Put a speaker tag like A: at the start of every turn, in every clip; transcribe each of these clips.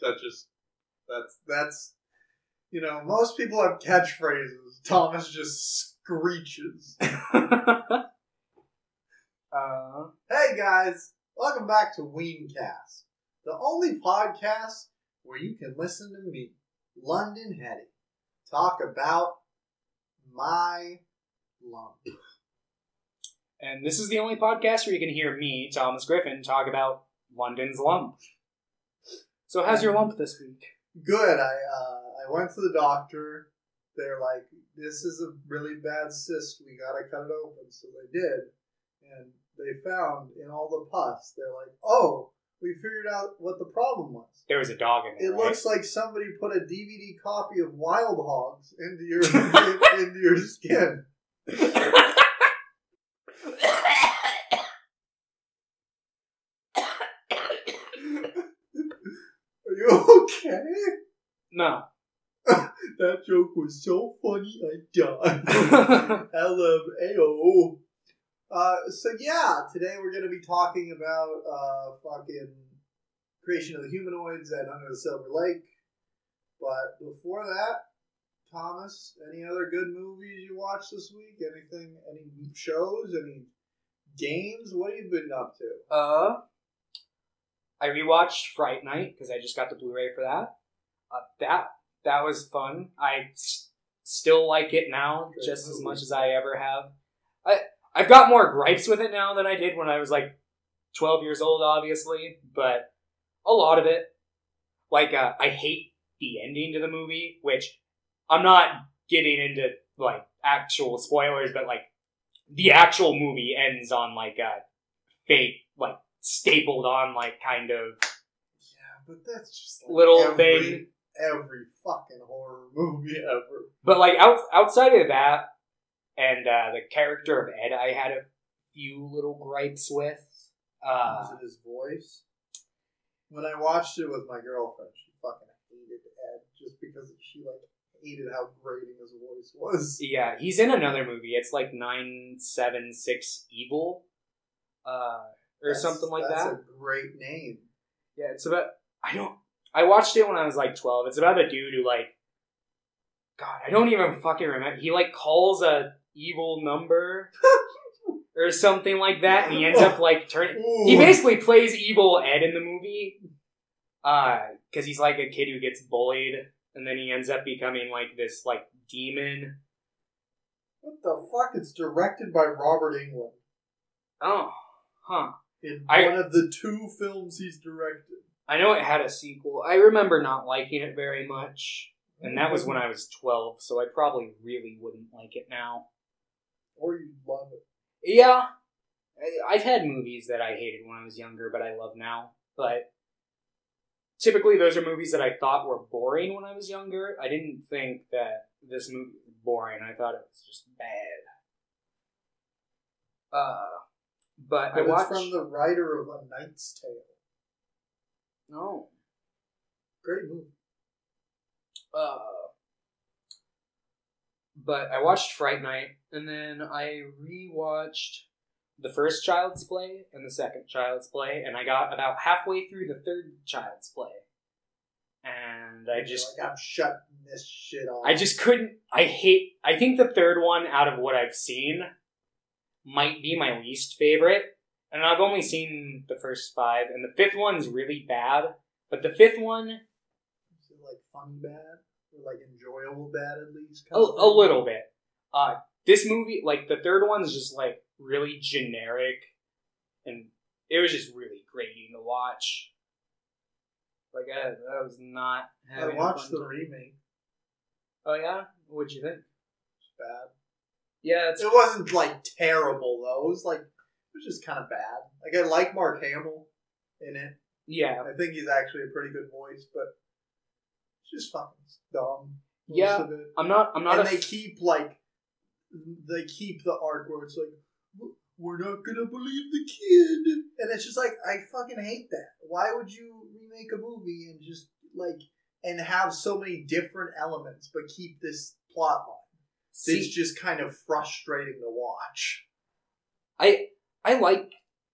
A: That just that's that's you know most people have catchphrases. Thomas just screeches.
B: uh,
A: Hey guys, welcome back to Weencast, the only podcast where you can listen to me, London Hetty, talk about my lump.
B: and this is the only podcast where you can hear me, Thomas Griffin, talk about London's lump. So, how's your lump this week?
A: Good. I uh, I went to the doctor. They're like, "This is a really bad cyst. We gotta cut it open." So they did, and they found in all the pus. They're like, "Oh, we figured out what the problem was."
B: There was a dog in
A: It
B: there. right?
A: looks like somebody put a DVD copy of Wild Hogs into your into your skin. Are you okay?
B: No.
A: That joke was so funny, I died. LMAO. Uh, so yeah, today we're gonna be talking about uh, fucking creation of the humanoids and Under the Silver Lake. But before that, Thomas, any other good movies you watched this week? Anything? Any shows? Any games? What have you been up to?
B: Uh, I rewatched Fright Night because I just got the Blu-ray for that. Uh, that that was fun. I s- still like it now
A: Good
B: just as much as I ever have. I I've got more gripes with it now than I did when I was like twelve years old, obviously, but a lot of it, like uh, I hate the ending to the movie, which I'm not getting into like actual spoilers, but like the actual movie ends on like a fake like stapled on like kind of
A: Yeah, but that's just like
B: little
A: every,
B: thing.
A: Every fucking horror movie ever.
B: But like out, outside of that and uh, the character of Ed, I had a few little gripes with. Uh,
A: Was it his voice? When I watched it with my girlfriend, she fucking hated Ed just because she like hated how grating his voice was.
B: yeah, he's in another movie. It's like nine seven six Evil, uh, or
A: That's-
B: something like
A: that's
B: that.
A: a great name.
B: Yeah, it's about. I don't. I watched it when I was like twelve. It's about a dude who like. God, I don't even fucking remember. He like calls a evil number or something like that, and he ends up like turning. He basically plays evil Ed in the movie, uh, because he's like a kid who gets bullied, and then he ends up becoming like this like demon.
A: What the fuck? It's directed by Robert Englund
B: Oh, huh.
A: in
B: I-
A: one of the two films he's directed.
B: I know it had a sequel. I remember not liking it very much, and that was when I was twelve, so I probably really wouldn't like it now.
A: Or you love it.
B: Yeah, I- I've had movies that I hated when I was younger, but I love now. But typically, those are movies that I thought were boring when I was younger. I didn't think that this movie was boring. I thought it was just bad. Uh, but I
A: it's
B: watched.
A: from the writer of A Knight's Tale.
B: No.
A: Great movie.
B: Uh, but I watched Fright Night, and then I rewatched the first Child's Play and the second Child's Play, and I got about halfway through the third Child's Play, and I just
A: like, I'm shutting this shit off.
B: I just couldn't. I hate. I think the third one out of what I've seen might be my least favorite, and I've only seen the first five, and the fifth one's really bad. But the fifth one,
A: Is it like funny bad or like enjoyable bad at least?
B: a, a little bit. Uh, this movie, like the third one's just like really generic, and it was just really grating to watch. Like I, I was not.
A: I watched
B: fun
A: the
B: time.
A: remake.
B: Oh yeah, what'd you think?
A: It's bad.
B: Yeah, it's
A: It wasn't like terrible though. It was like was just kind of bad. Like I like Mark Hamill in it.
B: yeah.
A: I think he's actually a pretty good voice, but it's just fucking dumb.
B: Yeah. I'm not. I'm not.
A: and they
B: f-
A: keep like they keep the arc where it's like we're not gonna believe the kid, and it's just like I fucking hate that. Why would you remake a movie and just like and have so many different elements but keep this plot line?
B: See,
A: it's just kind of frustrating to watch.
B: I I like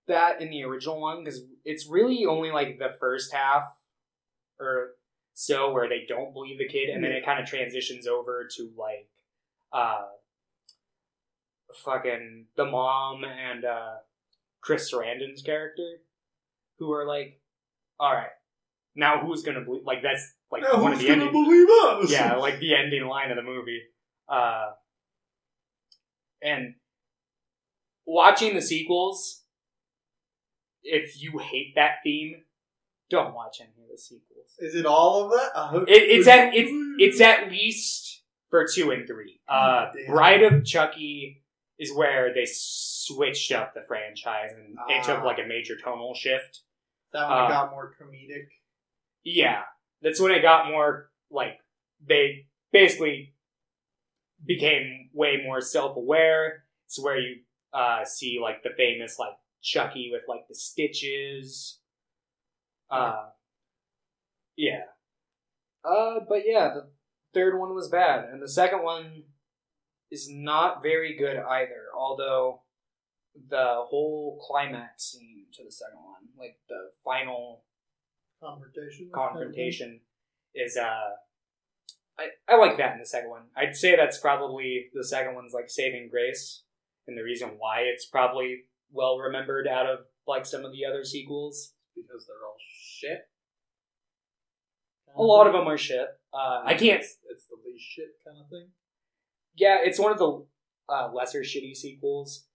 B: that in the original one because it's really only like the first half or so where they don't believe the kid, and then it kind of transitions over to like, uh, fucking the mom and uh, Chris Sarandon's character, who are like, all right, now who's gonna believe? Like that's like
C: Now
B: one of
C: who's
B: the
C: gonna
B: ending.
C: believe us?
B: yeah, like the ending line of the movie. Uh, and watching the sequels, if you hate that theme, don't watch any of the sequels.
C: Is it all of that?
B: It, it's at it's it's at least for two and three. Uh,
C: Damn.
B: Bride of Chucky is where they switched up the franchise and it took
C: Ah.
B: like a major tonal shift.
C: that one
B: uh,
C: got more comedic.
B: Yeah, that's when it got more like they basically became way more self-aware. It's where you uh, see like the famous like Chucky with like the stitches. Uh, yeah. Uh, but yeah, the third one was bad, and the second one is not very good either. Although the whole climax scene to the second one, like the final
C: Confrontation.
B: confrontation is uh I, I like that in the second one. I'd say that's probably the second one's like saving grace and the reason why it's probably well remembered out of like some of the other sequels.
C: because they're all shit.
B: A lot of them are shit. Uh, I can't
C: It's, it's the least shit kind of thing.
B: yeah, it's one of the uh, lesser shitty sequels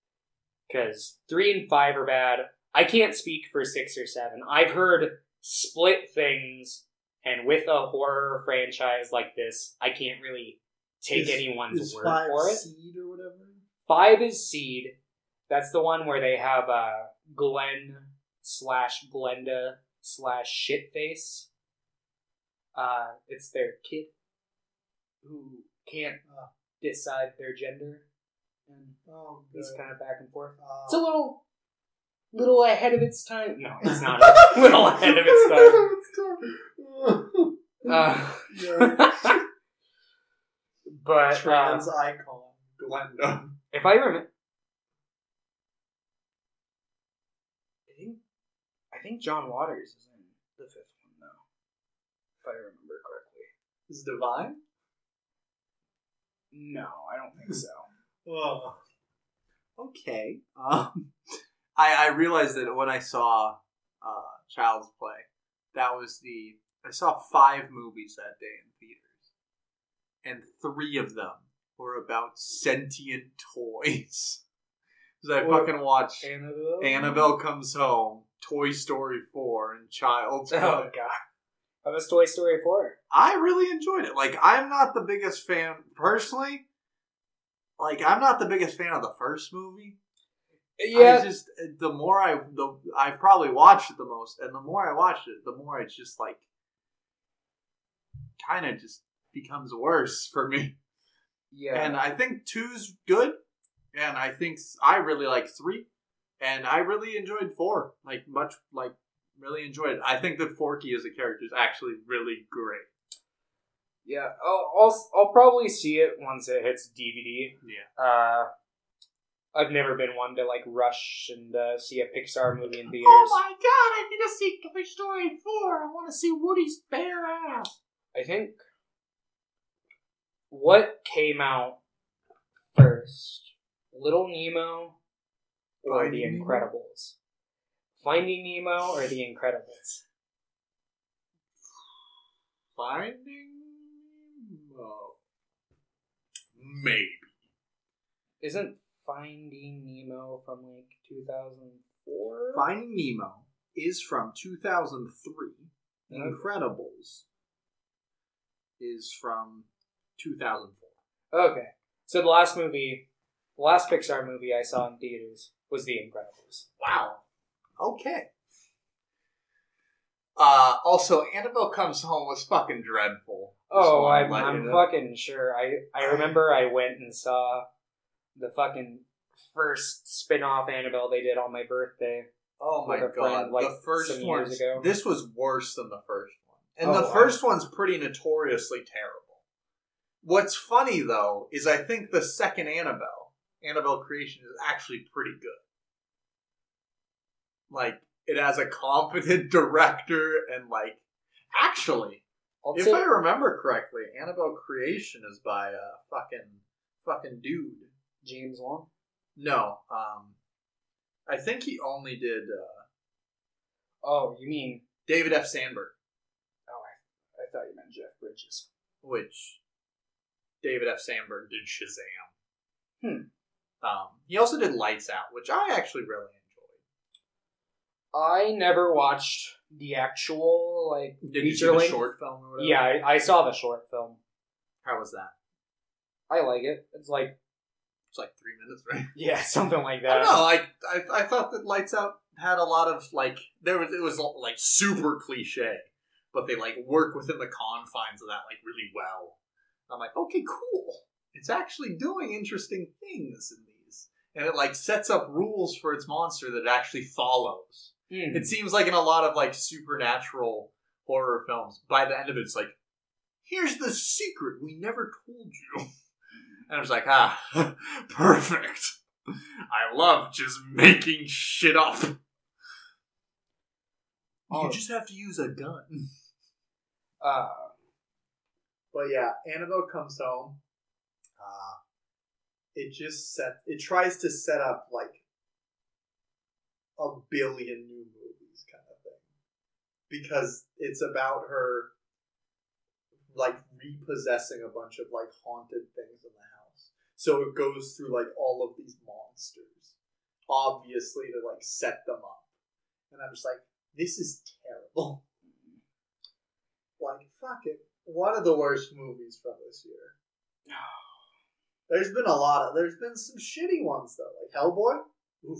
B: because three and five are bad. I can't speak for six or seven. I've heard split things, and with a horror franchise like this, I can't really take
C: Is-
B: anyone's
C: Is
B: word
C: five
B: for it.
C: seed or whatever?
B: Five is Seed. That's the one where they have uh, Glenn slash Glenda slash Shitface. Uh, it's their kid who can't
C: Ah.
B: decide their gender, and
C: Oh,
B: he's kind of back and forth.
C: Uh,
B: It's a little, little ahead of its time. No, it's not a little ahead of its time. Uh,
C: yeah.
B: but uh,
C: Trans icon, Glenda.
B: If I remember, I think I think John Waters is in the fifth one though, if I remember correctly.
C: Is Divine?
B: No, I don't think so.
C: Oh.
A: Okay. Um, I I realized that when I saw uh, Child's Play, that was the I saw five movies that day in theaters, and three of them were about sentient toys. Because I
B: What?
A: fucking watched
B: Annabelle.
A: Annabelle Comes Home, Toy Story Four, and Child's oh, Play.
B: Oh god, how was Toy Story four?
A: I really enjoyed it. Like, I'm not the biggest fan personally. Like, I'm not the biggest fan of the first movie. Yeah. I just the more I the I probably watched it the most, and the more I watched it, the more it's just like kind of just becomes worse for me.
B: Yeah.
A: And I think two's good, and I think I really like three, and I really enjoyed four. Like much like really enjoyed it. I think that Forky as a character is actually really great.
B: Yeah, I'll, I'll I'll probably see it once it hits DVD.
A: Yeah.
B: Uh, I've never been one to like rush and uh, see a Pixar movie in theaters.
A: Oh my god! I need to see Toy Story four. I want to see Woody's bare ass.
B: I think what came out first, Little Nemo or
C: Finding
B: The
C: Nemo?
B: Incredibles? Finding Nemo or The Incredibles?
A: Finding Nemo. Maybe.
B: Isn't Finding Nemo from like 2004?
A: Finding Nemo is from 2003.
B: Okay.
A: Incredibles is from 2004.
B: Okay. So the last movie, the last Pixar movie I saw in theaters was The Incredibles.
A: Wow. Okay. Uh, also, Annabelle Comes Home was fucking dreadful.
B: Oh, I'm, I'm
A: know.
B: fucking sure. I I remember I went and saw the fucking first spin-off Annabelle they did on my birthday.
A: Oh my god,
B: friend, like,
A: the first one. This was worse than the first one, and
B: Oh,
A: the
B: wow.
A: first one's pretty notoriously terrible. What's funny though is I think the second Annabelle, Annabelle Creation, is actually pretty good. Like it has a competent director and like
D: Actually,
B: I'll
D: if
B: say-
D: I remember correctly, Annabelle Creation is by a fucking fucking dude.
B: James Wan.
D: No, um, I think he only did uh,
B: Oh, you mean?
D: David F. Sandberg,
B: Oh, I, I thought you meant Jeff Bridges.
D: which David F. Sandberg did Shazam.
B: Hmm.
D: Um, he also did Lights Out, which I actually really enjoyed.
B: I never watched the actual like
D: Did you see the
B: length.
D: short film or whatever?
B: Yeah, I, I saw the short film.
D: How was that?
B: I like it. It's like
D: It's like three minutes, right?
B: yeah, something like that.
D: I don't know. Like I, I thought that Lights Out had a lot of like there was it was like super cliche, but they like work within the confines of that like really well. I'm like, okay, cool. It's actually doing interesting things in these, and it like sets up rules for its monster that it actually follows.
B: Hmm.
D: It seems like in a lot of like supernatural horror films, by the end of it, it's like, here's the secret we never told you. And I was like, ah, perfect. I love just making shit up.
B: Oh.
D: You just have to use a gun.
B: Uh,
A: But yeah, Annabelle comes home. Uh, it just set. It tries to set up like a billion new movies, kind of thing, because it's about her like repossessing a bunch of like haunted things in the house. So it goes through like all of these monsters, obviously to like set them up. And I'm just like, this is terrible. Like, fuck it. One of the worst movies from this year. There's been a lot of. There's been some shitty ones though, like Hellboy. Oof.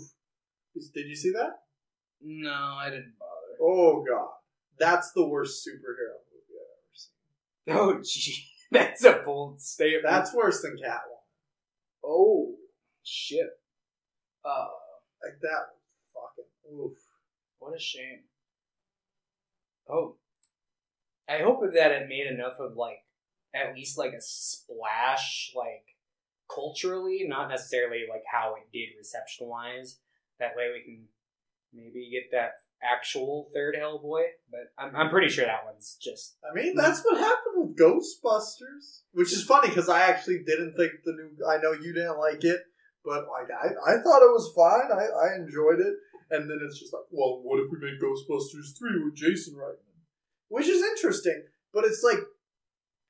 A: Did you see that?
B: no, I didn't bother.
A: Oh god, that's the worst superhero movie I've ever seen.
B: Oh, gee, that's a bold statement.
A: That's worse than Catwoman.
B: oh shit. Uh,
A: Like that was fucking oof.
B: what a shame. Oh, I hope that it made enough of like at least like a splash, like culturally, not necessarily like how it did reception wise. That way we can maybe get that actual third Hellboy. But I'm I'm pretty sure that one's just
A: I mean, that's what happened with Ghostbusters, which is funny because I actually didn't think the new. I know you didn't like it, but like I, I thought it was fine. I, I enjoyed it, and then it's just like, well, what if we make Ghostbusters three with Jason Reitman, which is interesting, but it's like,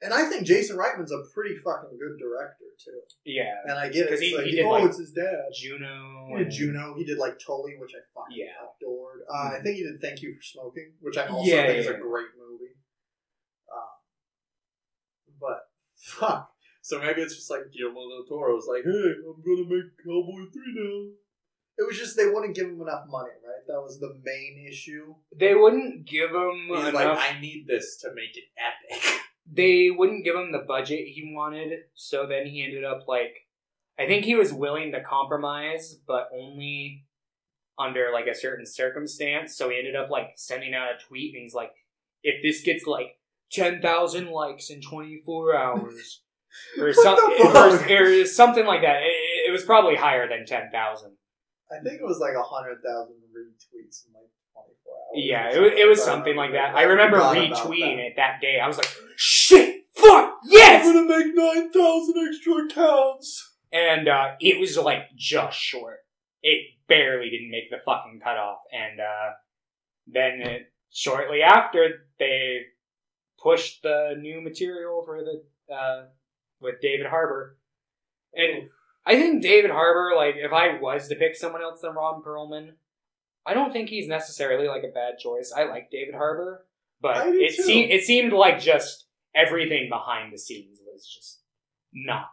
A: and I think Jason Reitman's a pretty fucking good director too,
B: yeah.
A: and I get it. It's
B: he-
A: like,
B: he did,
A: oh,
B: like,
A: it's his dad.
B: Juno.
A: He did
B: and-
A: Juno. He did like Tully, which I fucking
B: Yeah.
A: adored. Uh, I think he did Thank You for Smoking, which I also
B: Yeah,
A: think is a great movie. Um, but fuck. So maybe it's just like Guillermo del Toro was like, "Hey, I'm gonna make Hellboy three now." It was just they wouldn't give him enough money, right? That was the main issue.
B: They wouldn't give him
A: He's
B: enough.
A: like, "I need this to make it epic."
B: they wouldn't give him the budget he wanted, so then he ended up like I think he was willing to compromise, but only under like a certain circumstance. So he ended up like sending out a tweet and he's like, if this gets like ten thousand likes in twenty four hours or,
A: What
B: some,
A: the
B: or, or something like that. It, it was probably higher than ten thousand.
A: I think it was like a hundred thousand retweets in like twenty four hours.
B: Yeah, it was, it was something like that. I remember retweeting
A: that.
B: it that day. I was like, shit, fuck, yes!
A: I'm gonna make nine thousand extra accounts.
B: and uh, it was like just short. It barely didn't make the fucking cutoff, and uh, then it, shortly after they pushed the new material for the uh, with David Harbour, and I think David Harbour, like if I was to pick someone else than Ron Perlman, I don't think he's necessarily like a bad choice. I like David Harbour, but it
A: too.
B: seemed it seemed like just everything behind the scenes was just not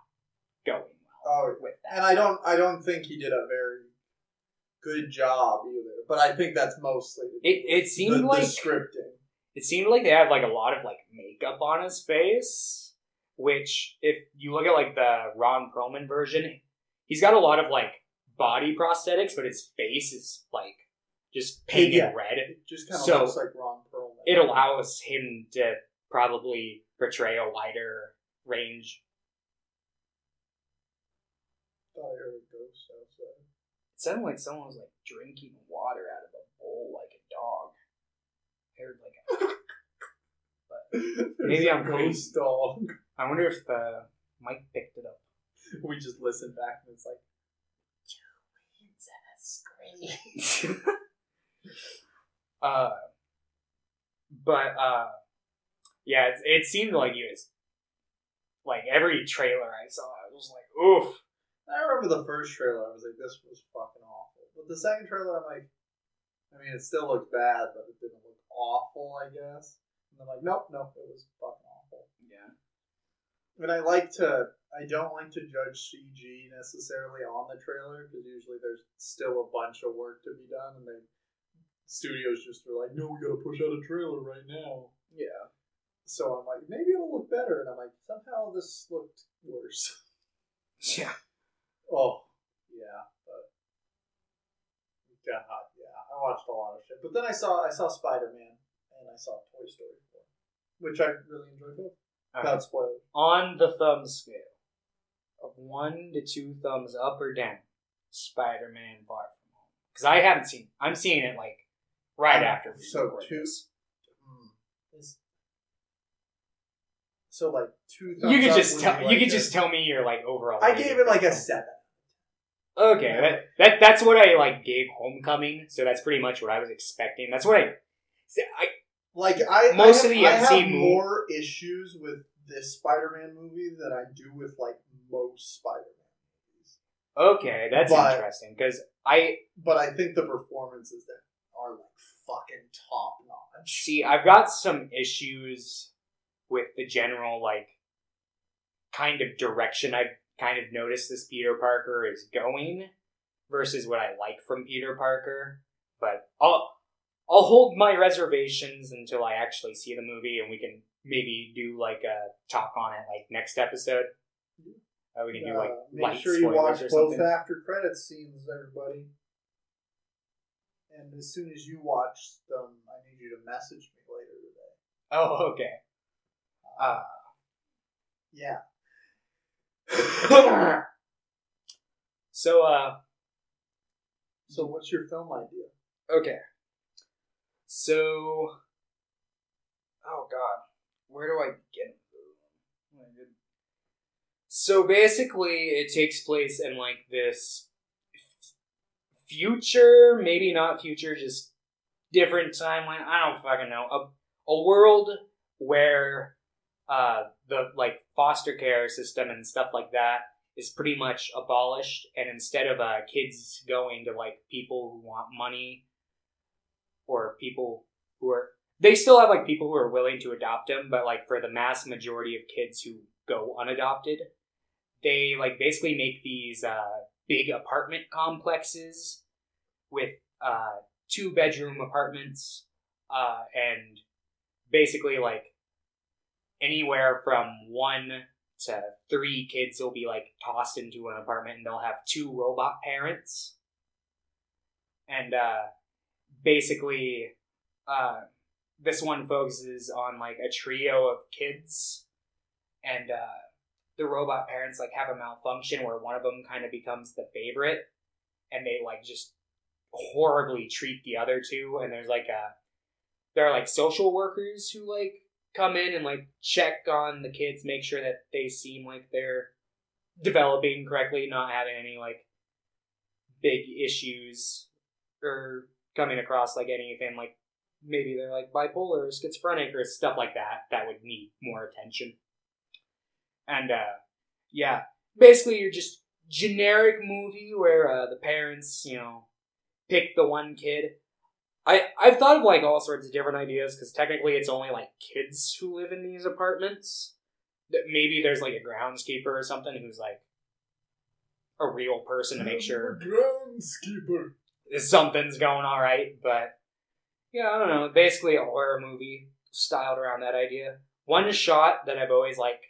B: going well
A: Oh,
B: with that.
A: and I don't, I don't think he did a very good job either. But I think that's mostly
B: It it seemed
A: the,
B: like
A: the scripting.
B: it seemed like they had like a lot of like makeup on his face, which if you look at like the Ron Perlman version, he's got a lot of like body prosthetics, but his face is like just painted
A: Yeah.
B: red.
A: It just kind of
B: So-
A: looks like Ron Perlman.
B: It allows him to probably portray a wider range.
A: thought I heard a ghost outside.
B: It sounded like someone was like drinking water out of a bowl like a dog. I heard like a Maybe I'm
A: ghost dog.
B: I wonder if uh, Mike picked it up.
D: We just listen back and it's like,
B: uh, but uh, yeah, it, it seemed like he was like every trailer I saw, I was like, oof.
A: I remember the first trailer. I was like, this was fucking awful. But the second trailer, I'm like, I mean, it still looked bad, but it didn't look awful, I guess. And I'm like, nope, nope, it was fucking awful.
B: Yeah.
A: And I like to, I don't like to judge CG necessarily on the trailer because usually there's still a bunch of work to be done, and they studios just are like, no, we gotta push out a trailer right now.
D: yeah.
A: So I'm like, maybe it'll look better, and I'm like, somehow this looked worse.
B: Yeah.
A: Oh, yeah, but God, yeah, I watched a lot of shit. But then I saw I saw Spider Man and I saw Toy Story four, which I really enjoyed both. Without spoilers.
B: On the thumb scale of one to two thumbs up or down, Spider Man Far From Home. Because I haven't seen I'm seeing it like right after
A: So two-. Hmm. So like two. Thumbs
B: You could just tell you
A: like
B: could just tell me your like overall.
A: I gave it like a seven.
B: Okay, that, that that's what I like gave Homecoming, so that's pretty much what I was expecting. That's what I, I
A: Like I
B: Most
A: I
B: of
A: have,
B: the
A: I have more issues with this Spider-Man movie than I do with like most Spider-Man movies.
B: okay, that's
A: But-
B: interesting because I
A: But I think the performances that are like fucking top notch.
B: see I've got some issues with the general like kind of direction I've kind of noticed this Peter Parker is going versus what I like from Peter Parker. But I'll I'll hold my reservations until I actually see the movie and we can maybe do like a talk on it like next episode. Uh, we can do like
A: Uh, make sure you watch both after credits scenes, everybody. And as soon as you watch them, I need you to message me later today.
B: Oh, okay. Uh,
A: Yeah.
B: so uh
A: So what's your film idea?
B: Okay. So, oh god, where do I get? Oh my So basically, it takes place in like this future, maybe not future, just different timeline. I don't fucking know. A a world where uh the like foster care system and stuff like that is pretty much abolished and instead of uh, kids going to like people who want money or people who are they still have like people who are willing to adopt them but like for the mass majority of kids who go unadopted they like basically make these uh, big apartment complexes with uh, two bedroom apartments uh, and basically like anywhere from one to three kids will be like tossed into an apartment and they'll have two robot parents. And uh basically uh this one focuses on like a trio of kids and uh the robot parents like have a malfunction where one of them kind of becomes the favorite and they like just horribly treat the other two and there's like a there are like social workers who like come in and like check on the kids, make sure that they seem like they're developing correctly, not having any like big issues or coming across like anything like maybe they're like bipolar or schizophrenic or stuff like that that would need more attention. And uh yeah, basically you're just generic movie where uh, the parents, you know, pick the one kid I I've thought of like all sorts of different ideas because technically it's only like kids who live in these apartments. That maybe there's like a groundskeeper or something who's like a real person to make sure
A: Groundskeeper.
B: Something's going all right. But yeah, I don't know. Basically, a horror movie styled around that idea. One shot that I've always like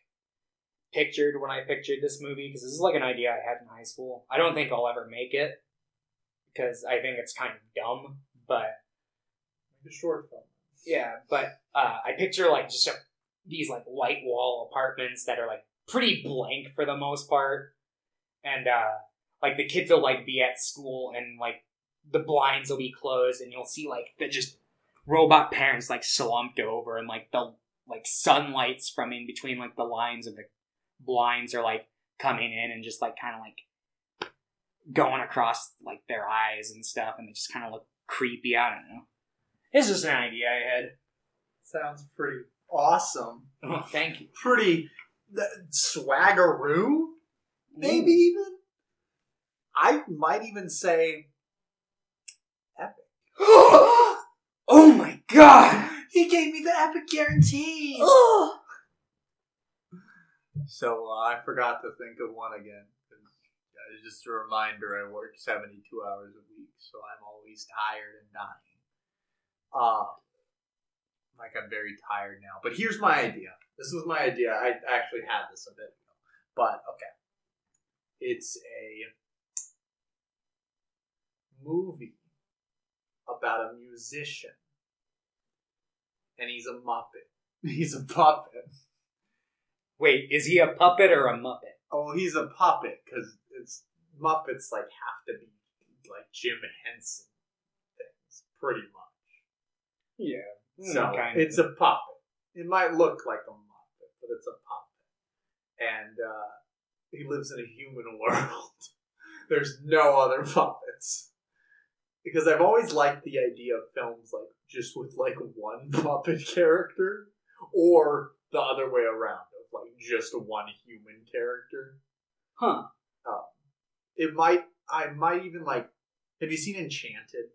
B: pictured when I pictured this movie because this is like an idea I had in high school. I don't think I'll ever make it because I think it's kind of dumb, but
A: short film.
B: yeah, but uh, I picture like just a, these like white wall apartments that are like pretty blank for the most part, and uh, like the kids will like be at school and like the blinds will be closed and you'll see like the just robot parents like slumped over and like the like sunlights from in between like the lines of the blinds are like coming in and just like kind of like going across like their eyes and stuff, and they just kind of look creepy. I don't know. It's just an idea I had.
A: Sounds pretty awesome.
B: Oh, thank you.
A: Pretty th- swaggeroo, mm. maybe even. I might even say epic.
B: oh my god!
A: He gave me the epic guarantee. So uh, I forgot to think of one again. 'cause, uh, it's just a reminder, I work seventy-two hours a week, so I'm always tired and dying. Uh, like I'm very tired now. But here's my idea. This was my idea. I actually had this a bit ago, but okay. It's a movie about a musician, and he's a muppet. He's a puppet.
B: Wait, is he a puppet or a muppet?
A: Oh, he's a puppet because it's Muppets like have to be like Jim Henson things, pretty much.
B: Yeah.
A: So it's a puppet. It might look like a Muppet, but it's a puppet, and uh, he lives in a human world. There's no other puppets because I've always liked the idea of films like just with like one puppet character, or the other way around of like just one human character.
B: huh.
A: Um, it might. I might even like. Have you seen Enchanted?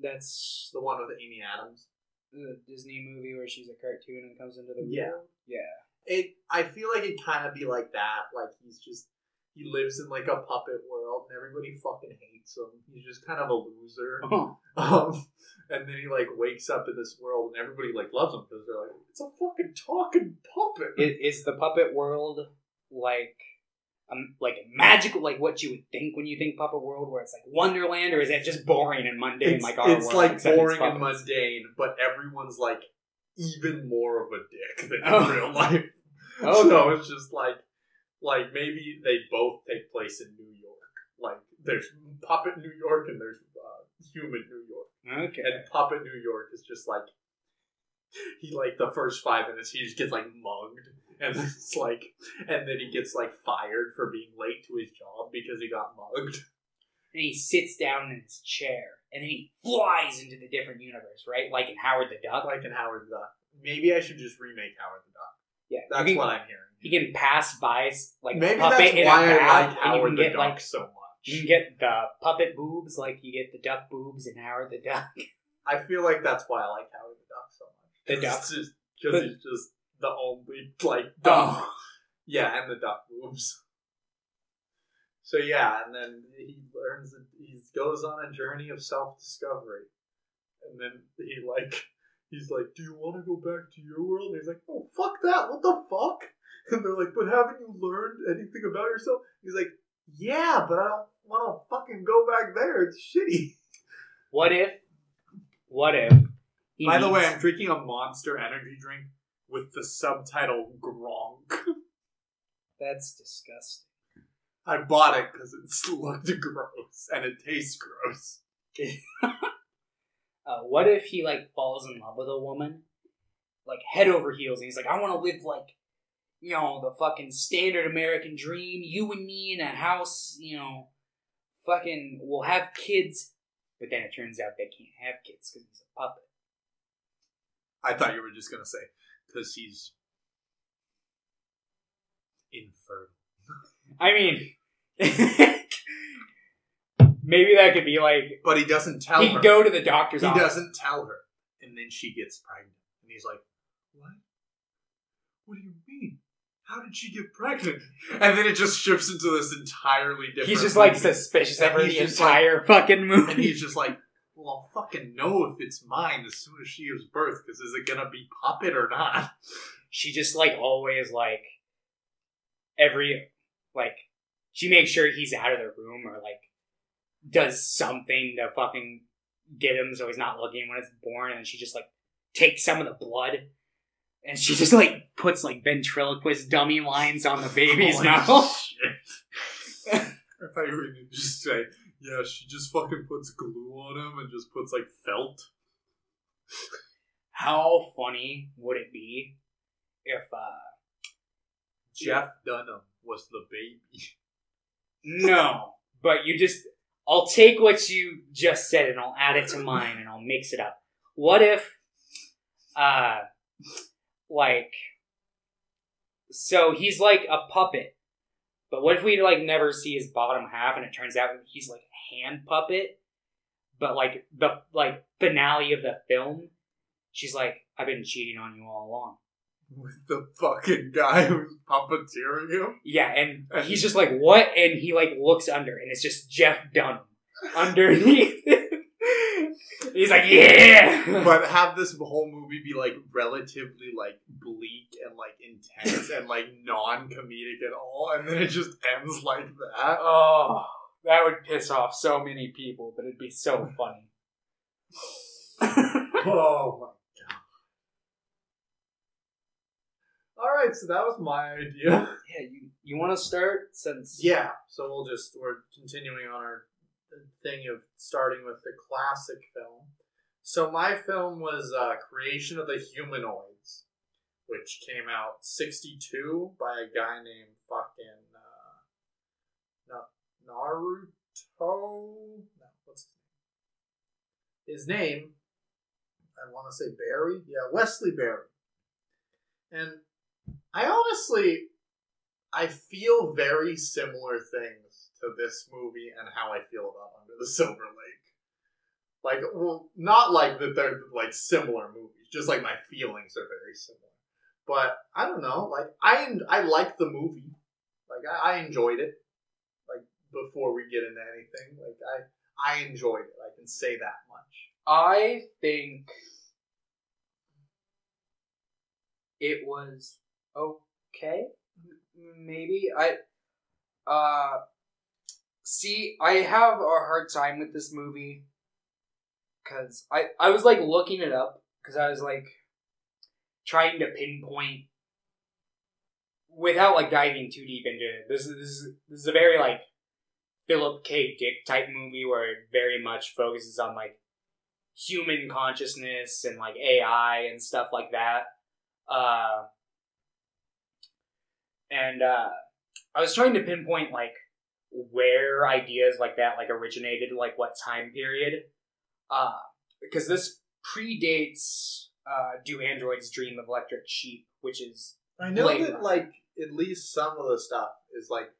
B: That's
A: The one with Amy Adams.
B: the Disney movie where she's a cartoon and comes into the
A: Yeah.
B: world. Yeah.
A: It. I feel like it kind of be like that. Like he's just. He lives in like a puppet world, and everybody fucking hates him. He's just kind of a loser.
B: Oh.
A: Um, and then he like wakes up in this world, and everybody like loves him because they're like, it's a fucking talking puppet.
B: Is, is the puppet world like um like magical like what you would think when you think puppet world where it's like wonderland or is it just boring and mundane
A: it's
B: like our world?
A: it's
B: world,
A: like boring and mundane, but everyone's like even more of a dick than
B: Oh.
A: in real life.
B: Oh,
A: So it's just like like maybe they both take place in New York. Like there's puppet New York and there's uh, human New York,
B: okay
A: and puppet New York is just like he like the first five minutes he just gets like mugged. And it's like, and then he gets like fired for being late to his job because he got mugged.
B: and he sits down in his chair and then he flies into the different universe right like in Howard the Duck
A: Like in Howard the Duck. Maybe I should just remake Howard the Duck.
B: yeah
A: That's
B: can,
A: what I'm hearing.
B: He can pass by like
A: Maybe
B: puppet
A: that's
B: in
A: why
B: a
A: I like Howard
B: can
A: the
B: get
A: Duck
B: like
A: so much.
B: You can get the puppet boobs like you get the duck boobs in Howard the Duck
A: I feel like that's why I like Howard the Duck so much.
B: The duck?
A: It's just because
B: The-
A: he's just the only like oh. duck.
B: oh
A: Yeah, and the duck boobs. So yeah, and then he learns that he goes on a journey of self discovery, and then he like he's like, "Do you want to go back to your world?" And he's like, "Oh fuck that! What the fuck?" And they're like, "But haven't you learned anything about yourself?" He's like, "Yeah, but I don't want to fucking go back there. It's shitty."
B: what if what if he
A: By the way, I'm drinking a Monster Energy drink with the subtitle Gronk.
B: that's disgusting
A: I bought it because it looked gross and it tastes gross.
B: uh, what if he like falls in love with a woman, like head over heels, and he's like, I want to live like, you know, the fucking standard American dream. You and me in a house, you know, fucking, we'll have kids. But then it turns out they can't have kids because he's a puppet.
A: I thought you were just gonna say because he's infertile.
B: I mean, maybe that could be like
A: But he doesn't tell her.
B: he'd
A: her.
B: go to the doctor's
A: he
B: office.
A: doesn't tell her, and then she gets pregnant, and he's like, "What? What do you mean? How did she get pregnant?" And then it just shifts into this entirely different.
B: He's just like
A: movie.
B: suspicious of her the
A: just like-
B: entire fucking movie.
A: and he's just like, "Well, I'll fucking know if it's mine as soon as she gives birth, because is it gonna be puppet or not?"
B: she just like always like every like she makes sure he's out of the room or like does something to fucking get him so he's not looking when it's born and she just like takes some of the blood and she just like puts like ventriloquist dummy lines on the baby's
A: Holy
B: mouth
A: shit. I thought you were gonna just say, "Yeah, she just fucking puts glue on him and just puts like felt."
B: how funny would it be if uh
A: Jeff Dunham was the baby.
B: no, but you just I'll take what you just said and I'll add it to mine and I'll mix it up. What if uh like so he's like a puppet. But what if we like never see his bottom half and it turns out he's like a hand puppet? But like the like finale of the film, she's like, I've been cheating on you all along.
A: With the fucking guy who's puppeteering him.
B: Yeah, and he's just like, what? And he like looks under, and it's just Jeff Dunham underneath. he's like, yeah.
A: But have this whole movie be like relatively like bleak and like intense and like non comedic at all, and then it just ends like that.
B: oh, that would piss off so many people, but it'd be so funny.
A: Oh my god. Alright, so that was my idea.
B: Yeah, you you want to start since
A: Yeah, so we'll just we're continuing on our thing of starting with the classic film. So my film was uh, Creation of the Humanoids, which came out '62 by a guy named fucking uh, Na- Naruto. No, what's his name? His name, I want to say Barry. Yeah, Wesley Barry. And I honestly I feel very similar things to this movie and how I feel about Under the Silver Lake. Like, well, not like that they're like similar movies, just like my feelings are very similar. But I don't know, like I I like the movie, like I, I enjoyed it. Like before we get into anything, like I I enjoyed it. I can say that much.
B: I think it was okay. Maybe I uh see I have a hard time with this movie cuz I I was like looking it up cuz I was like trying to pinpoint without like diving too deep into it. This is this is, this is a very like Philip K. Dick type movie where it very much focuses on like human consciousness and like AI and stuff like that. Uh, and uh, I was trying to pinpoint like where ideas like that like originated, like what time period, uh, because this predates uh, "Do Androids Dream of Electric Sheep," which is
A: I know
B: Blade
A: that
B: Runner.
A: like at least some of the stuff is like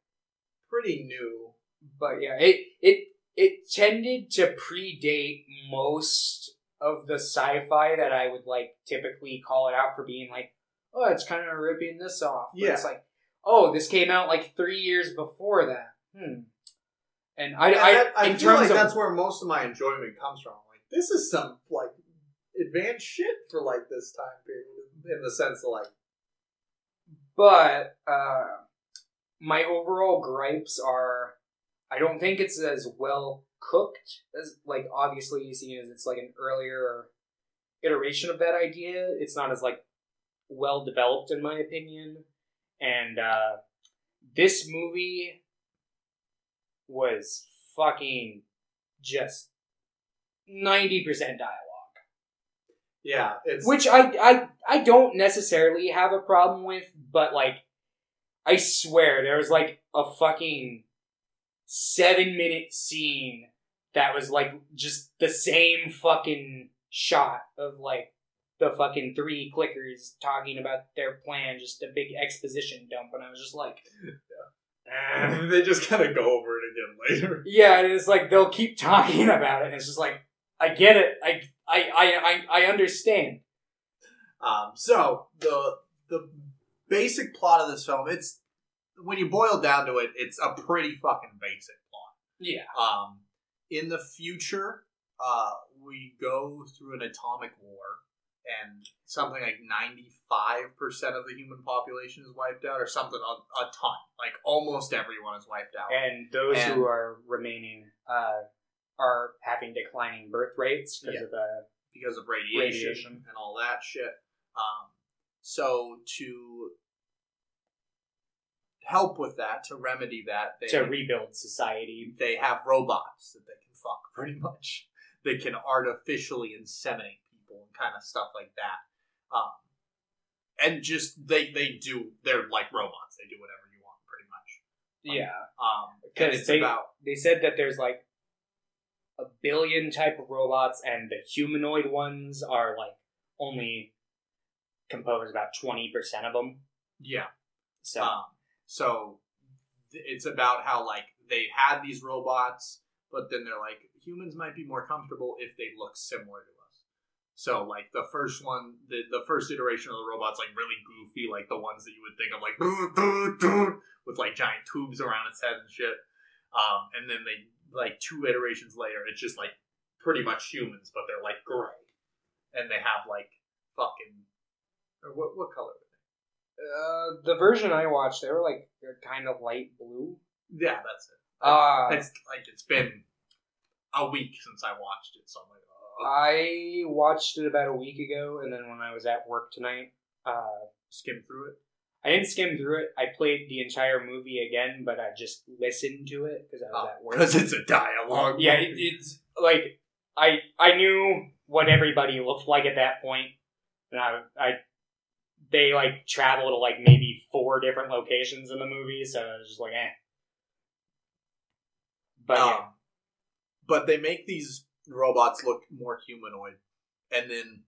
A: pretty new.
B: but yeah, it it it tended to predate most of the sci-fi that I would like typically call it out for being like, oh, it's kind of ripping this off. But
A: Yeah.
B: it's like, oh, this came out like three years before that. Hmm. And I,
A: And
B: I,
A: that- I
B: in
A: feel like
B: of
A: that's where most of my enjoyment comes from. Like this is some like advanced shit for like this time period in the sense of like
B: but uh, my overall gripes are, I don't think it's as well cooked as like obviously seeing as it's like an earlier iteration of that idea. It's not as like well developed in my opinion, and uh, this movie was fucking just ninety percent dialogue.
A: yeah, it's
B: Which I, I I don't necessarily have a problem with, but like I swear there was like a fucking seven minute scene that was like just the same fucking shot of like the fucking three clickers talking about their plan, just a big exposition dump, and I was just like, "Eh."
A: they just kind of go over it again later.
B: yeah, and it's like they'll keep talking about it, and it's just like I get it, I I I I, I understand.
A: Um, so the the basic plot of this film, it's when you boil down to it, it's a pretty fucking basic plot.
B: Yeah.
A: Um, in the future, uh, we go through an atomic war, and something like ninety five percent of the human population is wiped out, or something a, a ton. Like almost everyone is wiped out.
B: and those
A: And-
B: who are remaining uh, are having declining birth rates because
A: Yeah.
B: of the
A: because of radiation,
B: Radiation.
A: and all that shit. Um, so to help with that, to remedy that, they
B: to rebuild society.
A: they have robots that they can fuck pretty much. They can artificially inseminate people and kind of stuff like that. Um, and just they they do they're like robots. They do whatever you want, pretty much.
B: Yeah,
A: Um,
B: because
A: it's
B: they
A: about
B: they said that there's like a billion type of robots, and the humanoid ones are like only compose about twenty percent of them.
A: yeah.
B: So
A: Um, so it's about how like they had these robots, but then they're like humans might be more comfortable if they look similar to us. So like the first one, the the first iteration of the robots like really goofy, like the ones that you would think of like with like giant tubes around its head and shit. Um, and then they like two iterations later, it's just like pretty much humans, but they're like gray, and they have like fucking what what color?
B: uh, the version I watched, they were like they're kind of light blue.
A: Yeah, that's it.
B: Uh,
A: it's like it's been a week since I watched it, so I'm like,
B: I watched it about a week ago, and then when I was at work tonight, uh,
A: skim through it.
B: I didn't skim through it. I played the entire movie again, but I just listened to it because I was at work.
A: Because it's a dialogue.
B: yeah, it, it's like I I knew what everybody looked like at that point, and I I they like travel to like maybe four different locations in the movie, so I was just like, eh. But yeah,
A: Um, but they make these robots look more humanoid, and then,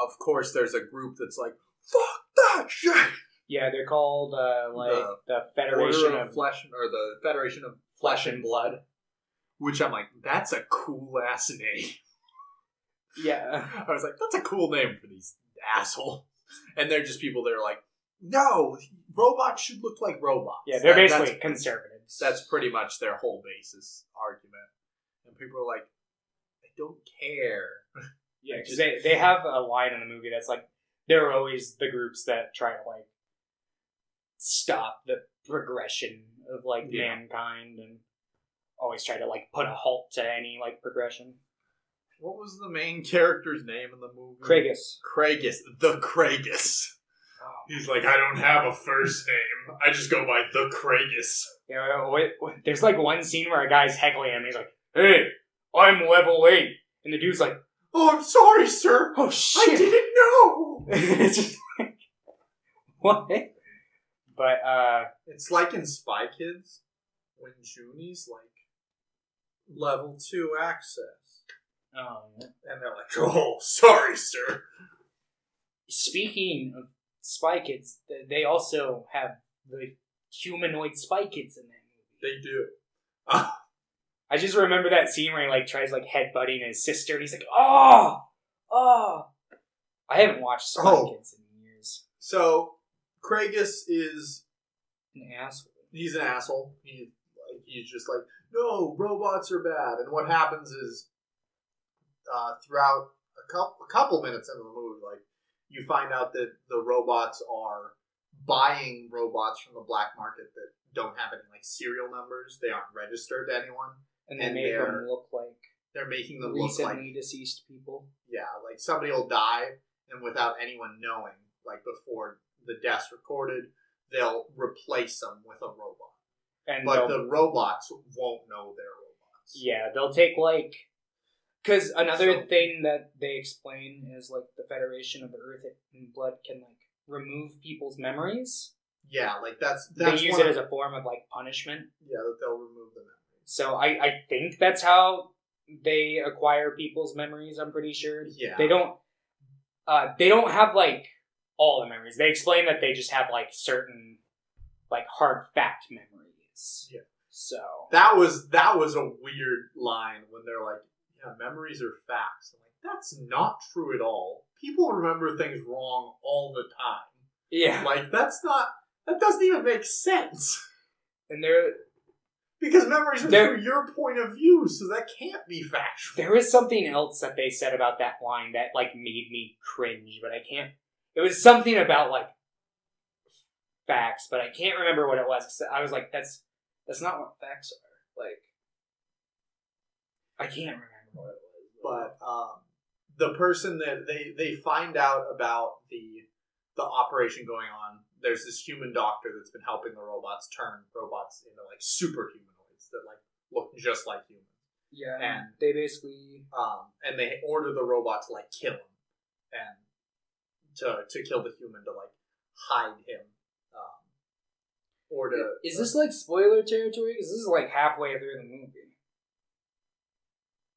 A: of course, there's a group that's like, "Fuck that shit."
B: yeah, they're called uh, like
A: The
B: the, Federation of,
A: of Flesh, or the Federation of Flesh and Blood, which I'm like, that's a cool ass name.
B: yeah.
A: I was like, that's a cool name for these assholes. And they're just people that are like, no, robots should look like robots.
B: Yeah, they're
A: That-
B: basically
A: that's-
B: conservatives.
A: That's pretty much their whole basis argument. And people are like, I don't care.
B: yeah, because they they have a line in the movie that's like they're always the groups that try to like stop the progression of like
A: Yeah.
B: mankind and always try to like put a halt to any like progression.
A: What was the main character's name in the movie?
B: Kragus.
A: Kragus. The Kragus. He's like, I don't have a first name. I just go by the Kragus.
B: Yeah, wait, wait, there's like one scene where a guy's heckling him. He's like, "Hey, I'm level eight. and the dude's like,
A: Oh, I'm sorry, sir.
B: "Oh shit.
A: I didn't know.
B: it's just like, what? But uh,
A: It's like in Spy Kids when Juni's like level two access.
B: um,
A: And they're like, oh, sorry, sir.
B: speaking of Spy Kids, th- they also have the humanoid Spy Kids in that movie.
A: They do.
B: I just remember that scene where he like tries like headbutting his sister, and he's like, "Oh, oh." I haven't watched Spy
A: Oh.
B: Kids in years.
A: So, Kragus is,
B: An asshole.
A: he's an asshole. He, like, he's just like, no, robots are bad. And what happens is, uh, throughout a couple, a couple minutes into the movie, like, you find out that the robots are buying robots from the black market that don't have any, like, serial numbers. They aren't registered to anyone.
B: And they
A: And
B: make them look like
A: They're making them look like
B: recently deceased people.
A: yeah, like somebody will die, and without anyone knowing, like before the death's recorded, they'll replace them with a robot.
B: And
A: But the robots won't know they're robots.
B: Yeah, they'll take like because another
A: So-
B: thing that they explain is like the Federation of Earth and Blood can like remove people's memories.
A: Yeah, like that's that's
B: they use
A: one
B: it
A: of-
B: as a form of like punishment.
A: yeah that they'll remove the memories.
B: So I I think that's how they acquire people's memories. I'm pretty sure
A: Yeah,
B: they don't. Uh, they don't have like all the memories. They explain that they just have like certain like hard fact memories.
A: Yeah.
B: So
A: That was that was a weird line when they're like, "Yeah, memories are facts." I'm like, that's not true at all. People remember things wrong all the time.
B: yeah,
A: Like that's not that doesn't even make sense.
B: and they're
A: Because memories are
B: There-
A: through your point of view, so that can't be factual.
B: There is something else that they said about that line that like made me cringe, but I can't. It was something about like facts, but I can't remember what it was. I was like, "That's that's not what facts are." Like, I can't remember what it was.
A: But um, the person that they they find out about the the operation going on, there's this human doctor that's been helping the robots turn robots into like super humanoids that like look just like humans.
B: Yeah,
A: And-
B: they basically
A: um, and they order the robot to like kill him and to to kill the human to like hide him um, or to
B: Is this like spoiler territory? Because this is like halfway through the movie.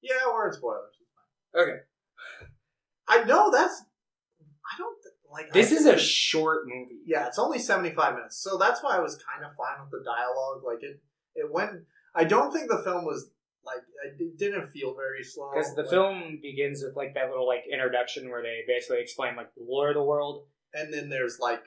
A: yeah we're in spoilers
B: Okay,
A: i know that's i don't like
B: this
A: I
B: is a short movie.
A: yeah it's only 75 minutes so that's why i was kind of fine with the dialogue like it it went i don't think the film was like it didn't feel very slow
B: Because the
A: Like,
B: film begins with like that little like introduction where they basically explain like the lore of the world.
A: and then there's like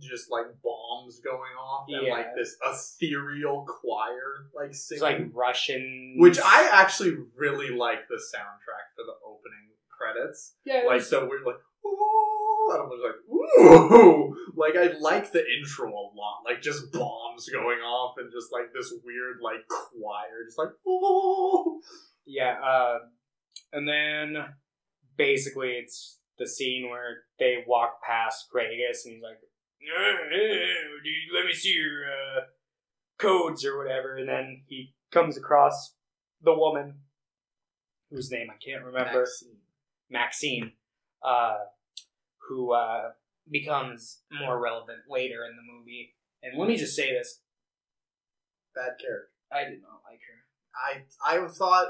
A: just like bombs going off and
B: Yeah.
A: like this ethereal choir like
B: It's
A: singing
B: like Russian,
A: Which I actually really like the soundtrack for the opening credits.
B: yeah,
A: Like so we're like, ooh, and I was like, ooh, like I like the intro a lot. Like just bombs going off and just like this weird like choir, just like ooh.
B: yeah, uh, and then basically it's the scene where they walk past Kragus and he's like, "Uh, uh, dude, "Let me see your uh, codes or whatever," and then he comes across the woman whose name I can't remember.
A: Maxine.
B: Maxine, uh, who uh, becomes more relevant later in the movie. And let me just say this:
A: Bad character.
B: I did not like her.
A: I I thought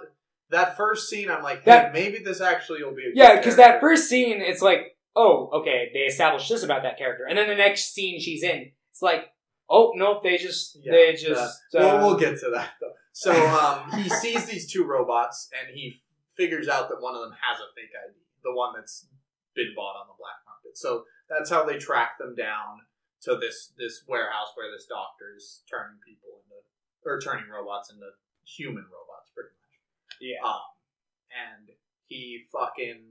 A: that first scene. I'm like,
B: That-
A: maybe this actually will be. A
B: Yeah, because that first scene, it's like, oh, okay, they established this about that character, and then the next scene she's in, it's like, oh nope, they just
A: Yeah,
B: they just uh,
A: well, we'll get to that though. So um, he sees these two robots and he figures out that one of them has a fake ID, the one that's been bought on the black So that's how they track them down to this this warehouse where this doctor is turning people into or turning robots into human robots, pretty much.
B: yeah.
A: Um, and he fucking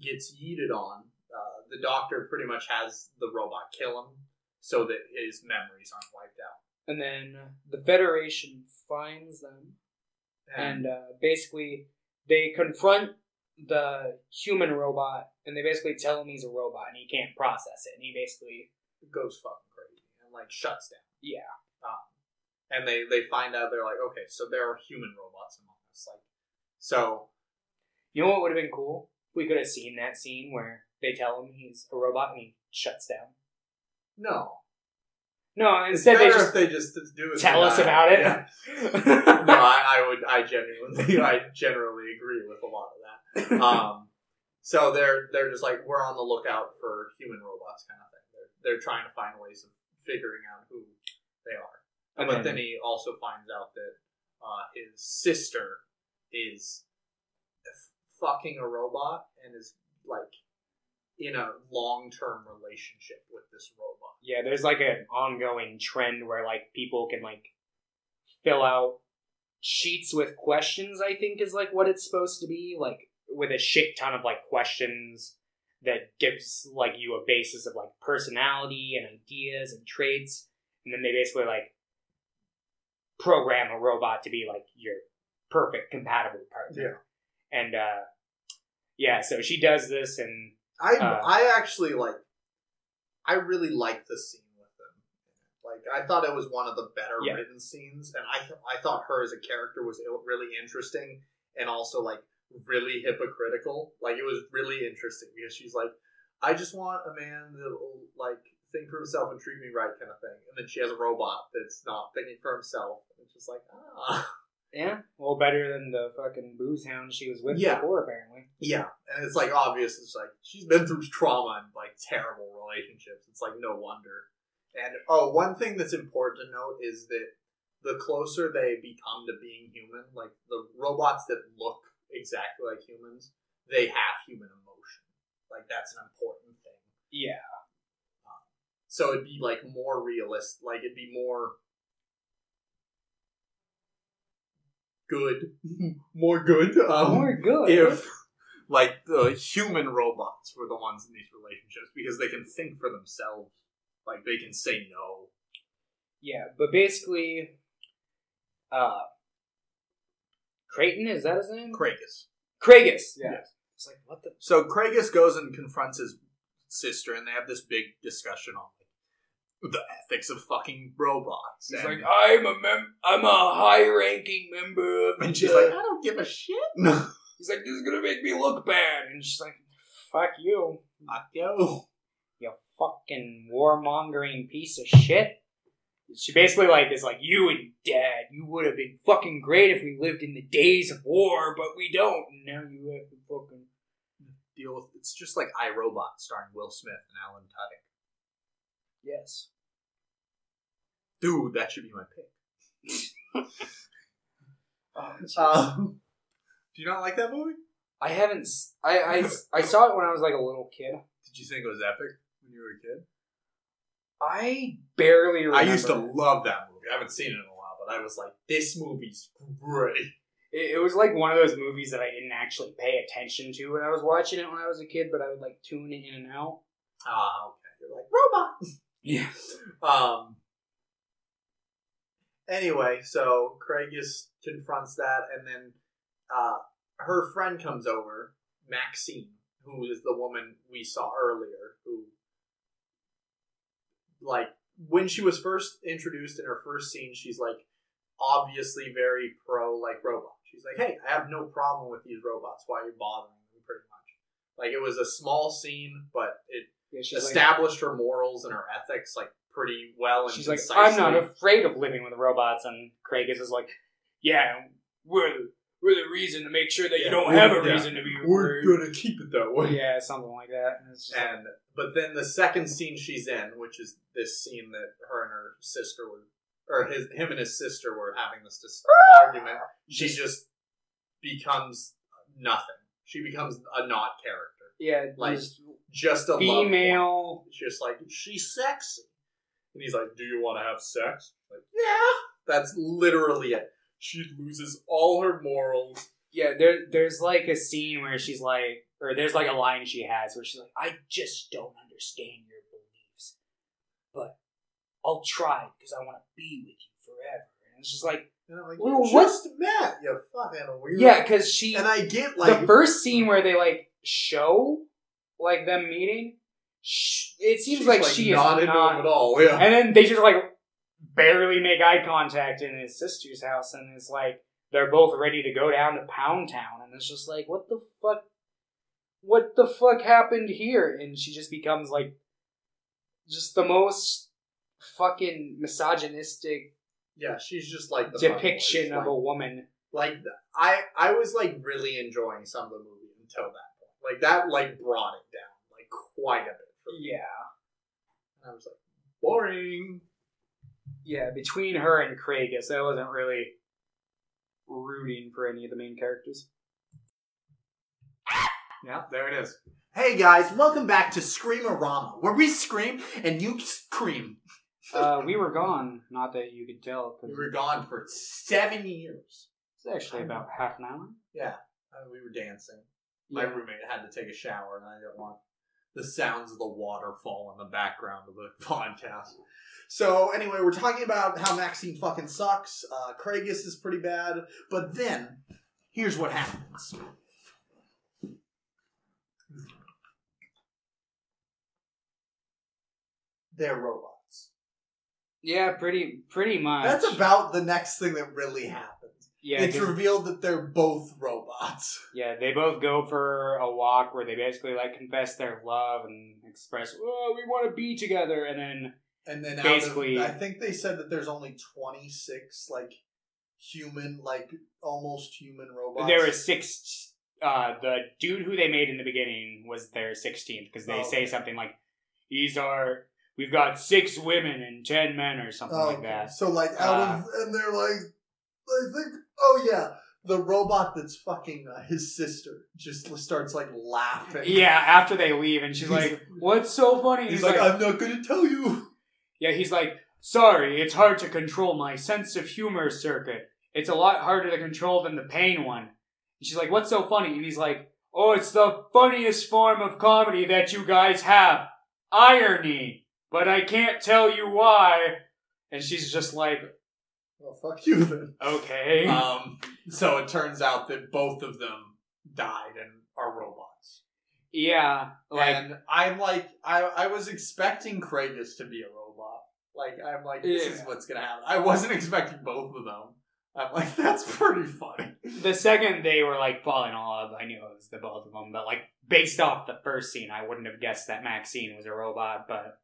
A: gets yeeted on. Uh, the doctor pretty much has the robot kill him so that his memories aren't wiped out.
B: And then the Federation finds them, and uh, basically they confront the human robot, and they basically tell him he's a robot and he can't process it, and he basically
A: goes fucking crazy and like shuts down.
B: Yeah.
A: Um, and they they find out they're like, okay, so there are human robots among us. Like, so
B: You know what would have been cool? We could have seen that scene where they tell him he's a robot and he shuts down.
A: no,
B: No, instead they just
A: they just do it.
B: tell us about it.
A: Yeah. no, I, I would, I genuinely, I generally agree with a lot of that. Um, so they're they're just like we're on the lookout for human robots, kind of thing. They're they're trying to find ways of figuring out who they are.
B: And
A: but
B: then-
A: he also finds out that uh, his sister is f- fucking a robot and is like in a long term relationship with this robot.
B: yeah, there's like an ongoing trend where like people can like fill out sheets with questions. I think is like what it's supposed to be, like with a shit ton of like questions that gives like you a basis of like personality and ideas and traits, and then they basically like program a robot to be like your perfect compatible partner. yeah. And uh yeah, so she does this and
A: I
B: Uh,
A: I actually like I really like the scene with them. Like I thought it was one of the better
B: Yeah.
A: written scenes, and I th- I thought her as a character was really interesting and also like really hypocritical. Like it was really interesting because she's like, I just want a man that will like think for himself and treat me right, kind of thing. And then she has a robot that's not thinking for himself. And it's just like ah.
B: yeah, well better than the fucking booze hound she was with
A: Yeah.
B: before apparently.
A: Yeah, and it's like obvious. It's like she's been through trauma and like terrible relationships. It's like no wonder. And oh, one thing that's important to note is that the closer they become to being human, like the robots that look exactly like humans, they have human emotion. Like that's an important thing.
B: Yeah.
A: So it'd be like more realist. Like it'd be more good, more good. Um,
B: More good.
A: if like the human robots were the ones in these relationships because they can think for themselves like they can say no
B: Yeah, but basically, uh, Creighton is that his name?
A: Kragus.
B: Kragus. Yeah.
A: Yes.
B: It's like what the.
A: so Kragus goes and confronts his sister and they have this big discussion on like the ethics of fucking robots.
B: He's
A: and,
B: like, I'm a mem- I'm a high-ranking member of
A: and
B: the.
A: she's like, I don't give a shit. No,
B: he's like, this is gonna make me look bad, and she's like, fuck you,
A: fuck you.
B: you fucking warmongering piece of shit. She basically like is like, you and Dad, you would have been fucking great if we lived in the days of war, but we don't. And now you have to fucking.
A: Deal with it's just like I, Robot starring Will Smith and Alan Tudyk.
B: Yes.
A: Dude, that should be my pick.
B: Oh.
A: Um, do you not like that movie?
B: I haven't. I I saw it when I was like a little kid.
A: Did you think it was epic when you were a kid?
B: I barely. Remember.
A: I used to love that movie. I haven't seen it in a while, but I was like, this movie's great.
B: It, it was like one of those movies that I didn't actually pay attention to when I was watching it when I was a kid, but I would like tune in and out.
A: Ah, okay. You're like, robot.
B: Yeah.
A: Um. Anyway, so Craig just confronts that, and then uh, her friend comes over, Maxine, who is the woman we saw earlier, who, like, when she was first introduced in her first scene, she's like, obviously very pro, like, robot. She's like, hey, I have no problem with these robots. Why are you bothering me, pretty much? Like, it was a small scene, but it
B: yeah she's like,
A: established her morals and her ethics like pretty well and
B: she's like. I'm not afraid of living with robots, and Craig is just like, yeah, we're we're the reason to make sure that
A: Yeah,
B: you don't have a
A: yeah.
B: reason to be
A: We're
B: worried.
A: gonna keep it that way.
B: Yeah, something like that. And it's just like,
A: And but then the second scene she's in, which is this scene that her and her sister were, or his him and his sister were having this dis- argument, she just becomes nothing. She becomes a not character,
B: yeah,
A: like,
B: just
A: just a
B: female.
A: It's just like she's sexy, and he's like, "Do you want to have sex?" Like, yeah. That's literally it. She loses all her morals.
B: Yeah, there there's like a scene where she's like, or there's like a line she has where she's like, I just don't understand your beliefs, but I'll try because I want to be with you forever. And it's just like,
E: And I'm like,
B: Well,
E: you
B: what-
E: just met, you fucking weird.
B: yeah, because she
E: And I get like
B: the first scene where they like show like them meeting, sh- it seems
A: She's,
B: like, she is
A: not
B: not,
A: into him at all. Yeah.
B: and then they just like barely make eye contact in his sister's house, and it's like they're both ready to go down to Pound Town, and it's just like, what the fuck? What the fuck happened here? And she just becomes like, just the most fucking misogynistic
A: Yeah, she's just like the
B: depiction of a woman.
A: like, like I I was like really enjoying some of the movie until that point. Like that like brought it down like quite a bit for me.
B: Yeah,
A: And I was like boring.
B: Yeah. Between her and Craig, I I wasn't really rooting for any of the main characters.
A: Yeah, there it is.
E: Hey guys, welcome back to Screamerama, where we scream and you scream.
B: Uh, we were gone. Not that you could tell,
A: We were gone for seven years.
B: it's actually about half an hour.
A: Yeah, uh, we were dancing. My
B: Yeah.
A: roommate had to take a shower, and I didn't want the sounds of the waterfall in the background of the podcast.
E: So anyway, we're talking about how Maxine fucking sucks. Uh, Craigus is pretty bad, but then here's what happens. They're robots.
B: Yeah, pretty pretty much.
E: That's about the next thing that really happens.
B: Yeah.
E: it's revealed that they're both robots.
B: yeah, they both go for a walk where they basically like confess their love and express, "Oh, we want to be together," and then
E: And then
B: Basically-
E: of, I think they said that there's only 26 like human, like almost human robots.
B: there were six. Uh, the dude who they made in the beginning was their sixteenth because they
E: Oh,
B: say
E: okay.
B: something like, "These are we've got six women and ten men" or something
E: Oh,
B: like that.
E: So like out
B: Uh,
E: of and they're like, oh yeah, the robot that's fucking uh, his sister just starts like laughing.
B: Yeah, after they leave, and she's like, "What's so funny?"
E: he's, like, I'm not gonna tell you.
B: Yeah, he's like, sorry, it's hard to control my sense of humor circuit. It's a lot harder to control than the pain one. And she's like, what's so funny? And he's like, oh, it's the funniest form of comedy that you guys have. Irony. But I can't tell you why. And she's just like,
E: Well, fuck you then.
B: okay.
A: Um, so it turns out that both of them died and are robots.
B: yeah, like,
A: and I'm like, I, I was expecting Kragus to be a robot.
D: Like I'm like, this is what's gonna happen. I wasn't expecting both of them. I'm like, that's pretty funny.
B: The second they were like falling in love, I knew it was the both of them. But like based off the first scene, I wouldn't have guessed that Maxine was a robot. But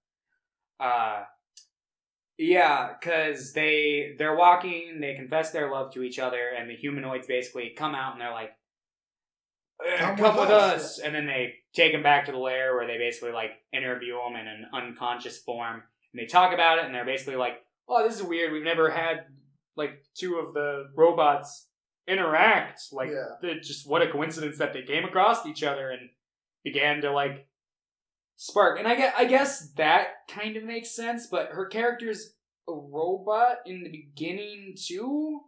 B: uh, yeah, because they they're walking, they confess their love to each other, and the humanoids basically come out and they're like, "Eh,
A: Come
B: "Come,
A: with
B: with
A: us."
B: us," and then they take him back to the lair where they basically like interview him in an unconscious form, and they talk about it, and they're basically like, "Oh, this is weird. We've never had like two of the robots interact. Like,
A: Yeah.
B: just what a coincidence that they came across each other and began to like spark." And I guess I guess that kind of makes sense, but her character's a robot in the beginning too.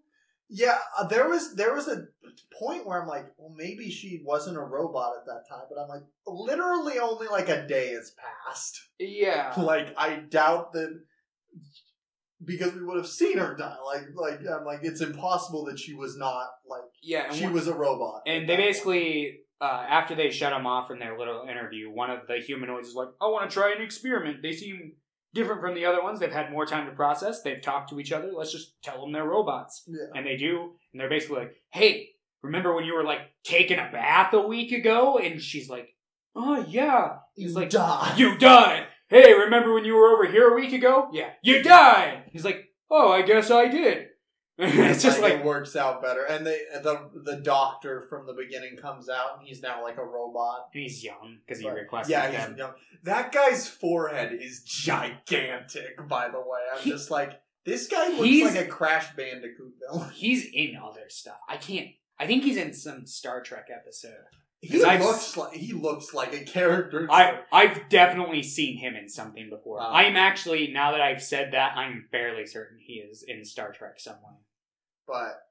A: Yeah, uh, there was there was a point where I'm like, well, maybe she wasn't a robot at that time, but I'm like, literally only like a day has passed.
B: Yeah.
A: like, I doubt that because we would have seen her die. Like, like I'm like, it's impossible that she was not like
B: Yeah,
A: she was a robot.
B: And they basically, uh, after they shut him off from their little interview, one of the humanoids is like, I want to try an experiment. They seem different from the other ones. They've had more time to process. They've talked to each other. Let's just tell them they're robots.
A: yeah.
B: And they do. And they're basically like, hey, remember when you were like taking a bath a week ago? And she's like, oh, yeah. He's
A: You
B: like,
A: died.
B: You died. Hey, remember when you were over here a week ago? Yeah. You died. He's like, oh, I guess I did. it's just like,
A: it works out better, and they the the doctor from the beginning comes out, and he's now like a robot.
B: and he's young because he requested
A: yeah,
B: them.
A: he's young. That guy's forehead is gigantic. By the way, I'm
B: He-
A: just like this guy looks like a Crash Bandicoot villain.
B: He's in other stuff. I can't. I think he's in some Star Trek episode.
A: He
B: 'Cause I've
A: looks like he looks like a character.
B: I I've definitely seen him in something before.
A: Wow.
B: I'm actually now that I've said that, I'm fairly certain he is in Star Trek somewhere.
A: but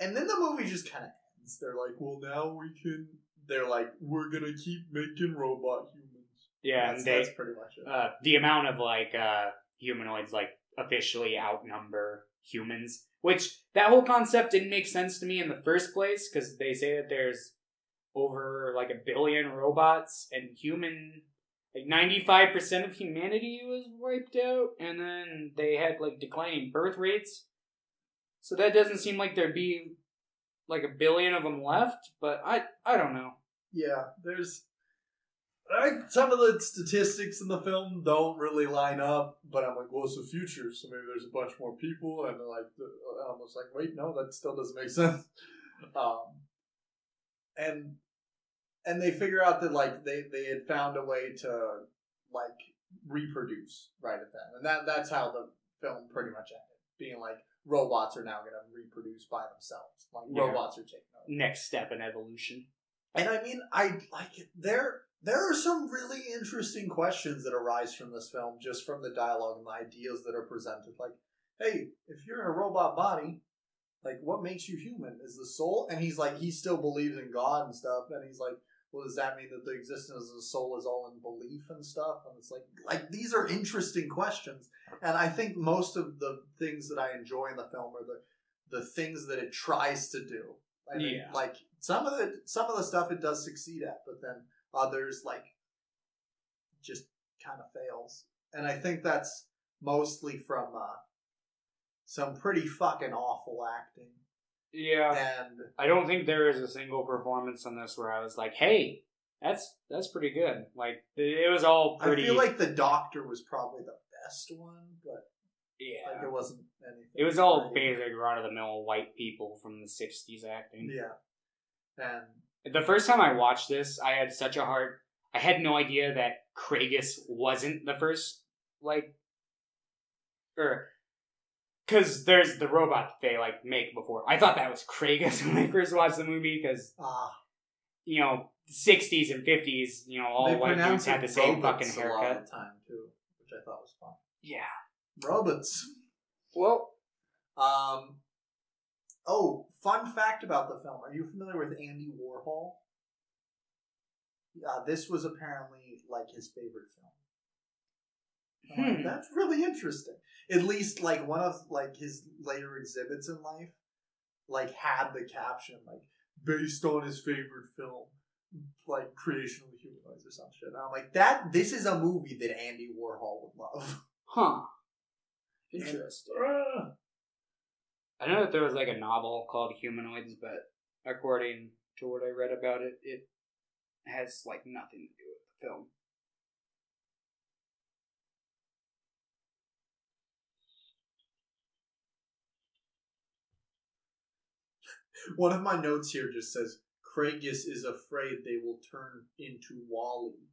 A: and then the movie just kind of ends. They're like, well, now we can. They're like, we're gonna keep making robot humans.
B: Yeah,
A: that's,
B: and they
A: that's pretty much it.
B: uh, the amount of like uh, humanoids like officially outnumber humans, which that whole concept didn't make sense to me in the first place because they say that there's over like a billion robots and human like 95% of humanity was wiped out and then they had like declining birth rates so that doesn't seem like there'd be like a billion of them left but i i don't know
A: Yeah, there's I, some of the statistics in the film don't really line up, but I'm like, well, it's the future, so maybe there's a bunch more people, and like, I'm almost like, wait, no, that still doesn't make sense. Um, and and they figure out that like they they had found a way to like reproduce right at that, and that that's how the film pretty much ended, being like robots are now going to reproduce by themselves, like
B: Yeah.
A: robots are taking over.
B: next step in evolution
A: And I mean, I like it. There, there are some really interesting questions that arise from this film, just from the dialogue and the ideas that are presented. Like, hey, if you're in a robot body, like, what makes you human? Is the soul? And he's like, he still believes in God and stuff. And he's like, well, does that mean that the existence of the soul is all in belief and stuff? And it's like, like these are interesting questions. And I think most of the things that I enjoy in the film are the the things that it tries to do. I mean,
B: Yeah.
A: like some of the some of the stuff it does succeed at, but then others like just kind of fails. And I think that's mostly from uh, some pretty fucking awful acting.
B: yeah
A: And
B: I don't think there is a single performance on this where I was like, "Hey, that's that's pretty good." Like it was all pretty.
A: I feel like the doctor was probably the best one, but
B: yeah,
A: like it wasn't anything.
B: it was all basic run of the mill white people from the '60s acting.
A: Yeah. And
B: The first time I watched this, I had such a hard. I had no idea that Kragus wasn't the first like, or because there's the robot that they like make before. I thought that was Kragus when I first watched the movie because
A: ah,
B: you know, 60s and 50s, you know, all
A: they
B: white dudes had the same
A: robots
B: fucking
A: a lot
B: haircut.
A: of the time too, which I thought was fun.
B: Yeah.
A: Robots.
B: Well,
A: Um. Oh, fun fact about the film. Are you familiar with Andy Warhol? Yeah, this was apparently like his favorite film. Like,
B: Hmm.
A: That's really interesting. At least like one of like his later exhibits in life, like had the caption like based on his favorite film, like Creation of the Humanoids or some shit. And I'm like that. This is a movie that Andy Warhol would love.
B: huh. Interesting.
A: Ah.
B: I know that there was like a novel called Humanoids, but according to what I read about it, it has like nothing to do with the film.
A: One of my notes here just says Craigus is afraid they will turn into WALL-E.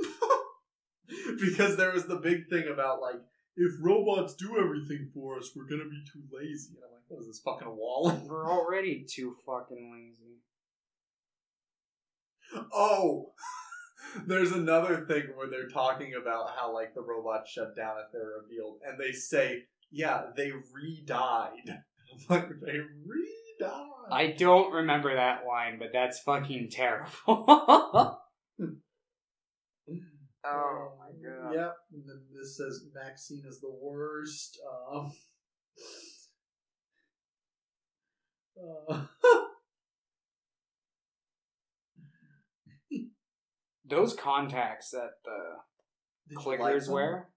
A: because there was the big thing about like if robots do everything for us, we're gonna be too lazy. And I'm like, what is this fucking WALL-E?
B: We're already too fucking lazy.
A: Oh, there's another thing where they're talking about how like the robots shut down if they're revealed, and they say, "Yeah, they re-died." I'm like, they re-died.
B: I don't remember that line, but that's fucking terrible. Oh my god.
A: Yep. And then this says Maxine is the worst. Um, uh,
B: Those contacts that the
A: did you like
B: clickers
A: them?
B: wear,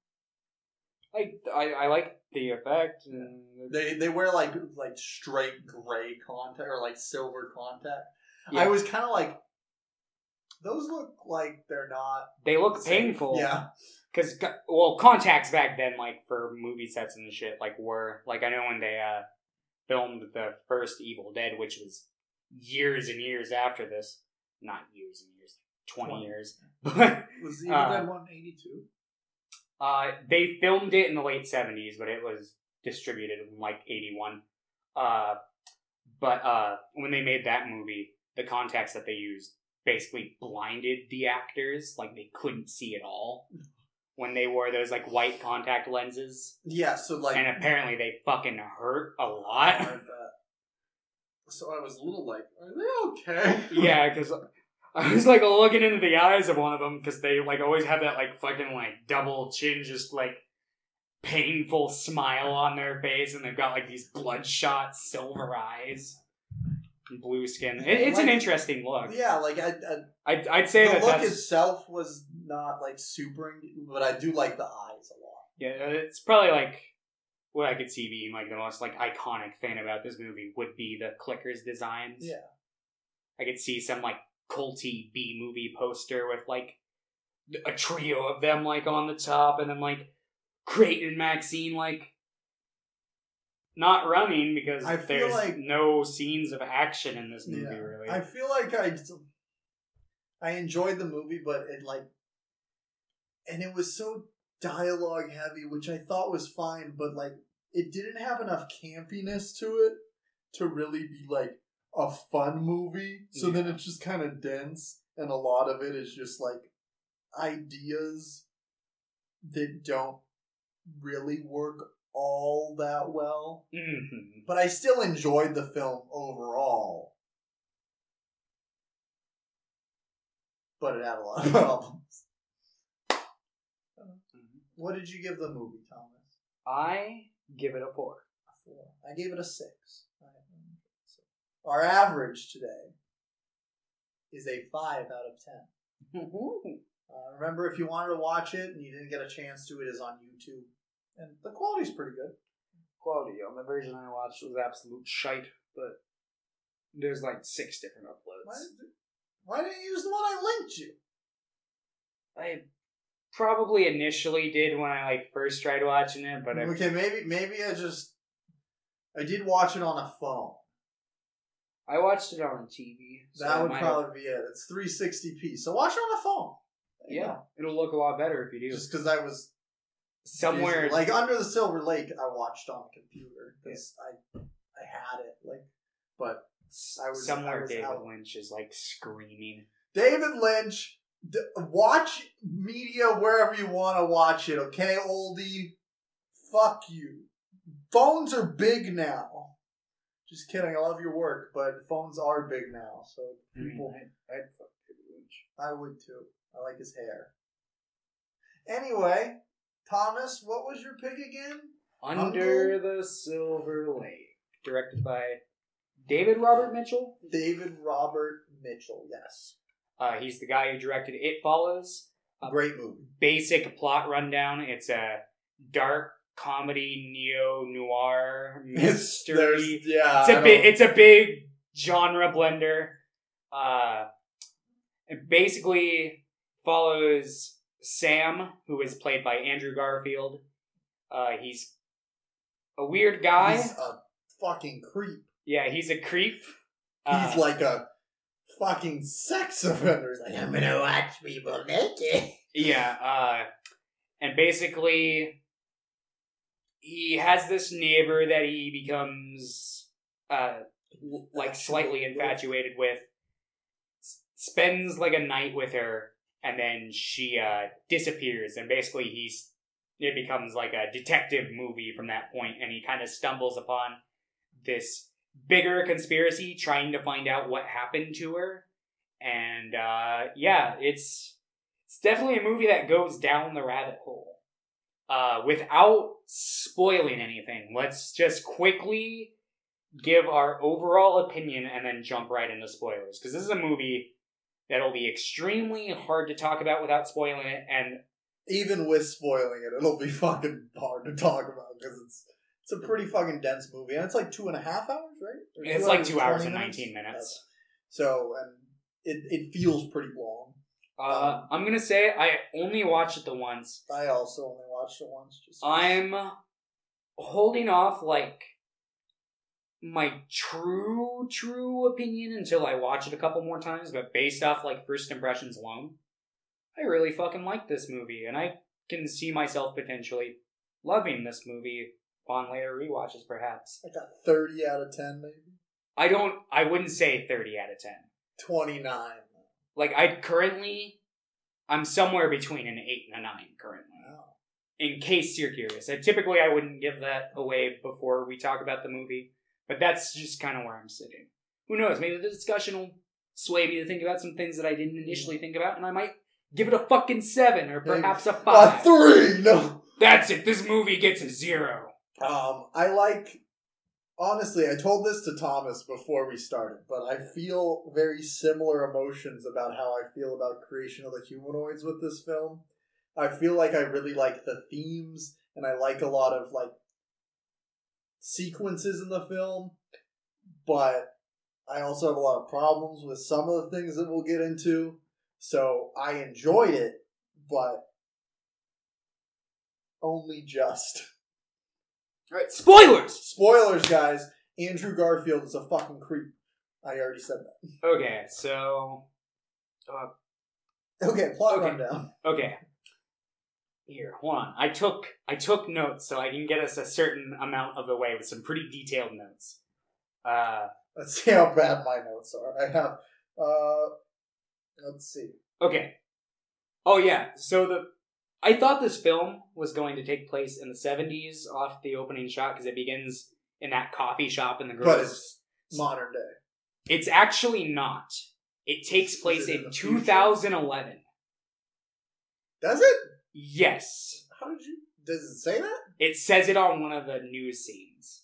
B: like I, I like the effect. And
A: They they wear like like straight gray contact or like silver contact.
B: Yeah.
A: I was kind of like, those look like they're not
B: they look
A: safe.
B: painful.
A: Yeah.
B: Because well, contacts back then, like for movie sets and shit, like were like I know when they uh filmed the first Evil Dead, which was years and years after this, not years and years, twenty,
A: 20.
B: years, but
A: Was Evil
B: Uh,
A: Dead one eighty two?
B: Uh, they filmed it in the late seventies, but it was distributed in like eighty one. Uh, but uh, when they made that movie, the contacts that they used basically blinded the actors, like they couldn't see at all when they wore those like white contact lenses.
A: Yeah. So like,
B: and apparently they fucking hurt a lot.
A: that. So I was a little like, are they okay?
B: yeah, because I was like looking into the eyes of one of them because they like always have that like fucking like double chin, just like painful smile on their face, and they've got like these bloodshot silver eyes, and blue skin. It, it's an
A: Like-
B: interesting look.
A: Yeah, like I, I
B: I'd, I'd say
A: the
B: that
A: look
B: that's
A: itself was not like super, but I do like the eyes a lot.
B: yeah, uh, it's probably like. What I could see being like the most like iconic thing about this movie would be the clickers designs.
A: Yeah.
B: I could see some like culty B movie poster with like a trio of them like on the top, and then like Creighton and Maxine like not running because
A: I feel
B: there's
A: like-
B: no scenes of action in this movie
A: Yeah.
B: really.
A: I feel like I, I enjoyed the movie, but it like, and it was so dialogue heavy, which I thought was fine, but like it didn't have enough campiness to it to really be like a fun movie. So then it's just kind of dense, and a lot of it is just like ideas that don't really work all that well.
B: Mhm.
A: But I still enjoyed the film overall. But it had a lot of problems. What did you give the movie, Thomas?
B: I give it a four.
A: A four. I gave it a six. Our average today is a five out of ten. Uh, remember, if you wanted to watch it and you didn't get a chance to, it is on YouTube, and the quality's pretty good.
B: Quality on the version I watched was absolute shite, but there's like six different
A: Why,
B: uploads.
A: did- why didn't you use the one I linked you?
B: I probably initially did when I like first tried watching it, but I
A: okay, maybe maybe I just I did watch it on a phone.
B: I watched it on TV. so
A: that would probably be it. It's 360p, so watch it on a phone.
B: have- yeah, it'll look a lot better if you do.
A: just because I was
B: Somewhere
A: like under the Silver Lake, I watched on the computer because I I had it like, but I was-
B: somewhere
A: I was
B: David
A: out.
B: Lynch is like screaming.
A: David Lynch, d- watch media wherever you want to watch it. Okay, oldie, fuck you. Phones are big now. Just kidding. I love your work, but phones are big now, so
B: I mean,
A: people.
B: I'd, I'd fuck David Lynch.
A: I would too. I like his hair. Anyway, Thomas, what was your pick again?
B: Under the Silver Lake, directed by David Robert Mitchell.
A: David Robert Mitchell. Yes,
B: Uh, he's the guy who directed It Follows. Uh,
A: great movie.
B: Basic plot rundown: It's a dark comedy neo noir mystery.
A: yeah,
B: it's a big it's a big genre blender. Uh, it basically follows Sam, who is played by Andrew Garfield. Uh, he's a weird guy.
A: He's a fucking creep.
B: yeah, he's a creep.
A: He's
B: Uh,
A: like a fucking sex offender. He's like, I'm gonna watch people naked.
B: Yeah, uh, and basically, he has this neighbor that he becomes, uh, like slightly infatuated with. S- Spends like a night with her, and then she uh, disappears. And basically, he's it becomes like a detective movie from that point, and he kind of stumbles upon this bigger conspiracy, trying to find out what happened to her. And uh, yeah, it's it's definitely a movie that goes down the rabbit hole. Uh, without spoiling anything, let's just quickly give our overall opinion and then jump right into spoilers. Because this is a movie that'll be extremely hard to talk about without spoiling it. And
A: Even with spoiling it, it'll be fucking hard to talk about because it's it's a pretty fucking dense movie, and it's like two and a half hours, right? Or
B: it's like two hours and 19 minutes.
A: So, and it it feels pretty long.
B: Uh, I'm going to say I only watched it the once.
A: I also only watched it once. Just
B: I'm holding off like my true true opinion until I watch it a couple more times, but based off like first impressions alone, I really fucking like this movie and I can see myself potentially loving this movie on later rewatches perhaps.
A: like a thirty out of ten, maybe
B: I don't I wouldn't say 30 out of 10.
A: twenty nine.
B: Like I currently I'm somewhere between an 8 and a 9 currently. In case you're curious. And typically, I wouldn't give that away before we talk about the movie, but that's just kind of where I'm sitting. Who knows? Maybe the discussion will sway me to think about some things that I didn't initially think about, and I might give it a fucking seven or perhaps a five.
A: A three, no.
B: That's it. This movie gets a zero.
A: Um, I like. Honestly, I told this to Thomas before we started, but I feel very similar emotions about how I feel about creation of the humanoids with this film. I feel like I really like the themes, and I like a lot of like sequences in the film, but I also have a lot of problems with some of the things that we'll get into. So I enjoyed it, but only just.
B: All right, spoilers.
A: Spoilers, guys. Andrew Garfield is a fucking creep. I already said that.
B: Okay, so uh,
A: Okay, plot
B: Okay.
A: rundown.
B: okay. Here, hold on. I took I took notes so I can get us a certain amount of the way with some pretty detailed notes. Uh,
A: Let's see how bad my notes are. I have. Uh, let's see.
B: Okay. Oh yeah. So the I thought this film was going to take place in the seventies off the opening shot because it begins in that coffee shop in the
A: But it's modern day.
B: It's actually not. It takes place
A: it in
B: in
A: the future?
B: 2011.
A: Does it?
B: Yes.
A: How did you? Does it say that?
B: It says it on one of the news scenes.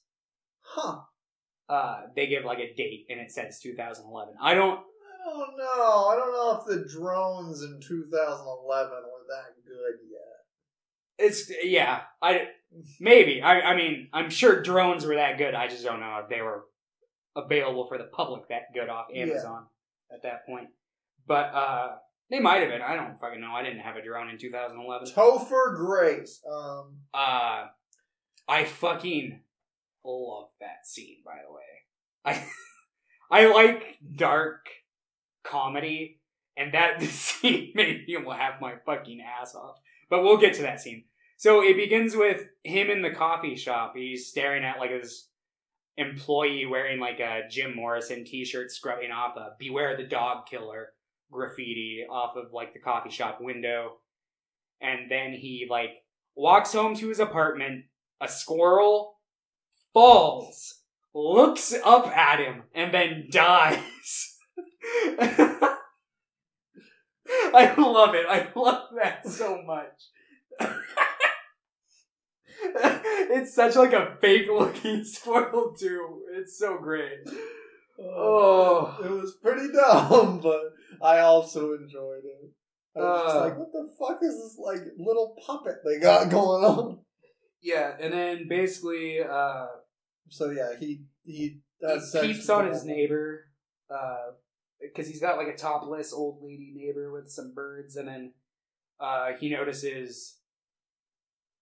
A: Huh.
B: Uh, they give like a date and it says 2011. I don't.
A: I don't know. I don't know if the drones in 2011 were that good yet.
B: It's yeah. I maybe. I I mean I'm sure drones were that good. I just don't know if they were available for the public that good off
A: Yeah.
B: Amazon at that point. But uh, they might have been. I don't fucking know. I didn't have a drone in 2011.
A: Topher Grace. Um,
B: Uh, I fucking love that scene. By the way, I I like dark comedy, and that scene made me laugh my fucking ass off. But we'll get to that scene. So it begins with him in the coffee shop. He's staring at like his employee wearing like a Jim Morrison t-shirt, scrubbing off a "Beware the Dog Killer" graffiti off of like the coffee shop window, and then he like walks home to his apartment. A squirrel falls, looks up at him, and then dies. I love it. I love that so much. it's such like a fake looking squirrel too. It's so great. Oh.
A: it was pretty dumb, but I also enjoyed it. I was just
B: Uh.
A: like, what the fuck is this like little puppet they got going on?
B: Yeah, and then basically, uh,
A: So yeah, he he
B: he peeps on his neighbor, because he's got like a topless old lady neighbor with some birds, and then uh, he notices,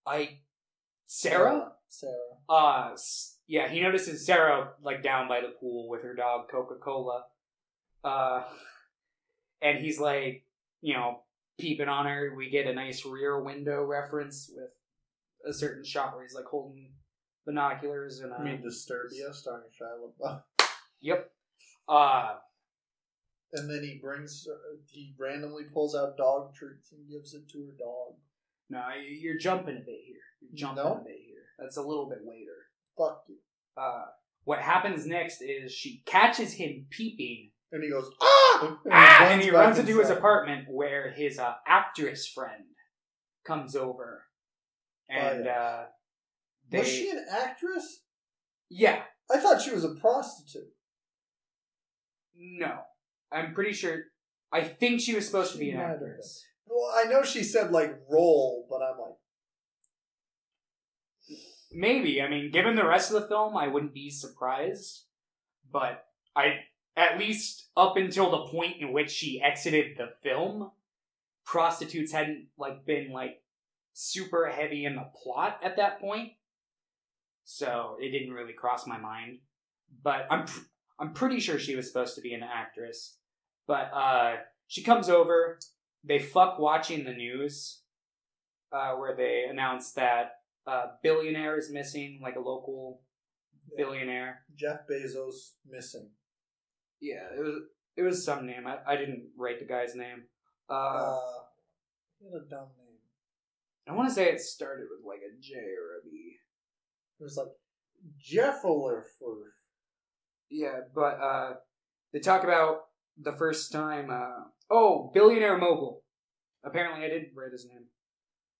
B: I, Sarah.
A: Sarah.
B: Uh, yeah, he notices Sarah like down by the pool with her dog Coca Cola. Uh, and he's like, you know, peeping on her. We get a nice rear window reference with a certain shot where he's like holding binoculars and uh,
A: I mean Disturbia, starring Shia LaBeouf.
B: yep. Uh,
A: And then he brings, he randomly pulls out dog treats and gives it to her dog.
B: no, you're jumping a bit here. You're jumping
A: No?
B: a bit here. That's a little bit later.
A: Fuck you.
B: Uh, what happens next is she catches him peeping
A: And he goes, ah!
B: Ah, and he runs into his apartment where his uh, actress friend comes over, and
A: Oh,
B: uh, they
A: Was she an actress?
B: yeah
A: I thought she was a prostitute.
B: no, I'm pretty sure. I think she was supposed to be an actress.
A: Well, I know she said like role, but I'm like,
B: Maybe I mean, given the rest of the film, I wouldn't be surprised. But I, at least up until the point in which she exited the film, prostitutes hadn't like been like super heavy in the plot at that point. So it didn't really cross my mind. But I'm pr- I'm pretty sure she was supposed to be an actress. But uh, she comes over. They fuck watching the news, uh, where they announce that uh, billionaire is missing, like a local billionaire.
A: Jeff Bezos missing.
B: Yeah, it was it was some name. I, I didn't write the guy's name. Uh,
A: Uh, had a dumb name.
B: I want to say it started with like a J or a B.
A: It was like Jeffler
B: Yeah, but uh, they talk about the first time. Uh, oh, billionaire mogul. Apparently, I didn't write his name.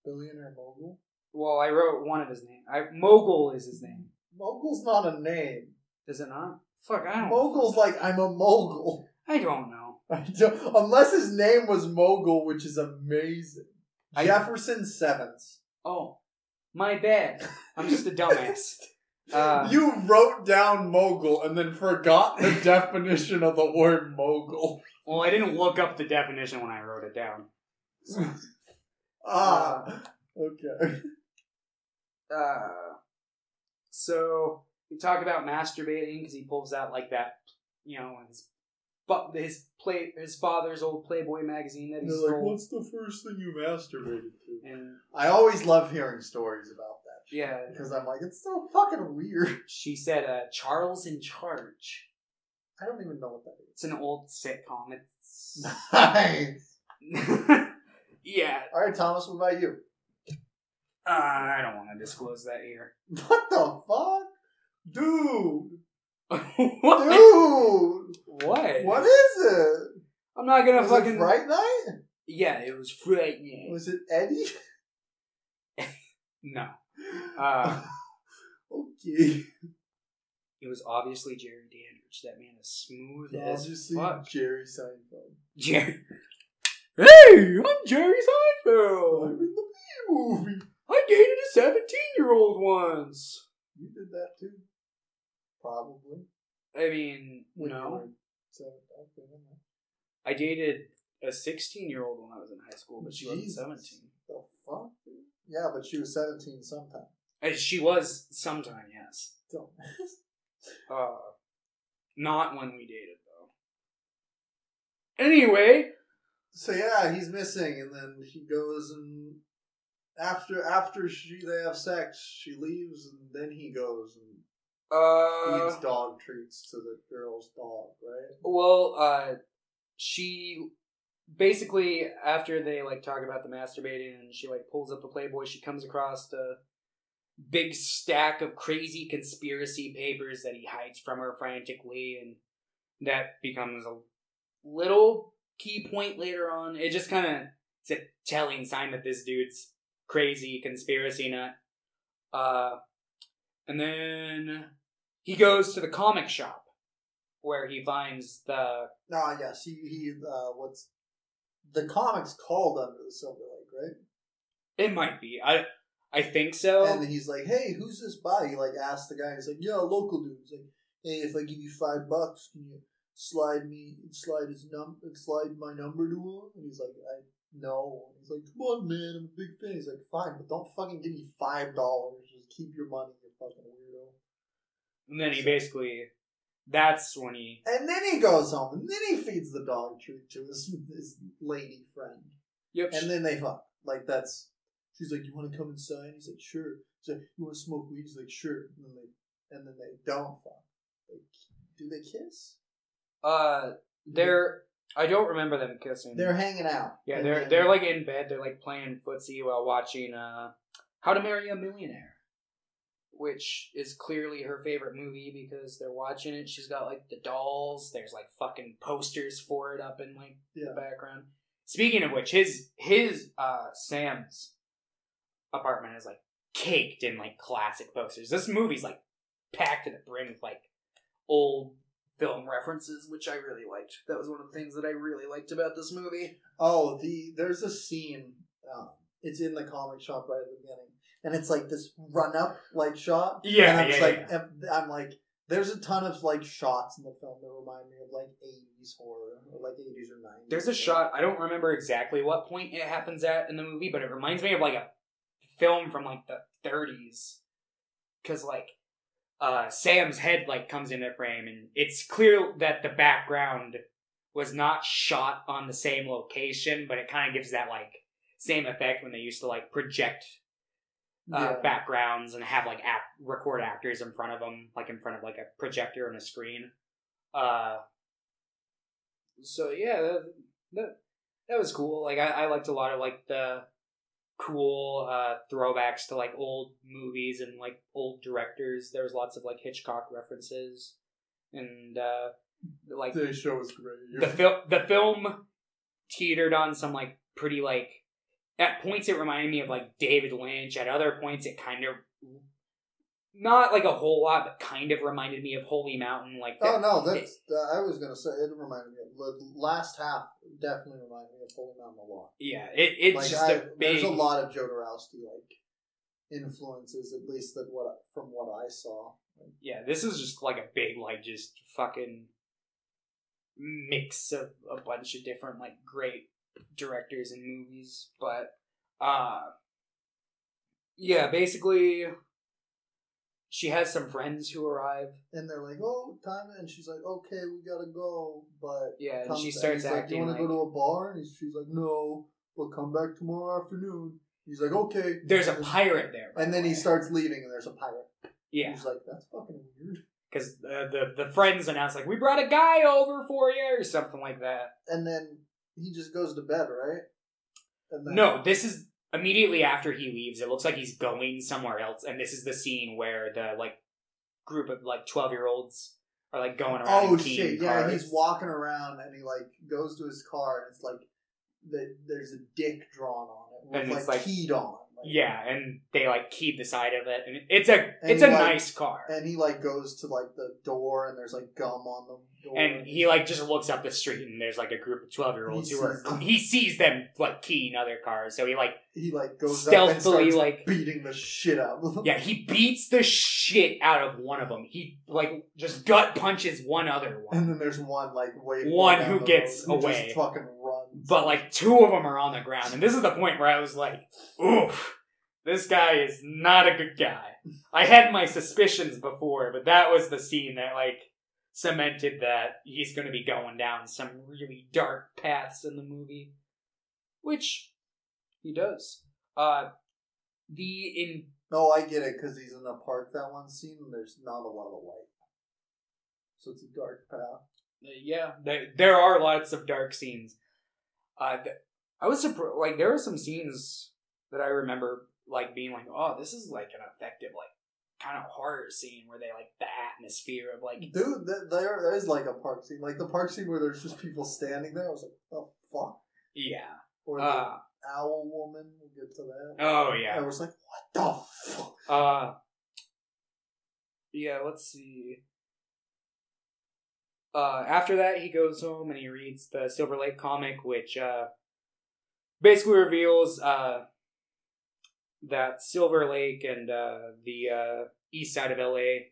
A: billionaire mogul.
B: Well, I wrote one of his name. I, mogul is his name.
A: Mogul's not a name.
B: Is it not? Fuck, I don't.
A: Mogul's like I'm a mogul.
B: I don't know.
A: I don't, unless his name was Mogul, which is amazing.
B: I-
A: Jefferson Sevence.
B: Oh, my bad. I'm just a dumbass. Uh,
A: you wrote down mogul and then forgot the definition of the word mogul.
B: well, I didn't look up the definition when I wrote it down.
A: Ah, okay.
B: Uh, so we talk about masturbating because he pulls out like that, you know, his but his play his father's old Playboy magazine that he
A: They're like,
B: stole.
A: what's the first thing you masturbated to?
B: and
A: I always love hearing stories about that. shit,
B: yeah,
A: Because I'm like, it's so fucking weird.
B: she said, uh, "Charles in Charge."
A: I don't even know what that is.
B: It's an old sitcom. It's
A: is. Nice.
B: yeah.
A: All right, Thomas, what about you?
B: Uh, I don't want to disclose that here.
A: What the fuck? Dude.
B: what?
A: Dude.
B: What?
A: What is it?
B: I'm not gonna
A: Was
B: fucking.
A: it Fright Night?
B: Yeah, it was frightening.
A: Was it Eddie?
B: No. Uh,
A: okay.
B: it was obviously Jerry Dandridge. That man is smooth as
A: Obviously,
B: fuck.
A: Jerry Seinfeld.
B: Jerry. Hey, I'm Jerry Seinfeld.
A: I'm in the B movie.
B: I dated a 17 year old once.
A: You did that too. Probably.
B: I mean,
A: When you
B: no.
A: seven-.
B: I dated a 16 year old when I was in high school, but she wasn't 17.
A: The fuck? Yeah, but she was 17 sometime.
B: Uh, She was sometime, yes.
A: Don't.
B: Uh, not when we dated, though. Anyway,
A: So yeah, he's missing, and then he goes and after after she they have sex, she leaves, and then he goes and
B: uh,
A: feeds dog treats to the girl's dog, right?
B: Well, uh, she basically after they like talk about the masturbating and she like pulls up the Playboy, she comes across a big stack of crazy conspiracy papers that he hides from her frantically, and that becomes a little key point later on. It just kind of it's a telling sign that this dude's crazy conspiracy nut. Uh, and then he goes to the comic shop where he finds the
A: Ah, yes, he he. Uh, what's the comics called Under the Silver Lake, right?
B: It might be. I I think so.
A: And he's like, "Hey, who's this by?" He like asks the guy. He's like, "Yeah, local dude." He's like, "Hey, if I give you five bucks, can you slide me slide his num slide my number to him?" And he's like, "I no." And he's like, "Come on, man, I'm a big fan." He's like, "Fine, but don't fucking give me five dollars. Just keep your money, you fucking weirdo."
B: and then he basically, that's when he,
A: And then he goes home, and then he feeds the dog treat to his his lady friend,
B: yep,
A: and then they fuck. Like that's. She's like, "You want to come inside?" He's like, "Sure." She's like, "You want to smoke weed?" He's like, "Sure." And then they and then they don't fuck. They, do they kiss?
B: uh, they're, I don't remember them kissing.
A: They're hanging out.
B: yeah, they're they're like in bed. They're like playing footsie while watching uh, How to Marry a Millionaire, which is clearly her favorite movie because they're watching it. She's got like the dolls. There's like fucking posters for it up in like
A: Yeah.
B: the background. Speaking of which, his his uh Sam's apartment is like caked in like classic posters. This movie's like packed to the brim with like old film references, which I really liked. That was one of the things that I really liked about this movie.
A: Oh, the there's a scene. Um, it's in the comic shop right at the beginning, and it's like this run up like shot.
B: Yeah,
A: and I'm
B: yeah,
A: like,
B: yeah.
A: I'm- like, there's a ton of like shots in the film that remind me of like 80s horror, or like 80s or 90s.
B: There's a shot, I don't remember exactly what point it happens at in the movie, but it reminds me of like a film from like the 30s. Cause like, uh, Sam's head like comes into frame and it's clear that the background was not shot on the same location, but it kind of gives that like same effect when they used to like project uh,
A: Yeah.
B: backgrounds and have like act record actors in front of them, like in front of like a projector and a screen. Uh, so yeah, that, that that was cool. Like I, I liked a lot of like the cool uh, throwbacks to like old movies and like old directors. There was lots of like Hitchcock references, and uh, like
A: The show was great.
B: the film the film teetered on some like pretty like at points it reminded me of like David Lynch. At other points it kind of not like a whole lot, but kind of reminded me of Holy Mountain. Like
A: Oh no, that's uh, I was gonna say it reminded me of the last half. Definitely reminded me of Holy Mountain a lot.
B: yeah, it, it's
A: like
B: just
A: I,
B: a big.
A: there's a lot of Jodorowsky like influences, at least that what from what I saw.
B: Yeah, this is just like a big like just fucking mix of a bunch of different like great directors and movies, but uh yeah, basically she has some friends who arrive.
A: And they're like, "Oh, time," and she's like, "Okay, we gotta go." But
B: Yeah, and she starts
A: he's like, "Do you want to
B: like
A: go to a bar?" And she's like, "No, but come back tomorrow afternoon." He's like, "Okay."
B: there's a pirate there.
A: And
B: the
A: then he starts leaving, and there's a pirate.
B: Yeah,
A: He's like, "That's fucking weird."
B: because uh, the the friends announce like we brought a guy over for you or something like that.
A: And then he just goes to bed, right? And then,
B: No, this is immediately after he leaves. It looks like he's going somewhere else, and this is the scene where the like group of like twelve year olds are like going around.
A: Oh shit! Yeah, he's walking around and he like goes to his car and it's like the, there's a dick drawn on it, with,
B: And it's
A: like,
B: like-
A: keyed on. Like,
B: Yeah, and they like keyed the side of it, and it's a
A: And
B: it's a
A: like-
B: nice car.
A: And he like goes to like the door and there's like gum on the door.
B: And he like just looks up the street, and there's like a group of twelve year olds who are
A: them.
B: he sees them like keying other cars, so he like
A: he like goes
B: stealthily like
A: beating the shit out of them.
B: Yeah, he beats the shit out of one of them. He like just gut punches one other one, And
A: then there's one like way
B: One who gets
A: road who
B: away.
A: just fucking.
B: But like two of them are on the ground, and this is the point where I was like, "Oof, this guy is not a good guy." I had my suspicions before, but that was the scene that like cemented that he's going to be going down some really dark paths in the movie, which he does. Uh, the in
A: no, I get it because he's in the park that one scene and there's not a lot of light, so it's a dark path.
B: yeah, there, there are lots of dark scenes. Uh, th- I was surprised. Like there were some scenes that I remember like being like, "Oh, this is like an effective like kind of horror scene where they like the atmosphere of like
A: Dude, th- there there is like a park scene, like the park scene where there's just people standing there. I was like, oh fuck.
B: yeah,
A: Or the
B: uh,
A: owl woman. We'll get to that.
B: oh yeah I
A: was like, what the fuck?
B: uh, yeah. Let's see. Uh, after that, he goes home and he reads the Silver Lake comic, which uh, basically reveals uh, that Silver Lake and uh, the uh, east side of LA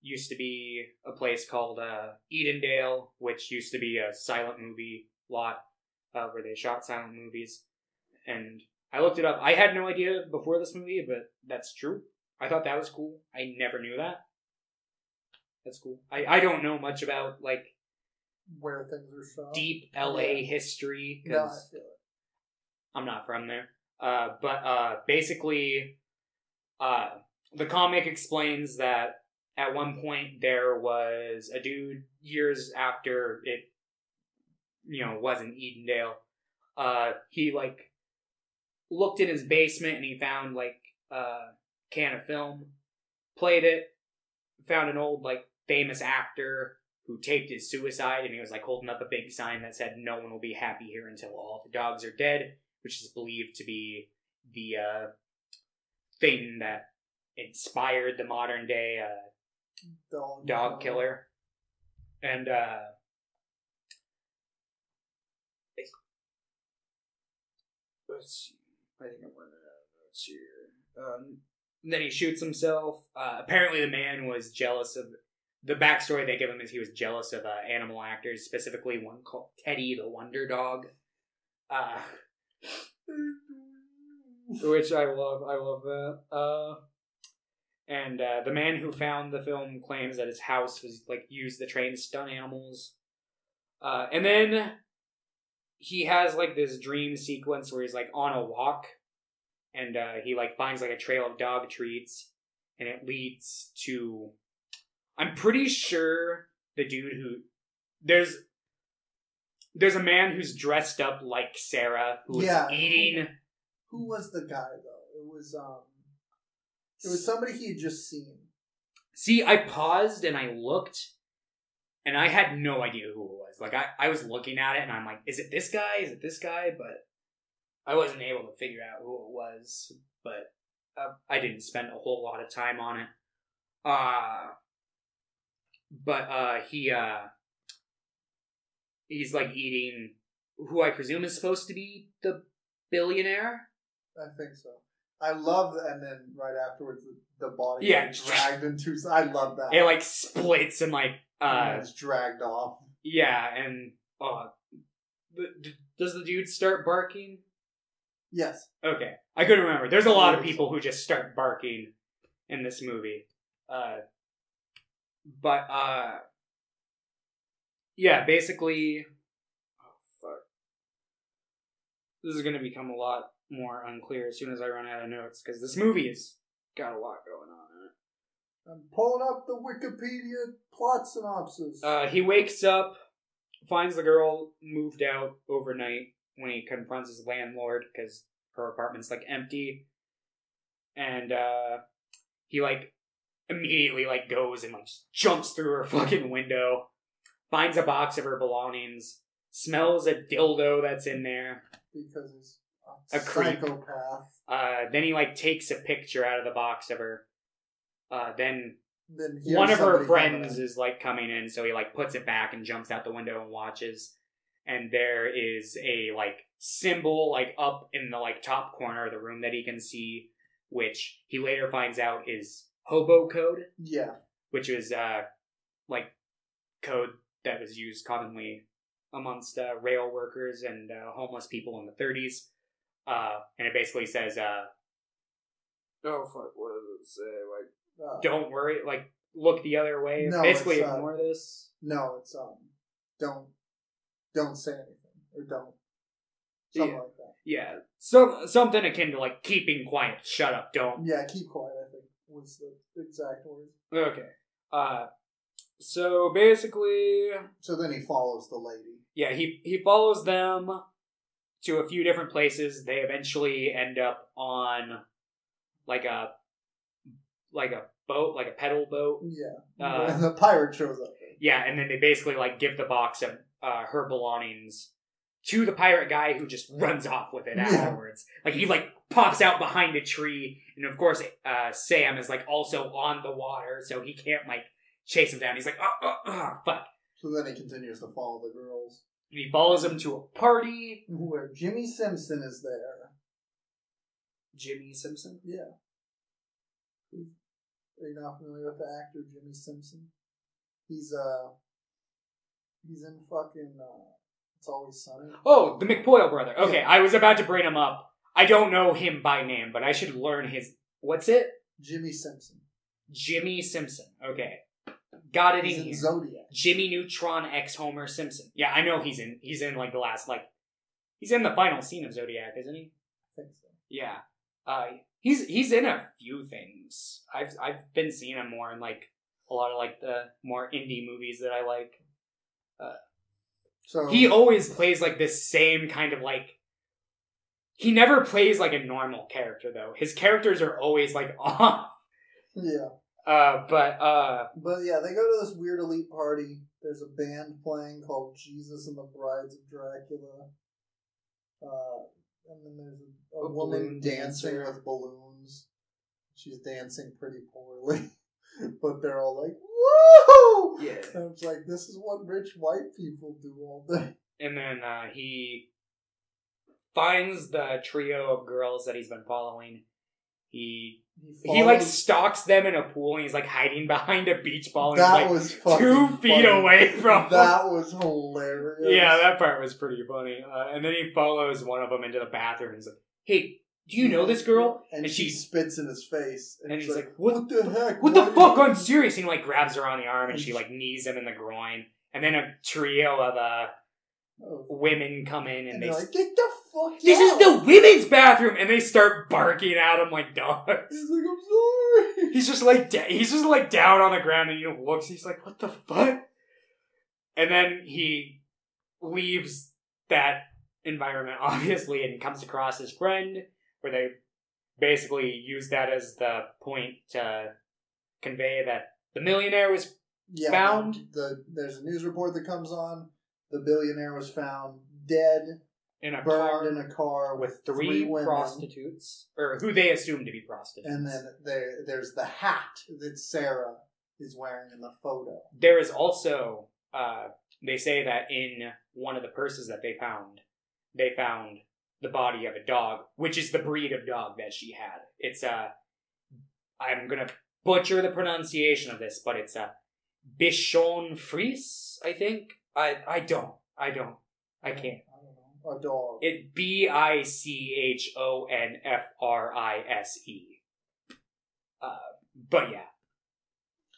B: used to be a place called Edendale, which used to be a silent movie lot where they shot silent movies. And I looked it up. I had no idea before this movie, but that's true. I thought that was cool. I never knew that. That's cool. I, I don't know much about like
A: Where things are shot.
B: deep LA history
A: No, I
B: because
A: feel it.
B: I'm not from there. Uh, but uh, basically, uh, the comic explains that at one point there was a dude years after it, you know, was in Edendale. Uh, he like looked in his basement and he found like a can of film, played it, found an old like famous actor who taped his suicide and he was like holding up a big sign that said no one will be happy here until all the dogs are dead which is believed to be the uh, thing that inspired the modern day uh,
A: Dog,
B: dog killer. And uh, let's see. I think I'm running out of notes here. Um, then he shoots himself. Uh, apparently, the man was jealous of. The backstory they give him is he was jealous of uh, animal actors, specifically one called Teddy the Wonder Dog. Uh, which I love. I love that. Uh, and uh, the man who found the film claims that his house was like used to train stunt animals. Uh, and then he has like this dream sequence where he's like on a walk, and uh, he like finds like a trail of dog treats, and it leads to. I'm pretty sure the dude who there's there's a man who's dressed up like Sarah who's
A: Yeah.
B: eating
A: Who was the guy though? It was um. It was somebody he had just seen.
B: See, I paused and I looked, and I had no idea who it was. Like, I, I was looking at it and I'm like, is it this guy? Is it this guy? But I wasn't able to figure out who it was. But uh, I didn't spend a whole lot of time on it. Uh, but uh, he uh, he's like eating who I presume is supposed to be the billionaire.
A: I think so. I love that, and then right afterwards, the, the body
B: Yeah.
A: gets dragged into. I love that.
B: It like splits and like
A: And
B: uh,
A: it's dragged off.
B: Yeah, and uh, does the dude start barking?
A: Yes.
B: Okay, I couldn't remember. There's a lot of people who just start barking in this movie. Uh, but uh, yeah, basically, oh fuck, this is gonna become a lot more unclear as soon as I run out of notes because this movie has got a lot going on in it.
A: I'm pulling up the Wikipedia plot synopsis.
B: Uh, he wakes up, finds the girl moved out overnight when he confronts his landlord because her apartment's like empty, and uh, he like immediately like goes and like jumps through her fucking window, finds a box of her belongings, smells a dildo that's in there.
A: because he's a,
B: A
A: psychopath.
B: Uh, then he like takes a picture out of the box of her. Uh, then
A: Then
B: one of her friends is like coming in, so he like puts it back and jumps out the window and watches. And there is a like symbol like up in the like top corner of the room that he can see, which he later finds out is hobo code,
A: Yeah.
B: which is uh like code that was used commonly amongst uh, rail workers and uh, homeless people in the 30s. Uh, and it basically says, uh, "Oh fuck, what does it say? Like."
A: Uh,
B: don't worry, like look the other way.
A: No,
B: Basically,
A: it's, uh,
B: ignore this.
A: No, it's um, don't don't say anything or don't something
B: Yeah.
A: like that.
B: Yeah, some something akin to like keeping quiet. Shut up, don't.
A: Yeah, keep quiet. Was the exact word.
B: Okay. Uh, so basically,
A: So then he follows the lady.
B: yeah, he he follows them to a few different places. They eventually end up on like a like a boat, like a pedal boat.
A: Yeah,
B: Uh,
A: and the pirate shows up.
B: Yeah, and then they basically like give the box of uh, her belongings to the pirate guy who just runs off with it
A: Yeah.
B: afterwards. Like he like pops out behind a tree, and of course uh, Sam is like also on the water, so he can't like chase him down. He's like, oh, oh, oh fuck.
A: So then he continues to follow the girls,
B: And he follows him to a party.
A: where Jimmy Simpson is there.
B: Jimmy Simpson.
A: Yeah. Are you not familiar with the actor Jimmy Simpson? He's uh he's in fucking uh It's Always Sunny.
B: Oh, the McPoyle brother. Okay, I was about to bring him up. I don't know him by name, but I should learn his. What's it?
A: Jimmy Simpson.
B: Jimmy Simpson. Okay, got it
A: He's
B: in
A: in
B: here.
A: Zodiac.
B: Jimmy Neutron X Homer Simpson. Yeah, I know he's in. He's in like the last like. He's in the final scene of Zodiac, isn't he?
A: I think so.
B: Yeah. Uh, he's he's in a few things. I've I've been seeing him more in like a lot of like the more indie movies that I like.
A: So
B: He always plays like this same kind of like. He never plays like a normal character though. His characters are always like off.
A: yeah.
B: Uh, but uh,
A: But yeah, they go to this weird elite party. There's a band playing called Jesus and the Brides of Dracula. Uh, and then there's a, a,
B: A
A: woman dancing
B: dancer.
A: with balloons. She's dancing pretty poorly, but they're all like, "Woo!"
D: Yeah.
A: And it's like this is what rich white people do all day.
B: and then uh, he finds the trio of girls that he's been following. He he like stalks them in a pool and he's like hiding behind a beach ball and
A: that
B: like
A: was fucking
B: two feet
A: funny.
B: away from
A: That was hilarious.
B: Yeah, that part was pretty funny. Uh, and then he follows one of them into the bathroom and he's like, "Hey, do you know this girl?"
A: And,
B: And
A: she
B: she-
A: spits in his face, and,
B: and
A: he's like,
B: like,
A: "What, the heck?
B: What the fuck?
A: did
B: I'm serious. And he like grabs her on the arm and
A: And
B: she like knees him in the groin. And then a trio of uh
A: Oh.
B: women come in and, they
A: they're like, "Get the fuck
B: This
A: out!"
B: is the women's bathroom, and they start barking at him like dogs.
A: He's like, "I'm sorry."
B: He's just like da- he's just like down on the ground, and he looks. He's like, "What the fuck?" And then he leaves that environment, obviously, and comes across his friend, where they basically use that as the point to convey that the millionaire was
A: yeah,
B: found?
A: The, the there's a news report that comes on. The billionaire was found dead,
B: in a
A: burned
B: car
A: in a car with
B: three,
A: three
B: prostitutes, or who they assume to be prostitutes.
A: And then there, there's the hat that Sarah is wearing in the photo.
B: There is also, uh, they say that in one of the purses that they found, they found the body of a dog, which is the breed of dog that she had. It's a, I'm gonna butcher the pronunciation of this, but it's a Bichon Frise, I think. I I don't, I don't, I can't.
A: A dog.
B: It B I C H O N F R I S E. Uh, but yeah.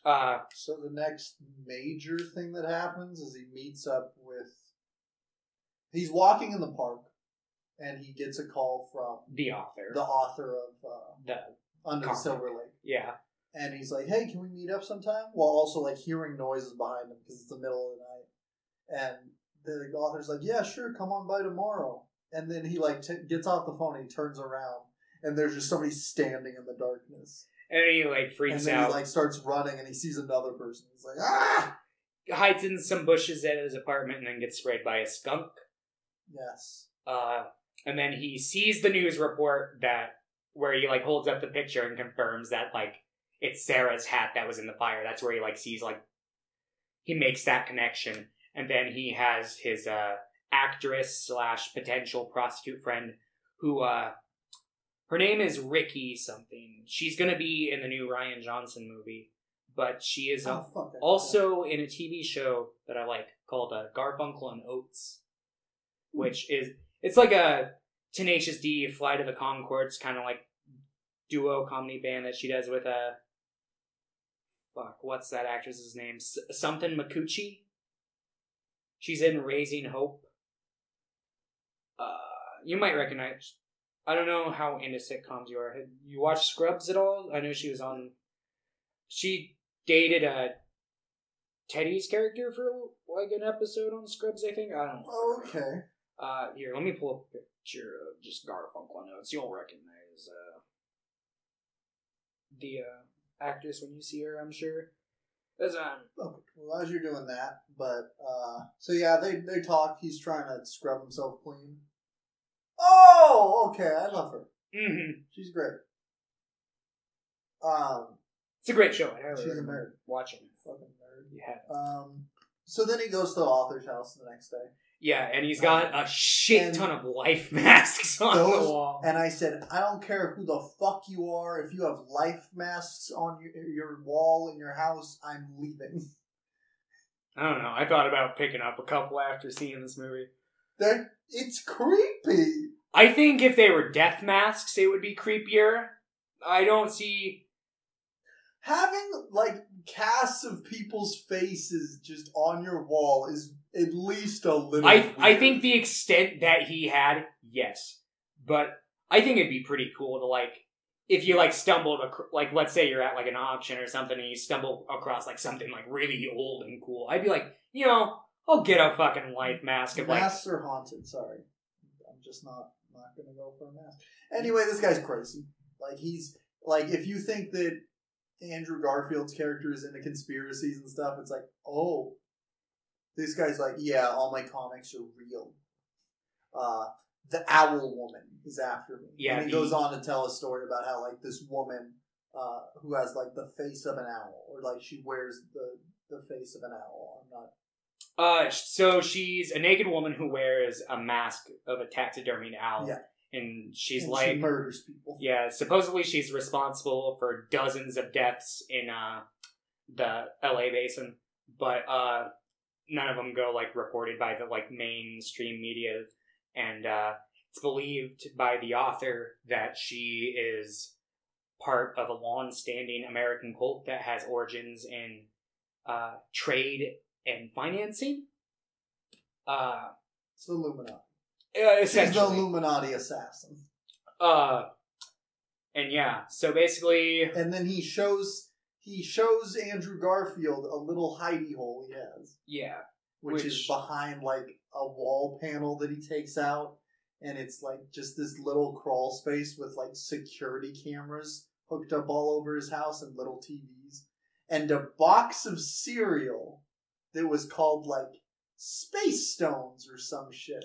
B: Uh,
A: So the next major thing that happens is he meets up with. He's walking in the park, and he gets a call from
B: the author.
A: the author of uh,
B: the
A: Under the Silver Lake,
B: yeah.
A: and he's like, "Hey, can we meet up sometime?" While also like hearing noises behind him because it's the middle of the night, and the author's like, "Yeah, sure, come on by tomorrow." And then he like t- gets off the phone and he turns around, and there's just somebody standing in the darkness,
B: And he like
A: and
B: freaks
A: then
B: out,
A: he like starts running, and he sees another person. He's like, "Ah!"
B: hides in some bushes at his apartment, and then gets sprayed by a skunk.
A: Yes.
B: Uh, and then he sees the news report that where he like holds up the picture and confirms that like it's Sarah's hat that was in the fire. That's where he like sees like he makes that connection, and then he has his uh actress slash potential prostitute friend who uh her name is Ricky something. She's gonna be in the new Rian Johnson movie, but she is uh,
A: Oh, fuck,
B: also in a TV show that I like called uh, Garfunkel and Oates, which is it's like a Tenacious D, Flight of the Conchords kind of like duo comedy band that she does with a fuck. What's that actress's name? S- something Micucci. She's in Raising Hope. Uh, you might recognize. I don't know how into sitcoms you are. Have you watched Scrubs at all? I know she was on. She dated a Teddy's character for like an episode on Scrubs. I think I don't. know.
A: Oh, okay.
B: Uh, here, let me pull up a picture of just Garfunkel and Oates. You'll recognize uh, the uh, actress when you see her. I'm sure. That's um.
A: Okay. Well, as you're doing that, but uh, so yeah, they they talk. He's trying to scrub himself clean. Oh, okay. I love her.
B: Mm-hmm.
A: She's great. Um,
B: It's a great show. I
A: She's a nerd.
B: Watching.
A: fucking nerd.
B: Yeah.
A: Um, so then he goes to the author's house the next day.
B: Yeah, and he's got a shit ton of life masks on
A: those-
B: the wall.
A: And I said, I don't care who the fuck you are. If you have life masks on your, your wall in your house, I'm leaving.
B: I don't know. I thought about picking up a couple after seeing this movie.
A: That it's creepy.
B: I think if they were death masks, it would be creepier. I don't see.
A: Having like casts of people's faces just on your wall is at least a little.
B: I I think the extent that he had, yes, but I think it'd be pretty cool to like if you like stumbled ac- like let's say you're at like an auction or something and you stumble across like something like really old and cool. I'd be like, you know, I'll get a fucking life mask of like
A: masks are haunted. Sorry, I'm just not not gonna go for a mask. Anyway, this guy's crazy. Like he's like if you think that Andrew Garfield's character is into conspiracies and stuff, it's like oh, this guy's like yeah, all my comics are real. Uh, the Owl Woman is after me.
B: Yeah,
A: and he
B: the-
A: goes on to tell a story about how like this woman uh, who has like the face of an owl, or like she wears the the face of an owl. I'm not
B: Uh, so she's a naked woman who wears a mask of a taxidermied owl.
A: Yeah.
B: And she's
A: and
B: like,
A: she murders people.
B: yeah, supposedly she's responsible for dozens of deaths in uh, the LA basin, but uh, none of them go like reported by the like mainstream media. And uh, it's believed by the author that she is part of a long-standing American cult that has origins in uh, trade and financing. Uh,
A: It's the Illuminati.
B: uh,
A: She's the. Illuminati assassin.
B: Uh, and yeah, so basically,
A: And then he shows he shows Andrew Garfield a little hidey hole he has,
B: yeah,
A: which, is behind like a wall panel that he takes out, and it's like just this little crawl space with like security cameras hooked up all over his house and little TVs, and a box of cereal that was called like Space Stones or some shit.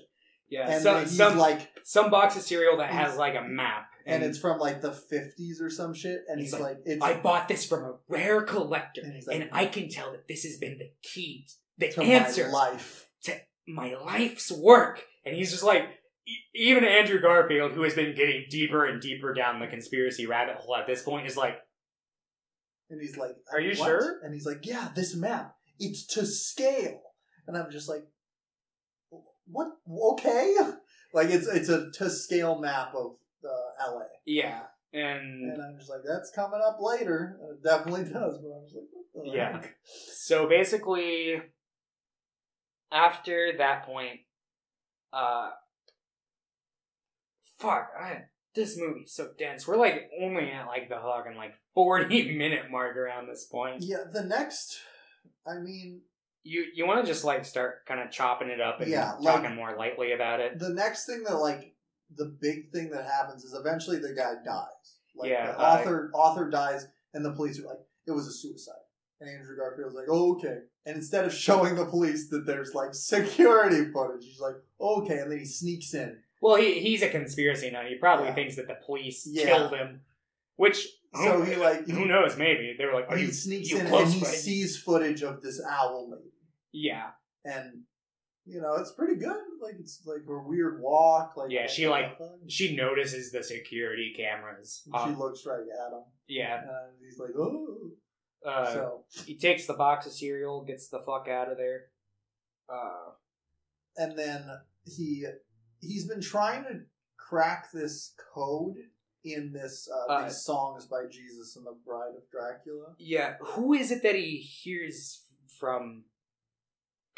B: Yeah,
A: And
B: some
A: he's
B: some
A: like
B: some box of cereal that has like a map,
A: and it's from like the 50s or some shit and he's,
B: He's
A: like, it's
B: I bought this from a rare collector,
A: And he's
B: and, I can tell that this has been the key, the
A: to
B: answer
A: my life
B: to my life's work. And he's just like, e- even Andrew Garfield, who has been getting deeper and deeper down the conspiracy rabbit hole at this point, is like,
A: and he's like
B: Are you
A: "What?"
B: sure?
A: and he's like yeah this map it's to scale and i'm just like what okay like it's it's a to scale map of uh, la
B: yeah, and
A: and i'm just like that's coming up later and it definitely does but i'm just like what the
B: Yeah.
A: heck?
B: So basically, after that point, uh, fuck, I, this movie's so dense. We're like only at like the fucking like forty minute mark around this point.
A: yeah the next i mean
B: You you want to just like start kind of chopping it up and
A: Yeah, like-
B: talking more lightly about it.
A: the next thing that like the big thing that happens is eventually the guy dies. Like
B: Yeah,
A: the
B: uh,
A: author author dies and the police are like, it was a suicide. And Andrew Garfield's like, oh, okay. And instead of showing the police that there's like security footage, he's like, oh, okay, and then he sneaks in.
B: Well, he he's a conspiracy nut. He probably
A: Yeah.
B: thinks that the police
A: Yeah.
B: killed him, which
A: So he like
B: who
A: he,
B: knows? Maybe they were like, "Are
A: he
B: you
A: sneaks
B: you
A: in
B: close
A: and he
B: friend?"
A: sees footage of this owl lady.
B: Yeah,
A: And you know, it's pretty good. Like it's like a weird walk. Like
B: Yeah, she, like, she notices the security cameras.
A: she
B: Um,
A: looks right at him,
B: yeah,
A: and he's like, oh.
B: uh,
A: so
B: he takes the box of cereal, gets the fuck out of there. Uh,
A: and then he he's been trying to crack this code in this uh,
B: Uh,
A: these songs by Jesus and the Bride of Dracula.
B: yeah, who is it that he hears from?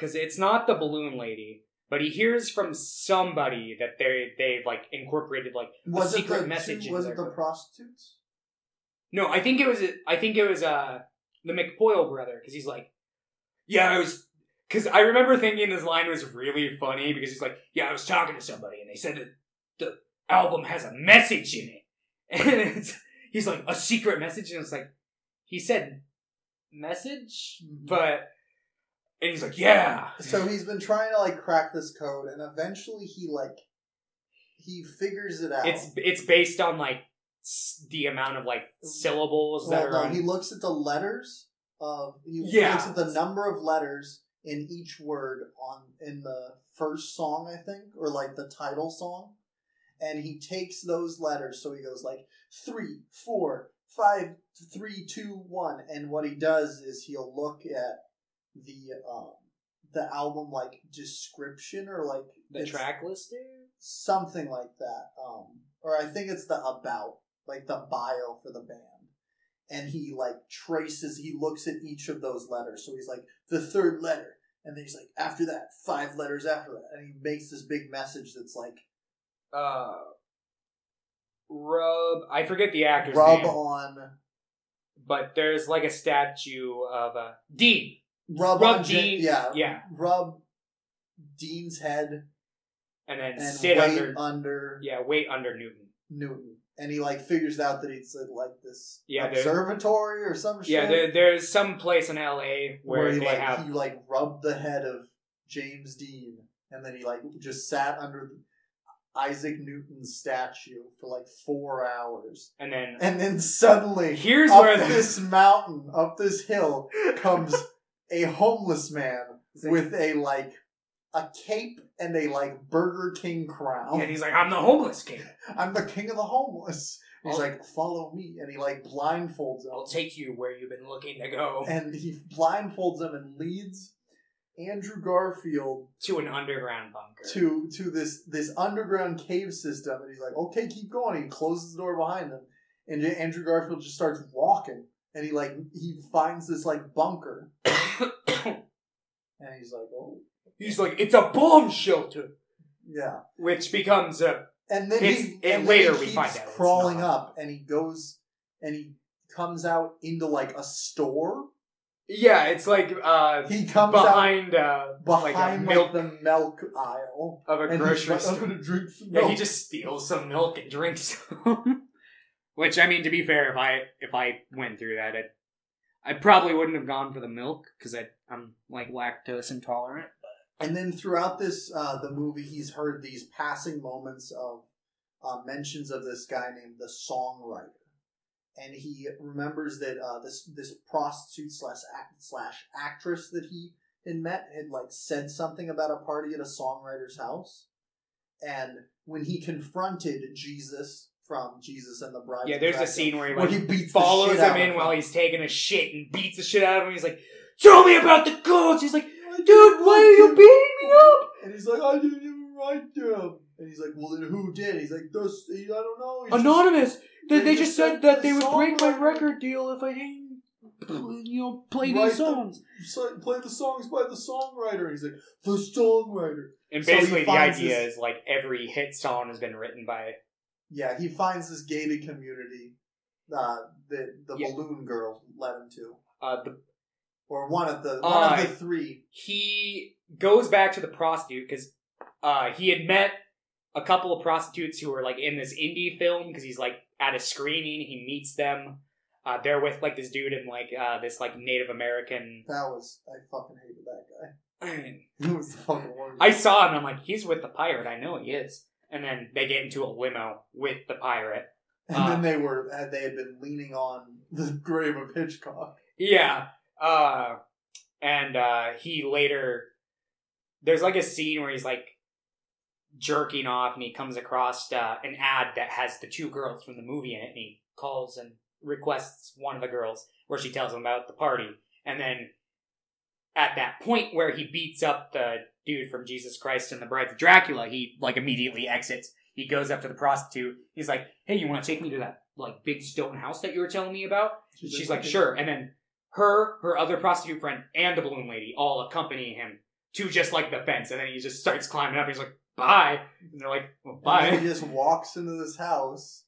B: Because it's not the balloon lady, but he hears from somebody that they they've like incorporated like
A: Was
B: a secret
A: the
B: message.
A: two, was it the
B: code.
A: prostitutes?
B: No, I think it was. I think it was uh the McPoyle brother because he's like, yeah, I was. Because I remember thinking this line was really funny because he's like, yeah, I was talking to somebody and they said that the album has a message in it, and it's, he's like a secret message, and it's like he said message,
A: Mhm.
B: but and he's like, yeah,
A: So he's been trying to like crack this code, and eventually he like he figures it out.
B: it's it's based on like s- the amount of like syllables that
A: well,
B: are
A: no,
B: on.
A: he looks at the letters of he
B: Yeah.
A: looks at the number of letters in each word on in the first song, I think, or like the title song. And he takes those letters, so he goes like three, four, five, three, two, one. And what he does is he'll look at the um the album like description or like
B: The track lister?
A: something like that. Um or I think it's the about, like the bio for the band. And he like traces he looks at each of those letters. So he's like, the third letter. And then he's like, after that, five letters after that. And he makes this big message that's like
B: Uh, rub. I forget the actor's
A: rub
B: name,
A: on
B: but there's like a statue of uh, Dean.
A: Rub,
B: Rub Dean-
A: yeah.
B: yeah.
A: Rub Dean's head
B: And then
A: and
B: sit under.
A: under
B: yeah, wait under Newton.
A: Newton. And he like figures out that it's at, like this
B: Yeah,
A: observatory or some shit.
B: Yeah, there, there's some place in LA where,
A: where he
B: they
A: like
B: have.
A: he like rubbed the head of James Dean, and then he like just sat under Isaac Newton's statue for like four hours,
B: and then
A: and then suddenly
B: here's
A: up
B: where
A: this mountain, up this hill, comes a homeless man with a like a cape and a like Burger King crown.
B: and he's like, I'm the homeless king.
A: I'm the king of the homeless. He's
B: I'll-
A: like, follow me, and he like blindfolds him.
B: I'll take you where you've been looking to go
A: and he blindfolds him and leads Andrew Garfield
B: to an underground bunker.
A: to to this this underground cave system, and he's like, "Okay, keep going." He closes the door behind him, and Andrew Garfield just starts walking, and he like he finds this like bunker, and he's like, "Oh,
B: he's like, it's a bomb shelter,
A: yeah."
B: which becomes a
A: And then
B: It's-
A: he
B: and later
A: then he
B: we find out it's
A: crawling
B: not.
A: up, and he goes and he comes out into like a store.
B: yeah. It's like uh,
A: He comes out
B: behind uh, like a
A: behind
B: milk
A: the milk aisle.
B: of a
A: And he's
B: grocery
A: like, I'm
B: store.
A: gonna drink some
B: Yeah,
A: milk.
B: he just steals some milk and drinks some. Which I mean, to be fair, if I if I went through that, I'd, I probably wouldn't have gone for the milk because I'm like lactose intolerant.
A: And then throughout this, uh, the movie, he's heard these passing moments of uh, mentions of this guy named the songwriter, and he remembers that uh, this this prostitute slash act, slash actress that he had met had like said something about a party at a songwriter's house, and when he confronted Jesus from Jesus and the Bride,
B: Yeah, there's a scene where he
A: where
B: like
A: he beats
B: follows
A: the
B: him in while he's taking a shit and beats the shit out of him. He's like, "Tell me about the codes." He's like, "Dude, why are you beating me up?"
A: And he's like, I didn't even write them. And he's like, well, then who did? He's like, those, I don't know. He's
B: Anonymous. They,
A: They
B: they
A: just
B: just said
A: said
B: that
A: the
B: they would break my record deal if I didn't, you know, play
A: Write
B: these
A: the-
B: songs.
A: So- play the songs by the songwriter. He's like, the songwriter.
B: And
A: So
B: basically, the idea is like every hit song has been written by
A: Yeah, he finds this gated community uh, that the
B: Yeah.
A: balloon girl led him to,
B: uh, the
A: or one of the one
B: Uh,
A: of the three.
B: he goes back to the prostitute because uh, he had met a couple of prostitutes who were like in this indie film because he's like at a screening. He meets them. Uh, they're with like this dude and like uh, this like Native American.
A: That was I fucking hated that guy.
B: I
A: He was the fucking worst.
B: saw him. I'm like, he's with the pirate. I know he is. And then they get into a limo with the pirate.
A: and
B: uh,
A: then they were had- they had been leaning on the grave of Hitchcock.
B: Yeah. Uh and uh he later there's like a scene where he's like jerking off and he comes across uh, an ad that has the two girls from the movie in it and he calls and requests one of the girls where she tells him about the party and then at that point where he beats up the dude from Jesus Christ and the Bride of Dracula he like immediately exits he goes up to the prostitute he's like hey you want to take me to that like big stone house that you were telling me about She's like, sure. And then her, her other prostitute friend, and the balloon lady all accompany him to just like the fence. And then he just starts climbing up. He's like, bye. And they're like, well,
A: And then
B: bye.
A: he just walks into this house,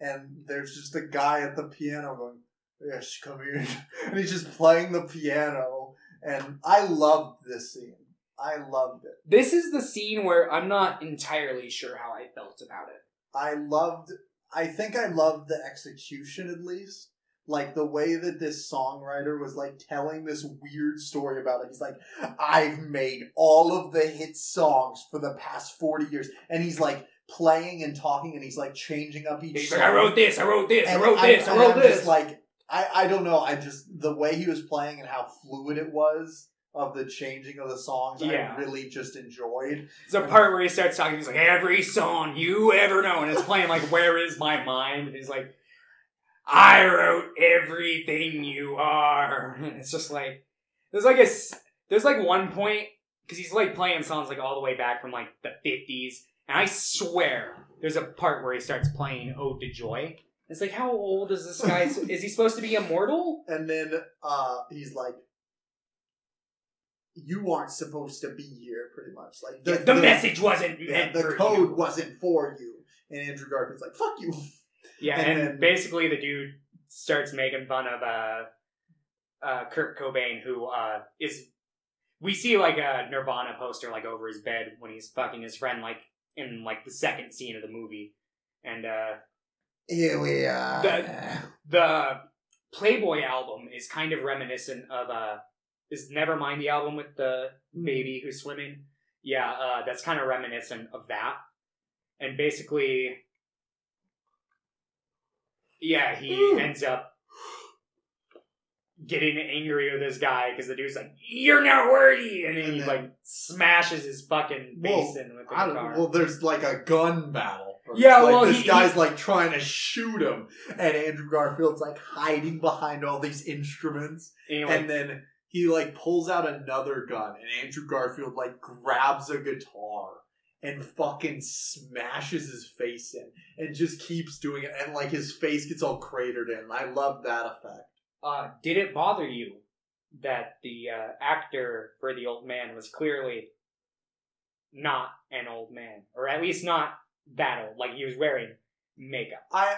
A: and there's just a guy at the piano going, "Yes, come here," and he's just playing the piano. And I loved this scene. I loved it.
B: This is the scene where I'm not entirely sure how I felt about it.
A: I loved. I think I loved the execution at least. Like the way that this songwriter was like telling this weird story about it. He's like, I've made all of the hit songs for the past 40 years. And he's like playing and talking and he's like changing up each
B: He's
A: song.
B: like, I wrote this, I wrote this, I
A: And
B: wrote this, I
A: and
B: wrote
A: I'm
B: this.
A: Just like I, I don't know. I just the way he was playing and how fluid it was. Of the changing of the songs
B: Yeah.
A: I really just enjoyed.
B: There's a part where he starts talking. He's like, "Every song you ever know," and it's playing like "Where Is My Mind," and he's like, "I wrote everything you are." And it's just like there's like a there's like one point because he's like playing songs like all the way back from like the 50s, and I swear there's a part where he starts playing "Ode to Joy." It's like, how old is this guy? is he supposed to be immortal?
A: And then uh, he's like, "You aren't supposed to be here." Pretty much, like
B: The, the message wasn't
A: yeah, the code
B: you.
A: wasn't for you. And Andrew Garfield's like, "Fuck you."
B: Yeah,
A: And
B: and,
A: then-
B: basically the dude starts making fun of uh, uh, Kurt Cobain, who uh, is. We see like a Nirvana poster like over his bed when he's fucking his friend, like in like the second scene of the movie, and uh,
A: Here we are.
B: The- the Playboy album is kind of reminiscent of uh, is Nevermind the album with the baby who's swimming. Yeah, uh, that's kind of reminiscent of that. And basically, yeah, he
A: Ooh.
B: ends up getting angry with this guy because the dude's like, "You're not worthy," and then
A: And
B: he
A: then-
B: like smashes his fucking
A: Well,
B: face in with the
A: I
B: guitar.
A: well, there's like a gun battle.
B: Yeah,
A: like,
B: well,
A: this
B: he-
A: guy's
B: he-
A: like trying to shoot him, and Andrew Garfield's like hiding behind all these instruments,
B: like,
A: and then he like pulls out another gun, and Andrew Garfield like grabs a guitar and fucking smashes his face in, and just keeps doing it, and like his face gets all cratered in. I love that effect.
B: Uh, did it bother you that the uh, actor for the old man was clearly not an old man, or at least not that old? Like he was wearing makeup.
A: I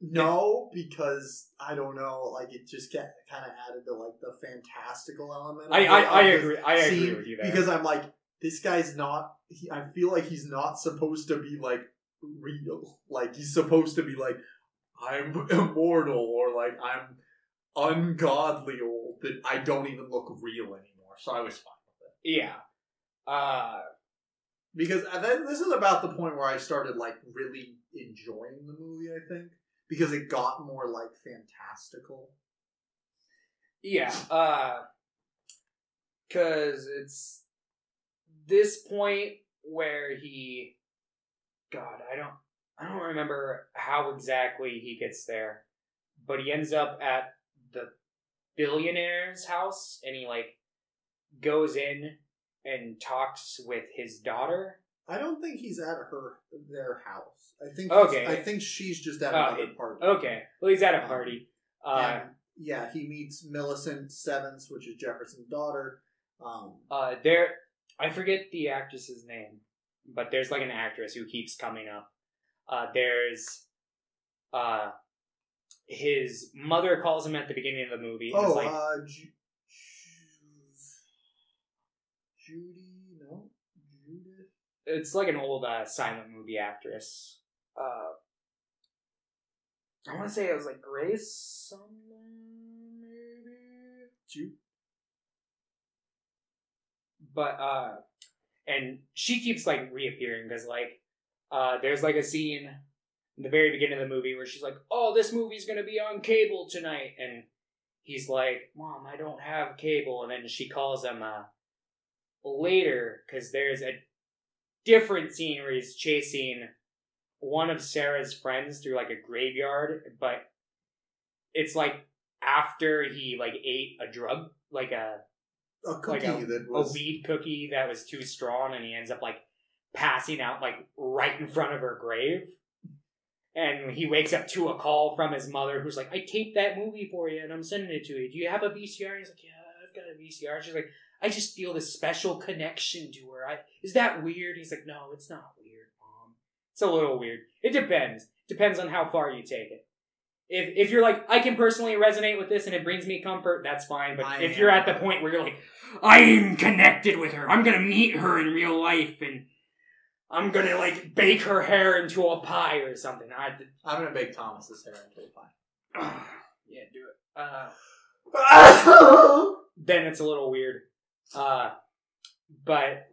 A: no because I don't know. Like it just get kind of added to like the fantastical element.
B: I I, I agree. I agree with you there.
A: because I'm like this guy's not. He, I feel like he's not supposed to be like real. Like he's supposed to be like I'm immortal or like I'm ungodly old. That I don't even look real anymore. So I was fine with it
B: yeah. Uh,
A: because then this is about the point where I started like really enjoying the movie. I think because it got more like fantastical.
B: yeah. Uh, cause it's this point where he, God, I don't, I don't remember how exactly he gets there, but he ends up at the billionaire's house and he like goes in and talks with his daughter.
A: I don't think he's at her their house. I think
B: Okay.
A: I think she's just at
B: Oh,
A: another party.
B: Okay, well he's at a party. Uh,
A: yeah, he meets Millicent Sevence, which is Jefferson's daughter. Um,
B: uh, there, I forget the actress's name, but there's like an actress who keeps coming up. Uh, there's, uh, his mother calls him at the beginning of the movie.
A: oh,
B: like,
A: uh, Ju- Ju- Judy.
B: It's like an old uh, silent movie actress. Uh, I want to say it was like Grace, maybe. But uh, and she keeps like reappearing because like uh, there's like a scene in the very beginning of the movie where she's like, "Oh, this movie's gonna be on cable tonight," and he's like, "Mom, I don't have cable," and then she calls him uh later because there's a different scene where he's chasing one of Sarah's friends through like a graveyard, but it's like after he like ate a drug, like a
A: a cookie
B: Like a-
A: that
B: a weed cookie that was too strong, and he ends up like passing out like right in front of her grave. And he wakes up to a call from his mother, who's like, "I taped that movie for you, and I'm sending it to you. Do you have a VCR?" He's like, "Yeah, I've got a VCR." She's like, "I just feel this special connection to her. I is that weird?" He's like, "No, it's not weird, mom. It's a little weird. It depends. Depends on how far you take it." If, if you're like, I can personally resonate with this and it brings me comfort, that's fine. But
D: I
B: if you're at the point where you're like, I'm connected with her. I'm gonna meet her in real life, and I'm gonna like bake her hair into a pie or something. I,
D: I'm gonna bake Thomas's hair into a pie.
B: yeah, do it. Uh, then it's a little weird. Uh, but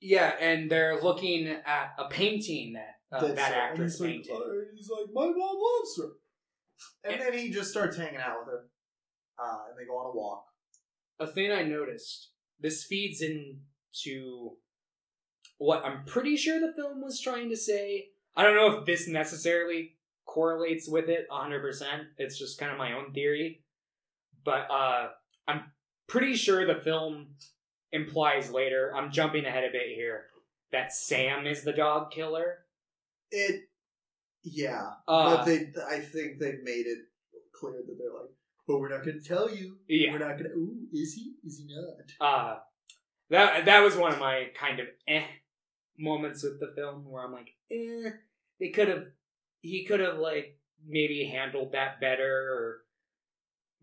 B: yeah, and they're looking at a painting that uh, that.
A: And
B: actress
A: he's like,
B: painted.
A: he's like, my mom loves her. And then he just starts hanging out with her. Uh, and they go on a walk.
B: a thing I noticed. This feeds into what I'm pretty sure the film was trying to say. I don't know if this necessarily correlates with it 100%. It's just kind of my own theory. But uh, I'm pretty sure the film implies later, I'm jumping ahead a bit here, that Sam is the dog killer.
A: It, yeah,
B: Uh,
A: but they, I think they made it clear that they're like, but we're not going to tell you.
B: yeah.
A: We're not going to. Ooh, is he? Is he not?
B: uh that that was one of my kind of eh moments with the film where I'm like, eh, they could have, he could have like maybe handled that better, or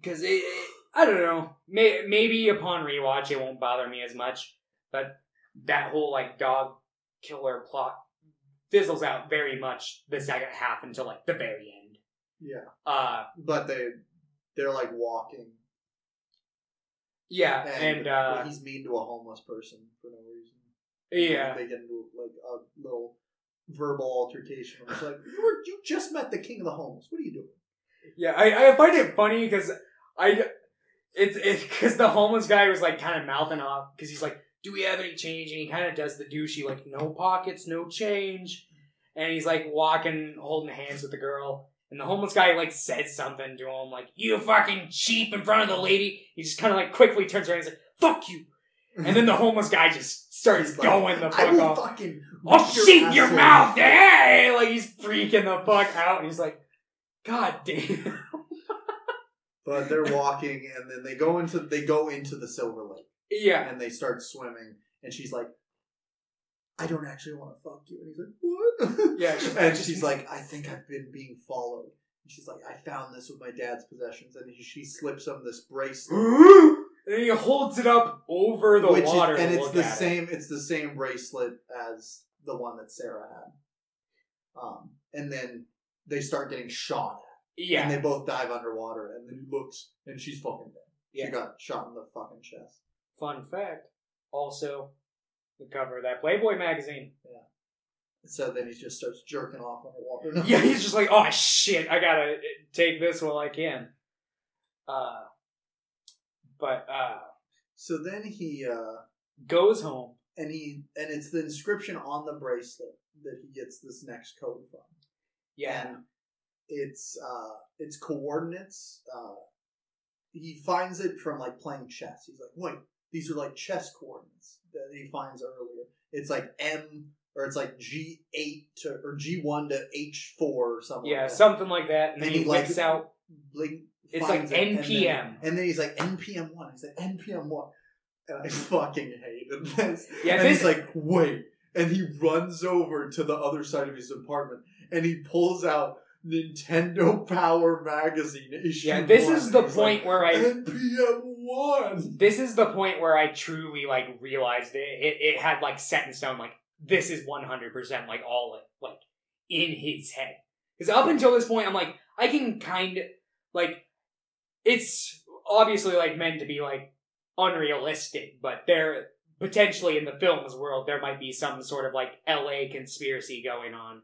B: because it, it- I don't know, may, maybe upon rewatch it won't bother me as much, but that whole like dog killer plot fizzles out very much the second half until like the very end.
A: Yeah,
B: Uh,
A: but they, they're like walking,
B: yeah,
A: and,
B: and, uh,
A: he's mean to a homeless person for no reason.
B: yeah,
A: they get into like a little verbal altercation. It's like you were, you just met the king of the homeless. What are you doing?
B: Yeah, I, I find it funny because I it's it's because the homeless guy was like kind of mouthing off because he's like, "Do we have any change?" And he kind of does the douchey like, "No pockets, no change," and he's like walking, holding hands with the girl. And the homeless guy like says something to him like, "You fucking cheap!" in front of the lady. He just kind of like quickly turns around and he's like, "Fuck you!" And then the homeless guy just starts
A: like,
B: going the fuck off.
A: fucking
B: I'll
A: your
B: shit your mouth, hey! Like he's freaking the fuck out, and he's like, "God damn."
A: But they're walking, and then they go into they go into the Silver Lake,
B: Yeah.
A: and they start swimming. And she's like, "I don't actually want to fuck you." And he's like, "What?"
B: Yeah, she's-
A: and she's like, "I think I've been being followed." And she's like, "I found this with my dad's possessions," and she slips him this bracelet.
B: and he holds it up over the
A: which is-
B: water,
A: and it's the
B: at it.
A: same. It's the same bracelet as the one that Sarah had. Um, and then they start getting shot
B: Yeah,
A: and they both dive underwater. And then he looks, and she's fucking dead.
B: Yeah.
A: She got shot in the fucking chest.
B: fun fact. Also, the cover of that Playboy magazine. Yeah.
A: So then he just starts jerking off underwater.
B: yeah, he's just like, oh shit, I gotta take this while I can. Uh, but uh,
A: So then he uh,
B: goes home.
A: and he and it's the inscription on the bracelet that he gets this next code from.
B: Yeah,
A: and it's uh its coordinates uh he finds it from like playing chess he's like wait these are like chess coordinates that he finds earlier it's like m or it's like g8 to or g1 to h4 or something
B: yeah,
A: like that.
B: something like that. And then
A: And
B: he
A: he, like,
B: whips out.
A: like
B: It's like
A: it, and then-
B: NPM.
A: and then, he's like npm1 he's like npm1 and i fucking hated this
B: Yeah,
A: and
B: this
A: he's like, wait. And he runs over to the other side of his apartment and he pulls out Nintendo Power Magazine issue.
B: yeah. This
A: one,
B: is the
A: he's
B: point where I
A: NPM one.
B: this is the point where I truly like realized it. It, it had like set in stone. Like this is one hundred percent like all like in his head. Because up until this point, I'm like I can kind of like it's obviously like meant to be like unrealistic, but there potentially in the film's world there might be some sort of like L.A. conspiracy going on.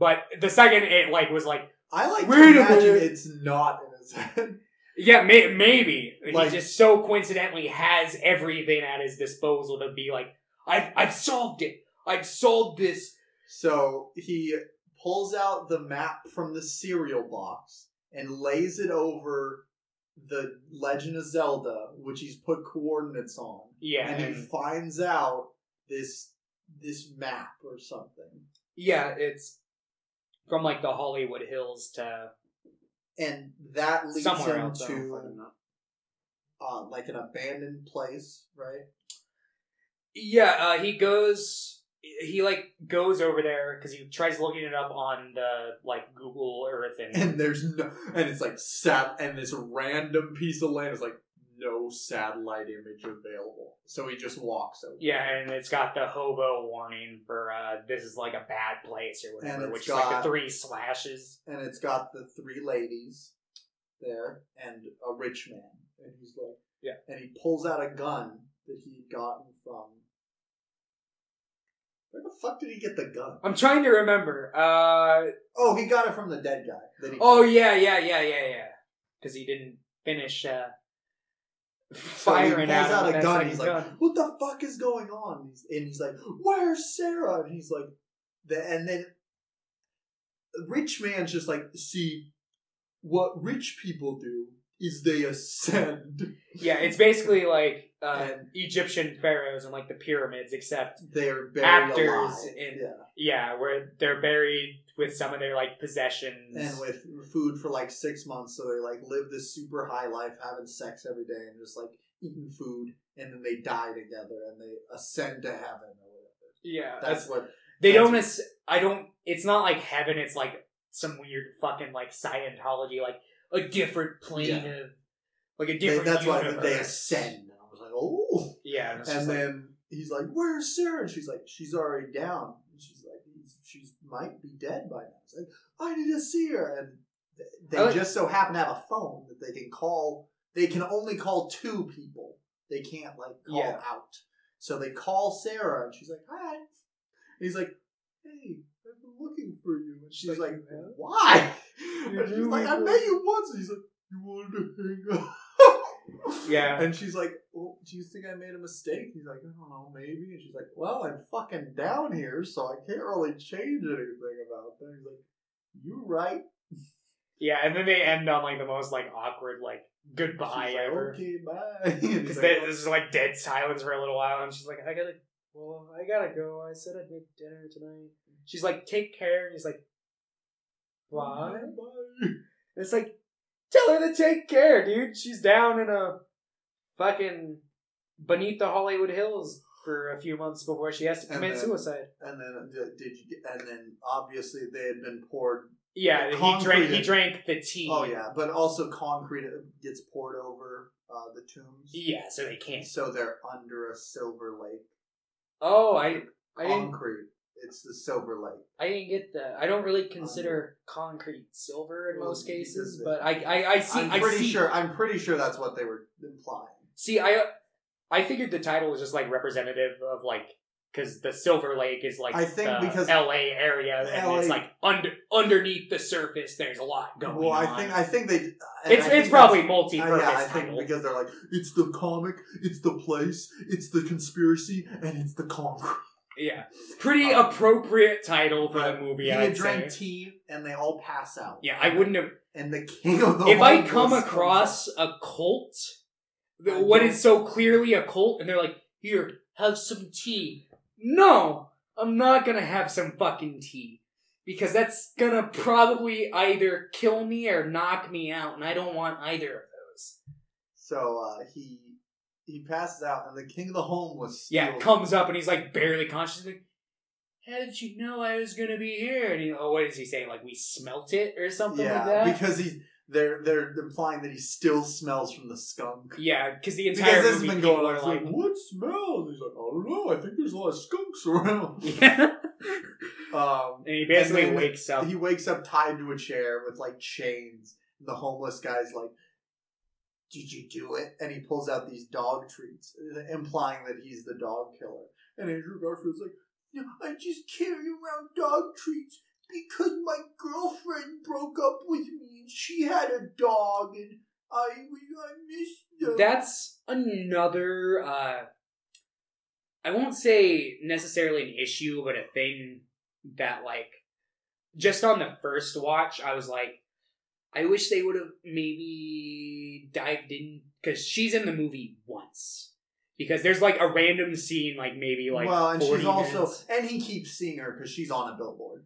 B: But the second it like was like
A: I like
B: Wait
A: to
B: a
A: imagine
B: minute.
A: it's not in his head.
B: Yeah, may- maybe
A: Like-
B: he just so coincidentally has everything at his disposal to be like, I've I've solved it. I've solved this.
A: So he pulls out the map from the cereal box and lays it over the Legend of Zelda, which he's put coordinates on.
B: Yeah,
A: and he
B: and-
A: finds out this this map or something.
B: yeah, it's from like the Hollywood Hills to
A: and that leads
B: Somewhere
A: him
B: else, I don't
A: to
B: know.
A: uh, like an abandoned place, right?
B: yeah. Uh, he goes. He like goes over there because he tries looking it up on the like Google Earth and,
A: And there's no, and it's like sat, and this random piece of land is like no satellite image available. So he just walks over.
B: yeah, and it's got the hobo warning for uh, this is like a bad place or whatever,
A: it's
B: which is like
A: got-
B: the three slashes.
A: and it's got the three ladies there and a rich man, and he's like,
B: Yeah.
A: and he pulls out a gun that he had gotten from. Where the fuck did he get the gun?
B: I'm trying to remember. Uh,
A: Oh, he got it from the dead guy. That he
B: Oh yeah, yeah, yeah, yeah, yeah. Because he didn't finish. Uh,
A: So he
B: firing
A: pulls out a gun. He's like,
B: gun.
A: "What the fuck is going on?" And he's, and he's like, "Where's Sarah?" And he's like, the, and then rich man's just like, "See, what rich people do is they ascend.
B: yeah, it's basically like uh, Egyptian pharaohs and like the pyramids, except
A: They're buried
B: Actors
A: alive.
B: in-
A: yeah,
B: yeah, where they're buried with some of their like possessions.
A: and with food for like six months, so they like live this super high life, having sex every day, and just like eating food, and then they die together, and they ascend to heaven or whatever.
B: yeah,
A: That's what
B: They
A: That's-
B: don't. As, I don't. It's not like heaven. It's like some weird fucking like Scientology, like a different plane
A: Yeah.
B: of, like a
A: they,
B: different.
A: that's why
B: universe.
A: they ascend. And I was like, oh.
B: Yeah, and,
A: And
B: just like-
A: then he's like, "Where's Sarah?" And she's like, "She's already down." And she's like, he's, "She's might be dead by now." It's like, "I need to see her." And they
B: like-
A: just so happen to have a phone that they can call. They can only call two people. They can't like call
B: Yeah.
A: out. So they call Sarah, and she's like, "Hi." And he's like, "Hey, I've been looking for you." She's like,
B: "You
A: "Why?" And she's like, "I met you once." And he's like, "You wanted to hang out."
B: Yeah.
A: And she's like, well, do you think I made a mistake? He's like, I don't know, maybe. And she's like, well, I'm fucking down here, so I can't really change anything about that. He's like, you right.
B: yeah, and then they end on like the most like awkward like goodbye
A: like,
B: ever.
A: okay, bye.
B: Because
A: like,
B: this is like dead silence for a little while, and she's like, "I gotta, well, I gotta go. I said I'd make dinner tonight." She's like, "Take care." And he's like, "Why?" It's like, tell her to take care, dude. She's down in a fucking beneath the Hollywood Hills for a few months before she has to commit
A: then-
B: suicide.
A: And then, uh, did you get, and then obviously they had been poured.
B: Yeah, he drank. He drank the tea.
A: Oh, yeah, but also concrete gets poured over uh, the tombs.
B: yeah. So they can't.
A: So they're under a silver lake.
B: Oh, I,
A: Concrete. It's the silver lake.
B: I didn't get that. I don't really consider concrete silver in most cases, but I, I, I see.
A: I'm
B: I
A: pretty
B: see,
A: sure. I'm pretty sure that's what they were implying.
B: See, I, I figured the title was just like representative of like because the Silver Lake is like
A: I think
B: the
A: because-
B: L.A. area, and
A: LA
B: it's like under underneath the surface. There's a lot going
A: Well,
B: on.
A: I think I think they.
B: it's
A: I think
B: it's probably multi-purpose.
A: uh, yeah, I think
B: title.
A: because they're like it's the comic, it's the place, it's the conspiracy, and it's the concrete.
B: Yeah, pretty
A: Um,
B: appropriate title for the movie. I'd
A: had drank
B: say.
A: tea, and they all pass out.
B: Yeah, I wouldn't have.
A: And the king of the
B: if I come across a cult,
A: I
B: what so clearly a cult, and they're like, "Here, have some tea." No, I'm not gonna have some fucking tea because that's gonna probably either kill me or knock me out, and I don't want either of those.
A: So uh, he he passes out, and the king of the homeless.
B: Yeah,
A: steals-
B: comes up and he's like barely conscious. Like, How did you know I was gonna be here? And he, oh, what is he saying? Like we smelt it or something like that?
A: Yeah, because he's they're they're implying that he still smells from the skunk.
B: yeah, because the entire
A: Because this has
B: movie
A: been
B: people
A: going on.
B: are
A: It's
B: like,
A: like, what smells? He's like, I don't know. I think there's a lot of skunks around.
B: yeah.
A: Um,
B: and he basically
A: then
B: wakes up.
A: he wakes up tied to a chair with like chains. The homeless guy's like, "Did you do it?" And he pulls out these dog treats, implying that he's the dog killer. And Andrew Garfield's like, "No, I just carry around dog treats because my girlfriend broke up with me and she had a dog and I I missed them."
B: That's another. uh I won't say necessarily an issue, but a thing that like just on the first watch, I was like, I wish they would have maybe dived in because she's in the movie once. Because there's like a random scene, like maybe like
A: well, and
B: 40
A: she's also and he keeps seeing her because she's on a billboard.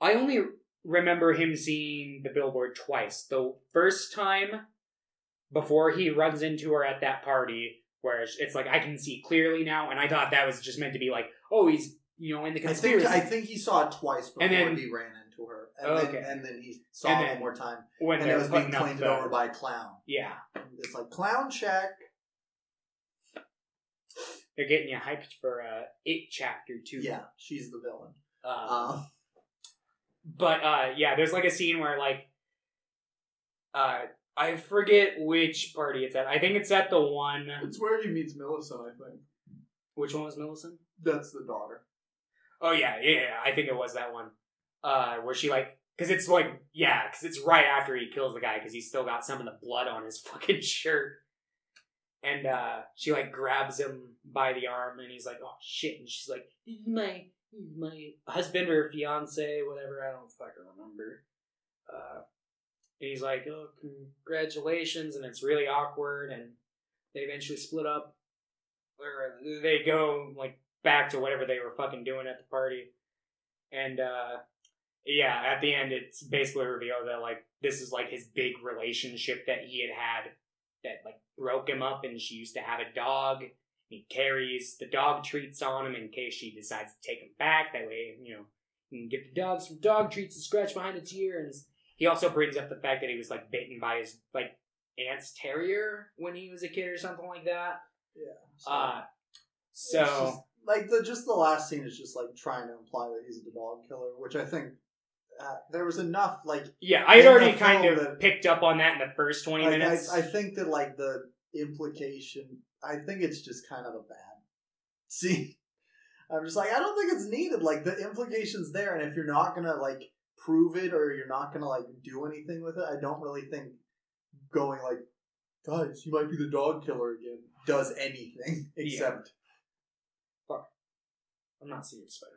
B: I only remember him seeing the billboard twice. The first time before he runs into her at that party, where it's- like I can see clearly now, and I thought that was just meant to be like, oh, he's you know in the
A: I think
B: conspiracy.
A: I think he saw it twice before
B: And then-
A: he ran into her, and
B: Okay.
A: then and then he saw
B: And
A: it
B: then
A: one more time,
B: when
A: and it was being
B: putting up
A: cleaned
B: the-
A: over by a clown.
B: Yeah,
A: It's like clown check.
B: they're getting you hyped for uh, it chapter two.
A: Yeah, she's the villain.
B: Uh,
A: Um,
B: but uh, yeah, there's like a scene where like, uh, I forget which party it's at. I think it's at the one.
A: it's where he meets Millicent. I think
B: Which one was Millicent?
A: that's the daughter.
B: Oh yeah, yeah, yeah, I think it was that one. Uh, where she like, cause it's like, yeah, cause it's right after he kills the guy, cause he's still got some of the blood on his fucking shirt. and uh, she like grabs him by the arm, and he's like, "Oh shit!" And she's like, "This is my my husband or fiance, whatever. I don't fucking remember." Uh, and he's like, "Oh, congratulations!" And it's really awkward, and they eventually split up, or they go like back to whatever they were fucking doing at the party, and uh, yeah, at the end, it's basically revealed that like this is like his big relationship that he had had that like broke him up, and she used to have a dog. He carries the dog treats on him in case she decides to take him back. That way, you know, you can get the dog some dog treats and scratch behind its ear. And he also brings up the fact that he was like bitten by his like aunt's terrier when he was a kid or something like that.
A: Yeah. So,
B: Uh, so
A: just- like the just the last scene is just like trying to imply that he's the dog killer, which I think uh, there was enough like
B: yeah, I had already kind of
A: that-
B: picked up on that in the first twenty
A: Like,
B: minutes.
A: I, I think that like the implication, I think it's just kind of a bad scene. I'm just like, I don't think it's needed. Like the implication's there, and if you're not gonna like prove it or you're not gonna like do anything with it, I don't really think going like, guys, you might be the dog killer again, does anything
B: Yeah.
A: except
B: I'm not seeing Spider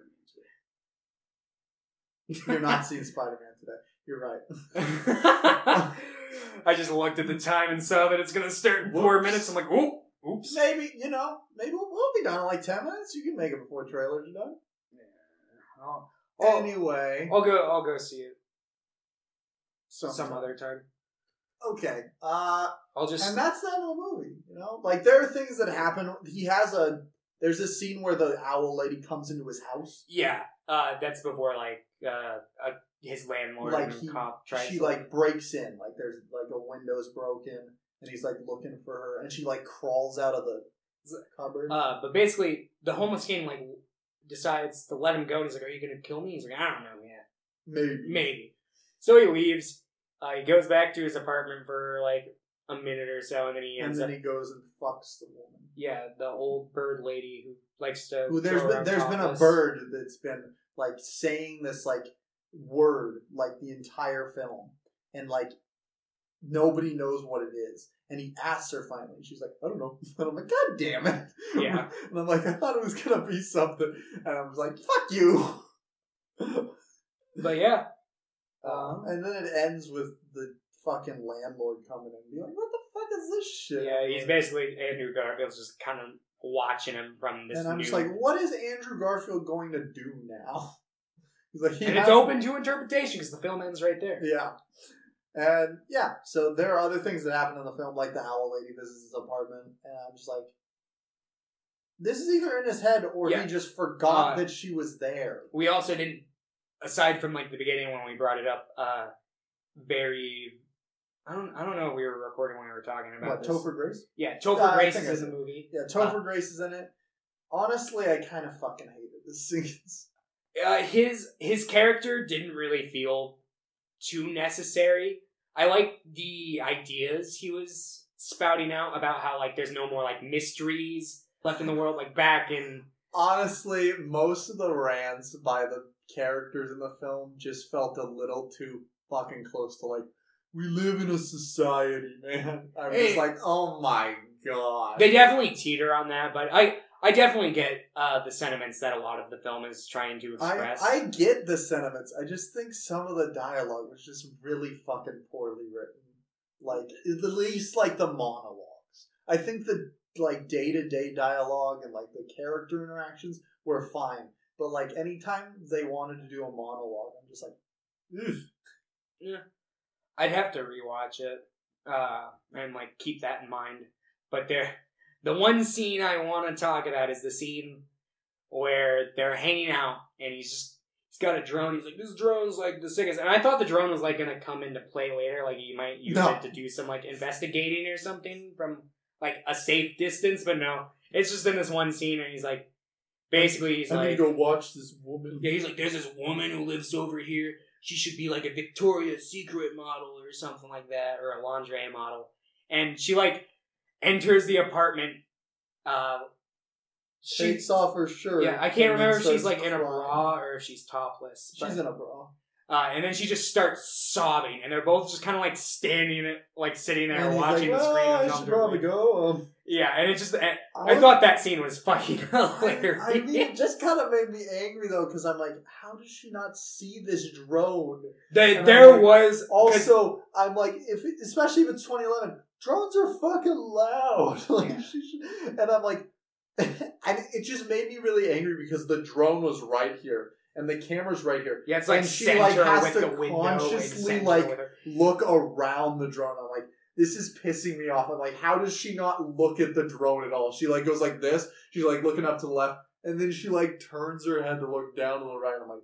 A: you're not seeing Spider-Man today. You're right.
B: I just looked at the time and saw that it's gonna start in four
A: Whoops.
B: minutes. I'm like, oh, oops.
A: Maybe you know, maybe we'll, we'll be done in like ten minutes. You can make it before trailers are done.
B: I'll, I'll,
A: Anyway,
B: I'll go. I'll go see it
A: some,
B: some other time.
A: Okay. Uh,
B: I'll just.
A: and that's the end of the movie. You know, like there are things that happen. He has a. There's this scene where the owl lady comes into his house.
B: yeah, uh, that's before like uh, uh his landlord
A: Like
B: and
A: he,
B: cop tries.
A: she
B: to,
A: like breaks in. Like there's like a window's broken, and he's like looking for her, and she like crawls out of the cupboard.
B: Uh, but basically, the homeless king like decides to let him go. And he's like, "Are you gonna kill me?" He's like, "I don't know yet.
A: Maybe.
B: Maybe." So he leaves. Uh, he goes back to his apartment for like a minute or so, and then he
A: And
B: ends
A: then
B: up.
A: he goes and fucks the woman.
B: Yeah, the old bird lady who likes to.
A: Who there's
B: go
A: been
B: around
A: there's been a
B: topless.
A: bird that's been like saying this like word like the entire film, and like nobody knows what it is. And he asks her finally, and she's like, "I don't know." And I'm like, "God damn it!"
B: Yeah.
A: and I'm like, "I thought it was gonna be something," and I was like, "Fuck you."
B: But yeah,
A: Uh, and then it ends with the fucking landlord coming in and be like, "What the fuck is this shit?"
B: yeah, he's basically Andrew Garfield's just kind of watching him from this.
A: and I'm
B: new,
A: just like, "What is Andrew Garfield going to do now?" He's like, he
B: and it's open to interpretation because the film ends right there.
A: Yeah. And yeah, so there are other things that happen in the film, like the owl lady visits his apartment, and I'm just like, this is either in his head or
B: Yeah.
A: he just forgot
B: Uh,
A: that she was there.
B: We also didn't, aside from like the beginning when we brought it up, uh, very. I don't. I don't know if we were recording when we were talking about
A: What,
B: this.
A: Topher Grace?
B: Yeah, Topher
A: Uh,
B: Grace is in the movie.
A: Yeah, Topher Grace is in it. Honestly, I kind of fucking hated this scene.
B: Uh, his his character didn't really feel too necessary. I like the ideas he was spouting out about how like there's no more like mysteries left in the world. Like back in
A: Honestly, most of the rants by the characters in the film just felt a little too fucking close to like, we live in a society, man. I'm just like, oh my god.
B: they definitely teeter on that, but I I definitely get uh, the sentiments that a lot of the film is trying to express.
A: I get the sentiments. I just think some of the dialogue was just really fucking poorly written. Like at least like the monologues. I think the like day to day dialogue and like the character interactions were fine, but like anytime they wanted to do a monologue, I'm just like, Ugh.
B: I'd have to rewatch it uh, and like keep that in mind. But there, the one scene I want to talk about is the scene where they're hanging out and he's just he's got a drone. He's like, "This drone's like the sickest," and I thought the drone was like gonna come into play later, like you might use
A: No.
B: it to do some like investigating or something from like a safe distance. But no, it's just in this one scene, and he's like, basically, he's
A: I
B: like,
A: need to go watch this woman.
B: yeah, he's like, there's this woman who lives over here. She should be like a Victoria's Secret model or something like that, or a lingerie model. And she like enters the apartment. Uh, she,
A: Takes off her shirt.
B: yeah, I can't remember if she's like in a bra or if she's topless.
A: She's in a bra.
B: Uh, and then she just starts sobbing, and they're both just kind of like standing, like sitting there
A: And
B: watching
A: like,
B: the screen.
A: "Well, I should probably go. Um,
B: Yeah, and it just I,
A: I
B: I thought that scene was fucking
A: I,
B: hilarious.
A: I mean, it just kind of made me angry though, because I'm like, how does she not see this drone?
B: They-
A: and
B: there
A: like,
B: was
A: Also, I'm like, if it, especially if it's 2011, drones are fucking loud. like,
B: Yeah.
A: should, and I'm like, and it just made me really angry because the drone was right here and the camera's right here.
B: yeah, it's like
A: and she, like, has
B: with
A: to
B: the window and
A: consciously, like. Look around the drone. I'm like, this is pissing me off. I'm like, how does she not look at the drone at all? She like goes like this. She's like looking up to the left, and then she like turns her head to look down to the right. I'm like,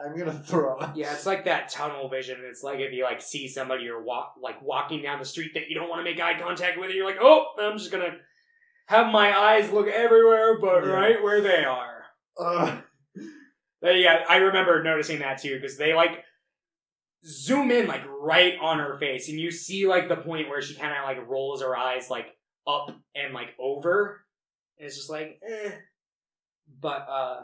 A: I'm gonna throw up.
B: Yeah, it's like that tunnel vision. It's like if you like see somebody you're walk like walking down the street that you don't want to make eye contact with, and you're like, oh, I'm just gonna have my eyes look everywhere but
A: Yeah.
B: right where they are.
A: Ugh.
B: Yeah, I remember noticing that too because they like zoom in like right on her face, and you see like the point where she kind of like rolls her eyes like up and like over. And it's just like, eh. But uh,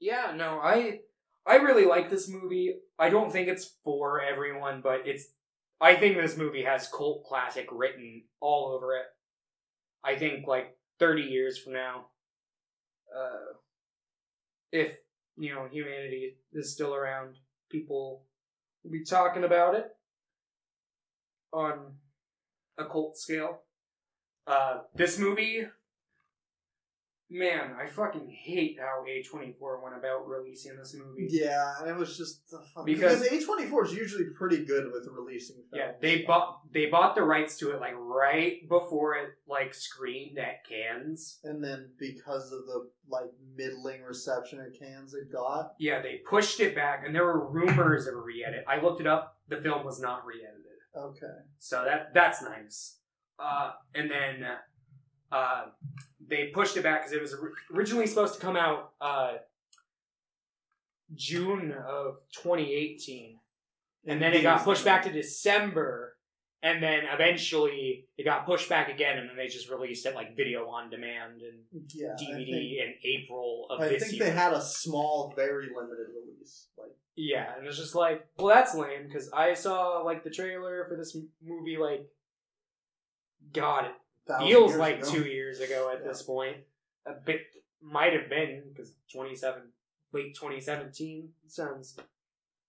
B: yeah, no, I I really like this movie. I don't think it's for everyone, but it's. I think this movie has cult classic written all over it. I think like thirty years from now, uh, if you know humanity is still around, people will be talking about it on a cult scale. Uh, this movie, man, I fucking hate how A24 went about releasing this movie.
A: Yeah, and it was just
B: Because-
A: because A24 is usually pretty good with releasing films.
B: Yeah, they bought they bought the rights to it like right before it like screened at Cannes.
A: and then because of the like middling reception at Cannes it got,
B: Yeah, they pushed it back, and there were rumors of a re-edit. I looked it up. The film was not re-edited,
A: okay,
B: so that that's nice. Uh, and then uh, they pushed it back because it was originally supposed to come out uh, June of 2018, and then it got pushed back to December, and then eventually it got pushed back again, and then they just released it like video on demand and
A: Yeah,
B: DVD
A: think,
B: in April of this. year.
A: I think they had a small, very limited release. Like,
B: Yeah, and it's just like, well, that's lame because I saw like the trailer for this m- movie. Like, God, feels like
A: ago.
B: two years ago at
A: Yeah.
B: this point. A bit might have been because twenty seven, late twenty seventeen sounds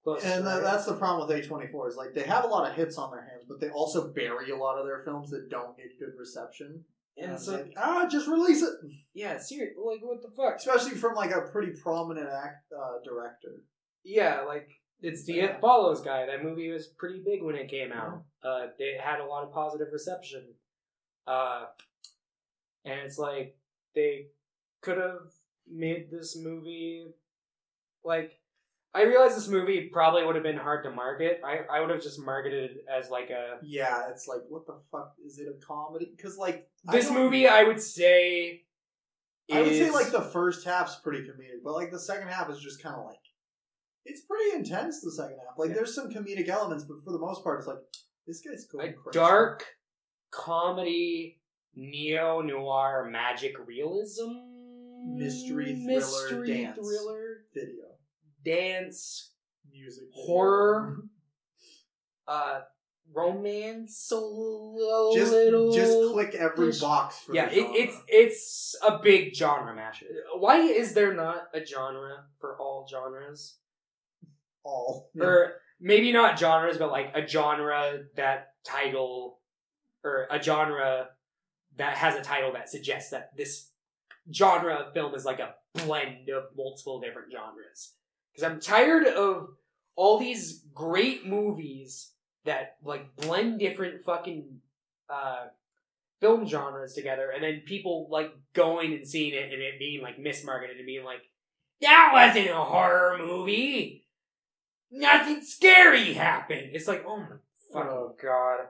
B: close.
A: And
B: right?
A: that's the problem with A24 is like they have a lot of hits on their hands, but they also bury a lot of their films that don't get good reception.
B: and
A: And
B: it's
A: it's
B: like,
A: like, ah, just release it.
B: yeah, seriously, like what the fuck?
A: Especially from like a pretty prominent act uh, director.
B: Yeah, like it's the
A: Yeah.
B: It Follows guy. That movie was pretty big when it came out. Uh, it had a lot of positive reception. Uh, and it's like they could have made this movie like I realize this movie probably would have been hard to market. I, I would have just marketed it as like a
A: Yeah, it's like, what the fuck is it a comedy? Because like
B: this
A: don't-
B: movie I would say
A: I would say like the first half's pretty comedic, but like the second half is just kind of like it's pretty intense. The second half, like
B: Yeah.
A: there's some comedic elements, but for the most part, it's like this guy's going
B: a
A: crazy.
B: dark comedy neo noir magic realism?
A: Mystery thriller
B: mystery
A: dance.
B: thriller?
A: video,
B: dance?
A: Music, video.
B: horror? Uh romance a little
A: Just just click every
B: ish.
A: box for
B: yeah
A: the
B: it, it's it's a big genre mash. Why is there not a genre for all genres?
A: All.
B: Or maybe not genres, but like a genre that title or a genre that has a title that suggests that this genre of film is like a blend of multiple different genres. Because I'm tired of all these great movies that like blend different fucking uh, film genres together, and then people like going and seeing it and it being like mismarketed and being like, that wasn't a horror movie nothing scary happened. It's like, oh my fucking
A: Oh.
B: god.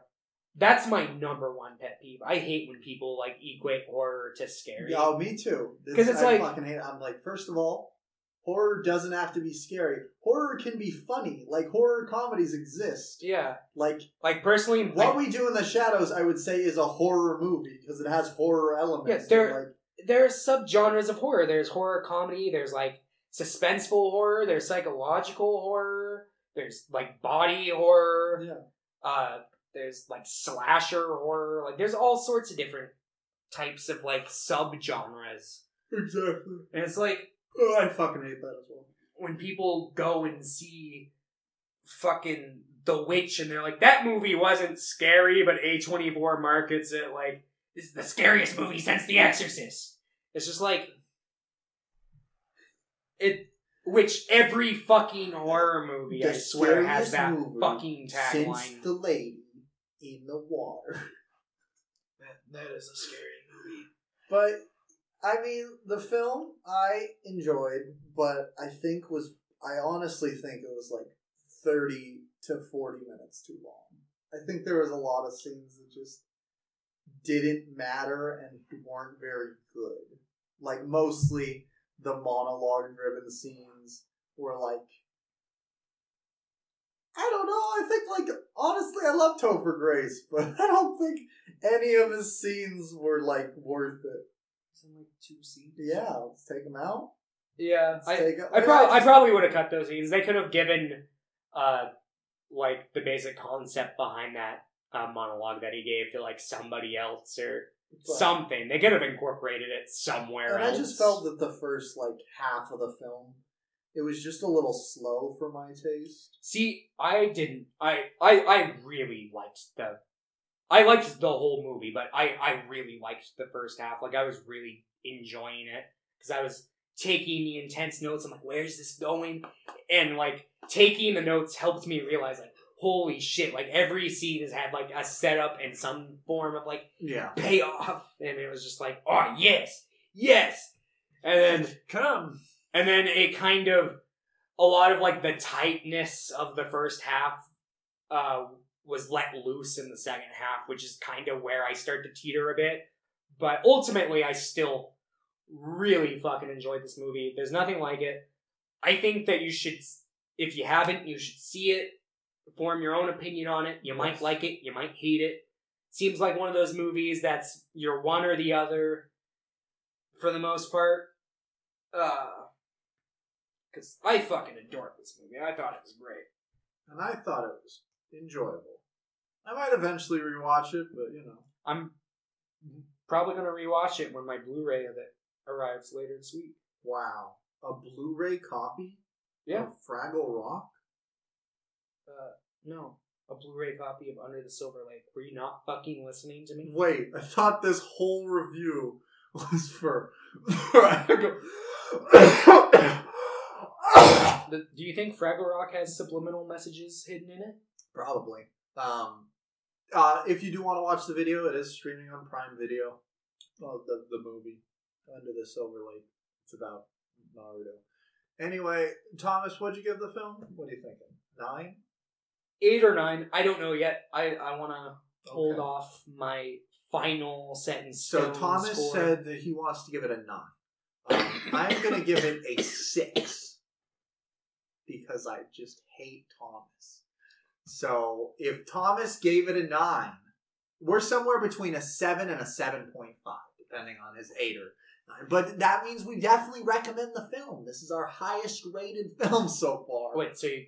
B: That's my number one pet peeve. I hate when people like equate horror to scary.
A: Yeah, oh, me too.
B: 'Cause it's
A: I
B: like-
A: fucking hate. It. I'm like, first of all, horror doesn't have to be scary. Horror can be funny. Like horror comedies exist.
B: Yeah.
A: Like
B: Like personally,
A: what
B: like,
A: we do in the shadows, I would say, is a horror movie because it has horror elements.
B: Yeah, there-
A: Like,
B: there's subgenres of horror. There's horror comedy. There's like suspenseful horror. There's psychological horror. There's like body horror.
A: Yeah.
B: Uh, there's like slasher horror. Like there's all sorts of different types of like subgenres.
A: Exactly.
B: And it's like
A: Oh, I fucking hate that as well.
B: when people go and see fucking The Witch and they're like, that movie wasn't scary, but A24 markets it like, this is the scariest movie since The Exorcist. It's just like, it, which every fucking horror movie, I swear, has that
A: movie
B: fucking tagline.
A: Since the lady in the water.
D: That, that is a scary movie.
A: But I mean, the film I enjoyed, but I think was I honestly think it was like thirty to forty minutes too long. I think there was a lot of scenes that just didn't matter and weren't very good. Like mostly the monologue driven scenes were like I don't know, I think like honestly I love Topher Grace, but I don't think any of his scenes were like worth it.
B: like two scenes.
A: Yeah, let's take them out.
B: Yeah,
A: Let's
B: I,
A: take 'em-
B: I,
A: Yeah,
B: prob- I
A: just-
B: probably would have cut those scenes. They could have given, uh, like the basic concept behind that uh, monologue that he gave to like somebody else or
A: but-
B: something. They could have incorporated it somewhere
A: And
B: else.
A: I just felt that the first like half of the film, it was just a little slow for my taste.
B: See, I didn't. I I I really liked the. I liked the whole movie, but I I really liked the first half. Like I was really enjoying it because I was taking the intense notes. I'm like, where's this going? And like taking the notes helped me realize like, holy shit! Like every scene has had like a setup and some form of like
D: Yeah.
B: payoff, and it was just like, oh yes, yes, and then
D: Come.
B: And then it kind of a lot of like the tightness of the first half uh was let loose in the second half which is kind of where i start to teeter a bit. But ultimately i still really fucking enjoyed this movie. There's nothing like it. I think that you should if you haven't you should see it. Form your own opinion on it. You might like it. You might hate it. Seems like one of those movies that's you're one or the other for the most part. Uh because I fucking adored this movie. I thought it was great.
A: And I thought it was enjoyable. I might eventually rewatch it, but you know.
B: I'm probably gonna rewatch it when my Blu-ray of it arrives later this week.
A: Wow. A Blu ray copy
B: Yeah.
A: of Fraggle Rock?
B: Uh, no, a Blu-ray copy of Under the Silver Lake. Were you not fucking listening to me?
A: Wait, I thought this whole review was for Fraggle.
B: The, do you think Fraggle Rock has subliminal messages hidden in it?
A: Probably. Um, uh, if you do want to watch the video, it is streaming on Prime Video. Well, the the movie Under the Silver Lake. It's about Naruto. Anyway, Thomas, what'd you give the film? What are you thinking? Nine.
B: Eight or nine? I don't know yet. I I want to hold off my final sentence.
A: So Thomas said that he wants to give it a nine. Um, I'm going to give it a six because I just hate Thomas. So if Thomas gave it a nine, we're somewhere between a seven and a seven point five, depending on his eight or nine. But that means we definitely recommend the film. This is our highest rated film so far.
B: Wait, so you?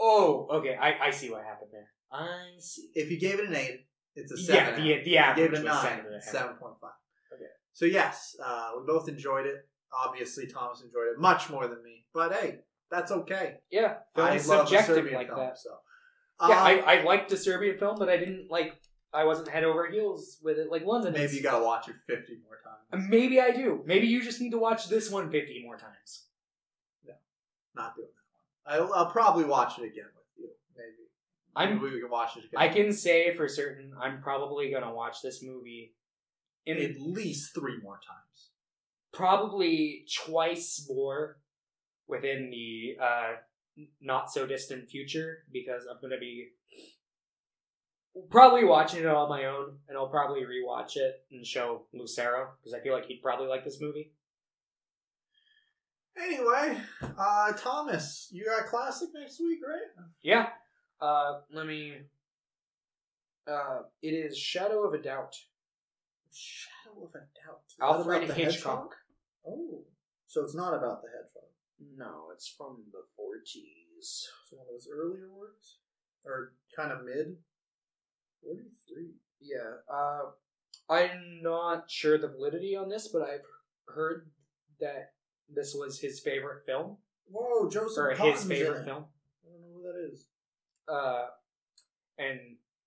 B: Oh, okay. I, I see what happened there. I see.
A: If you gave it an eight, it's a
B: Yeah,
A: seven.
B: the- the
A: you
B: average
A: gave it a
B: was
A: nine,
B: seven
A: point five.
B: Okay.
A: So yes, uh, we both enjoyed it. Obviously, Thomas enjoyed it much more than me. But hey, that's okay.
B: Yeah,
A: I
B: is
A: love
B: subjective
A: Serbian
B: like
A: film,
B: that.
A: So
B: Yeah,
A: Um,
B: I, I liked the Serbian film, but I didn't like. I wasn't head over heels with it like London.
A: maybe
B: is.
A: you gotta watch it fifty more times.
B: Maybe I do. Maybe you just need to watch this one 50 more times.
A: No, not doing that one. I'll, I'll probably watch it again with you. Maybe.
B: I'm.
A: Maybe we can watch it again.
B: I can say for certain I'm probably gonna watch this movie in
A: at least three more times.
B: probably twice more within the uh, not so distant future because I'm gonna be probably watching it on my own, and I'll probably rewatch it and show Lucero because I feel like he'd probably like this movie.
A: Anyway, uh, Thomas, you got classic next week, right?
B: Yeah. Uh, let me. Uh, it is Shadow of a Doubt.
A: Shadow of a Doubt.
B: Alfred
A: the
B: Hitchcock.
A: hedgehog? Oh, so it's not about the hedgehog.
B: No, it's from the 40s.
A: So one of those earlier works, or kind of mid. Forty-three.
B: Yeah. Uh, I'm not sure the validity on this, but I've heard that this was his favorite film,
A: Whoa, Joseph
B: or
A: Cotten's
B: his
A: in
B: favorite
A: it.
B: film.
A: I don't know who that is.
B: Uh, and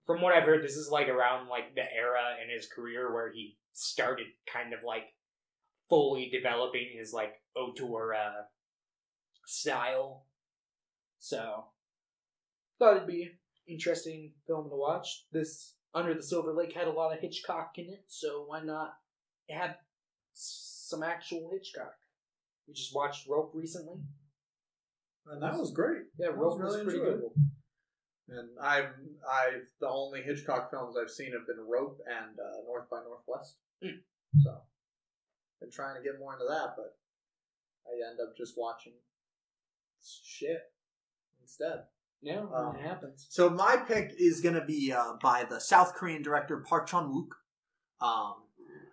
B: from what I've heard, this is like around like the era in his career where he started kind of like fully developing his like auteur uh, style. So thought it'd be interesting film to watch. This Under the Silver Lake had a lot of Hitchcock in it, so why not have some actual Hitchcock? We just watched Rope recently.
A: And that was great.
B: Yeah, Rope
A: was
B: was
A: really
B: pretty good.
A: And I've I've the only Hitchcock films I've seen have been Rope and uh, North by Northwest.
B: Mm.
A: So been trying to get more into that, but I end up just watching shit instead.
B: Yeah,
A: Um,
B: it happens.
D: So my pick is going to be uh, by the South Korean director Park Chan Wook. Um,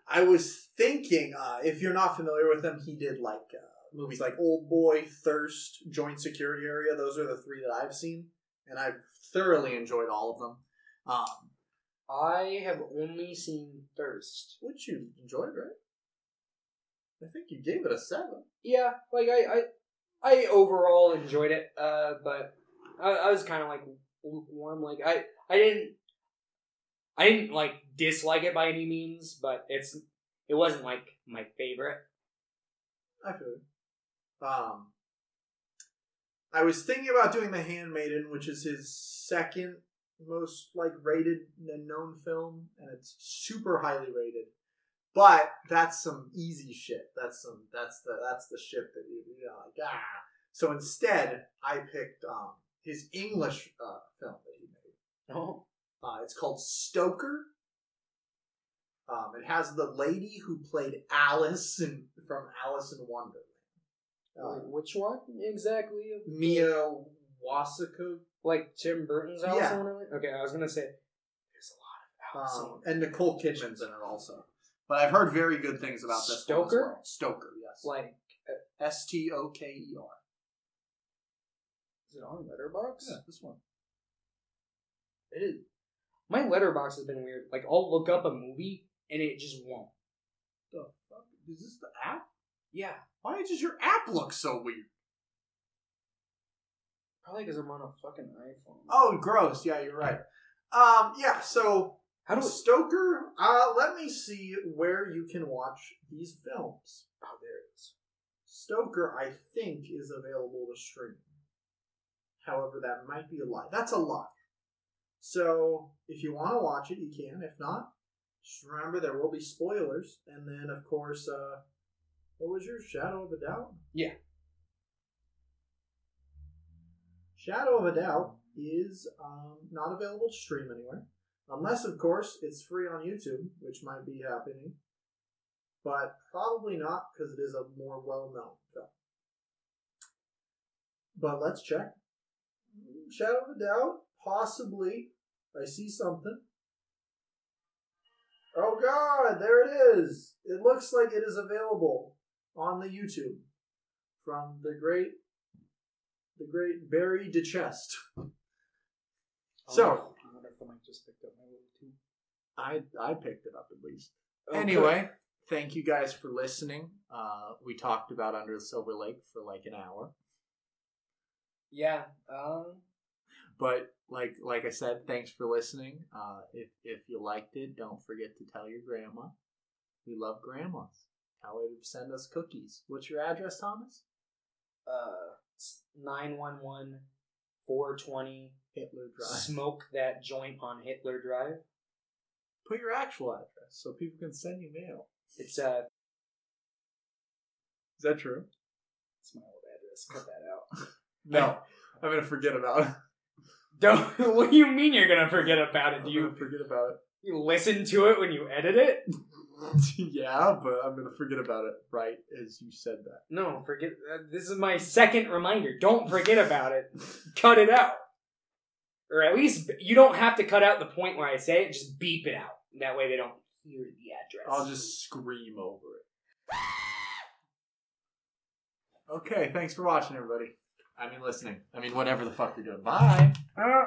A: I was thinking, uh, if you're not familiar with him, he did like uh, movies like Old Boy, Thirst, Joint Security Area. Those are the three that I've seen, and I've thoroughly enjoyed all of them.
D: um,
B: I have only seen Thirst.
A: Which you enjoyed, right? I think you gave it a seven.
B: Yeah, like I, I, I overall enjoyed it, uh, but I, I was kind of like lukewarm. Like I, I didn't, I didn't like dislike it by any means, but it's, it wasn't like my favorite.
A: I. Um, I was thinking about doing The Handmaiden, which is his second most like rated and known film, and it's super highly rated. But that's some easy shit. That's some that's the that's the shit that you you know like ah. So instead, I picked um his English uh, film that he made.
B: Oh,
A: Uh, it's called Stoker. Um, it has the lady who played Alice in, from Alice in Wonderland. Uh,
B: which one exactly?
A: Mia Wasikowska.
B: Like Tim Burton's Alice
A: Yeah.
B: in Wonderland? Okay, I was gonna say there's a lot of Alice
A: Um, and Nicole Kidman's in it also.
D: But I've heard very good things about this one as
B: Stoker?
D: well. Stoker, yes.
B: Like,
D: S T O K E R.
B: is it on Letterboxd?
D: Yeah, this one.
B: It is. My Letterboxd has been weird. Like I'll look up a movie and it just won't.
D: The fuck? Is this the app?
B: Yeah,
D: Why does your app look so weird?
B: probably because I'm on a fucking iPhone.
A: Oh, gross. Yeah, you're right. Um, yeah, so
B: How do we?
A: Stoker, uh, let me see where you can watch these films.
B: Oh, there it is.
A: Stoker, I think, is available to stream. However, that might be a lie. That's a lie. So, if you want to watch it, you can. If not, just remember there will be spoilers. And then, of course, uh, what was your Shadow of a Doubt?
B: Yeah.
A: Shadow of a Doubt is um, not available to stream anywhere. Unless, of course, it's free on YouTube, which might be happening. But probably not because it is a more well known film. But let's check. Shadow of a Doubt, possibly. I see something. Oh god, there it is. It looks like it is available on the YouTube from the great the great Barry DeChest. Oh, so-
B: I wonder if I might just picked up my little too.
A: I I picked it up at least.
D: Anyway, thank you guys for listening. Uh, we talked about Under the Silver Lake for like an hour.
B: yeah. Um.
D: But like like I said, thanks for listening. Uh, if if you liked it, don't forget to tell your grandma. We love grandmas. Tell her to send us cookies. What's your address, Thomas?
B: Uh. Nine one one. 420
D: Hitler Drive.
B: smoke that joint on Hitler Drive.
D: Put your actual address so people can send you mail.
B: It's uh
D: Is that true?
B: it's my old address. Cut that out.
D: No, I'm gonna forget about it.
B: Don't what do you mean you're gonna forget about it? Do you
D: forget about it?
B: you listen to it when you edit it?
D: it. yeah, but I'm gonna forget about it right as you said that.
B: No, forget. Uh, this is my second reminder. Don't forget about it. cut it out, or at least you don't have to cut out the point where I say it. Just beep it out. That way they don't hear the address.
D: I'll just scream over it.
A: Okay, thanks for watching, everybody. I mean, listening. I mean, whatever the fuck you're doing. Bye.
B: Uh,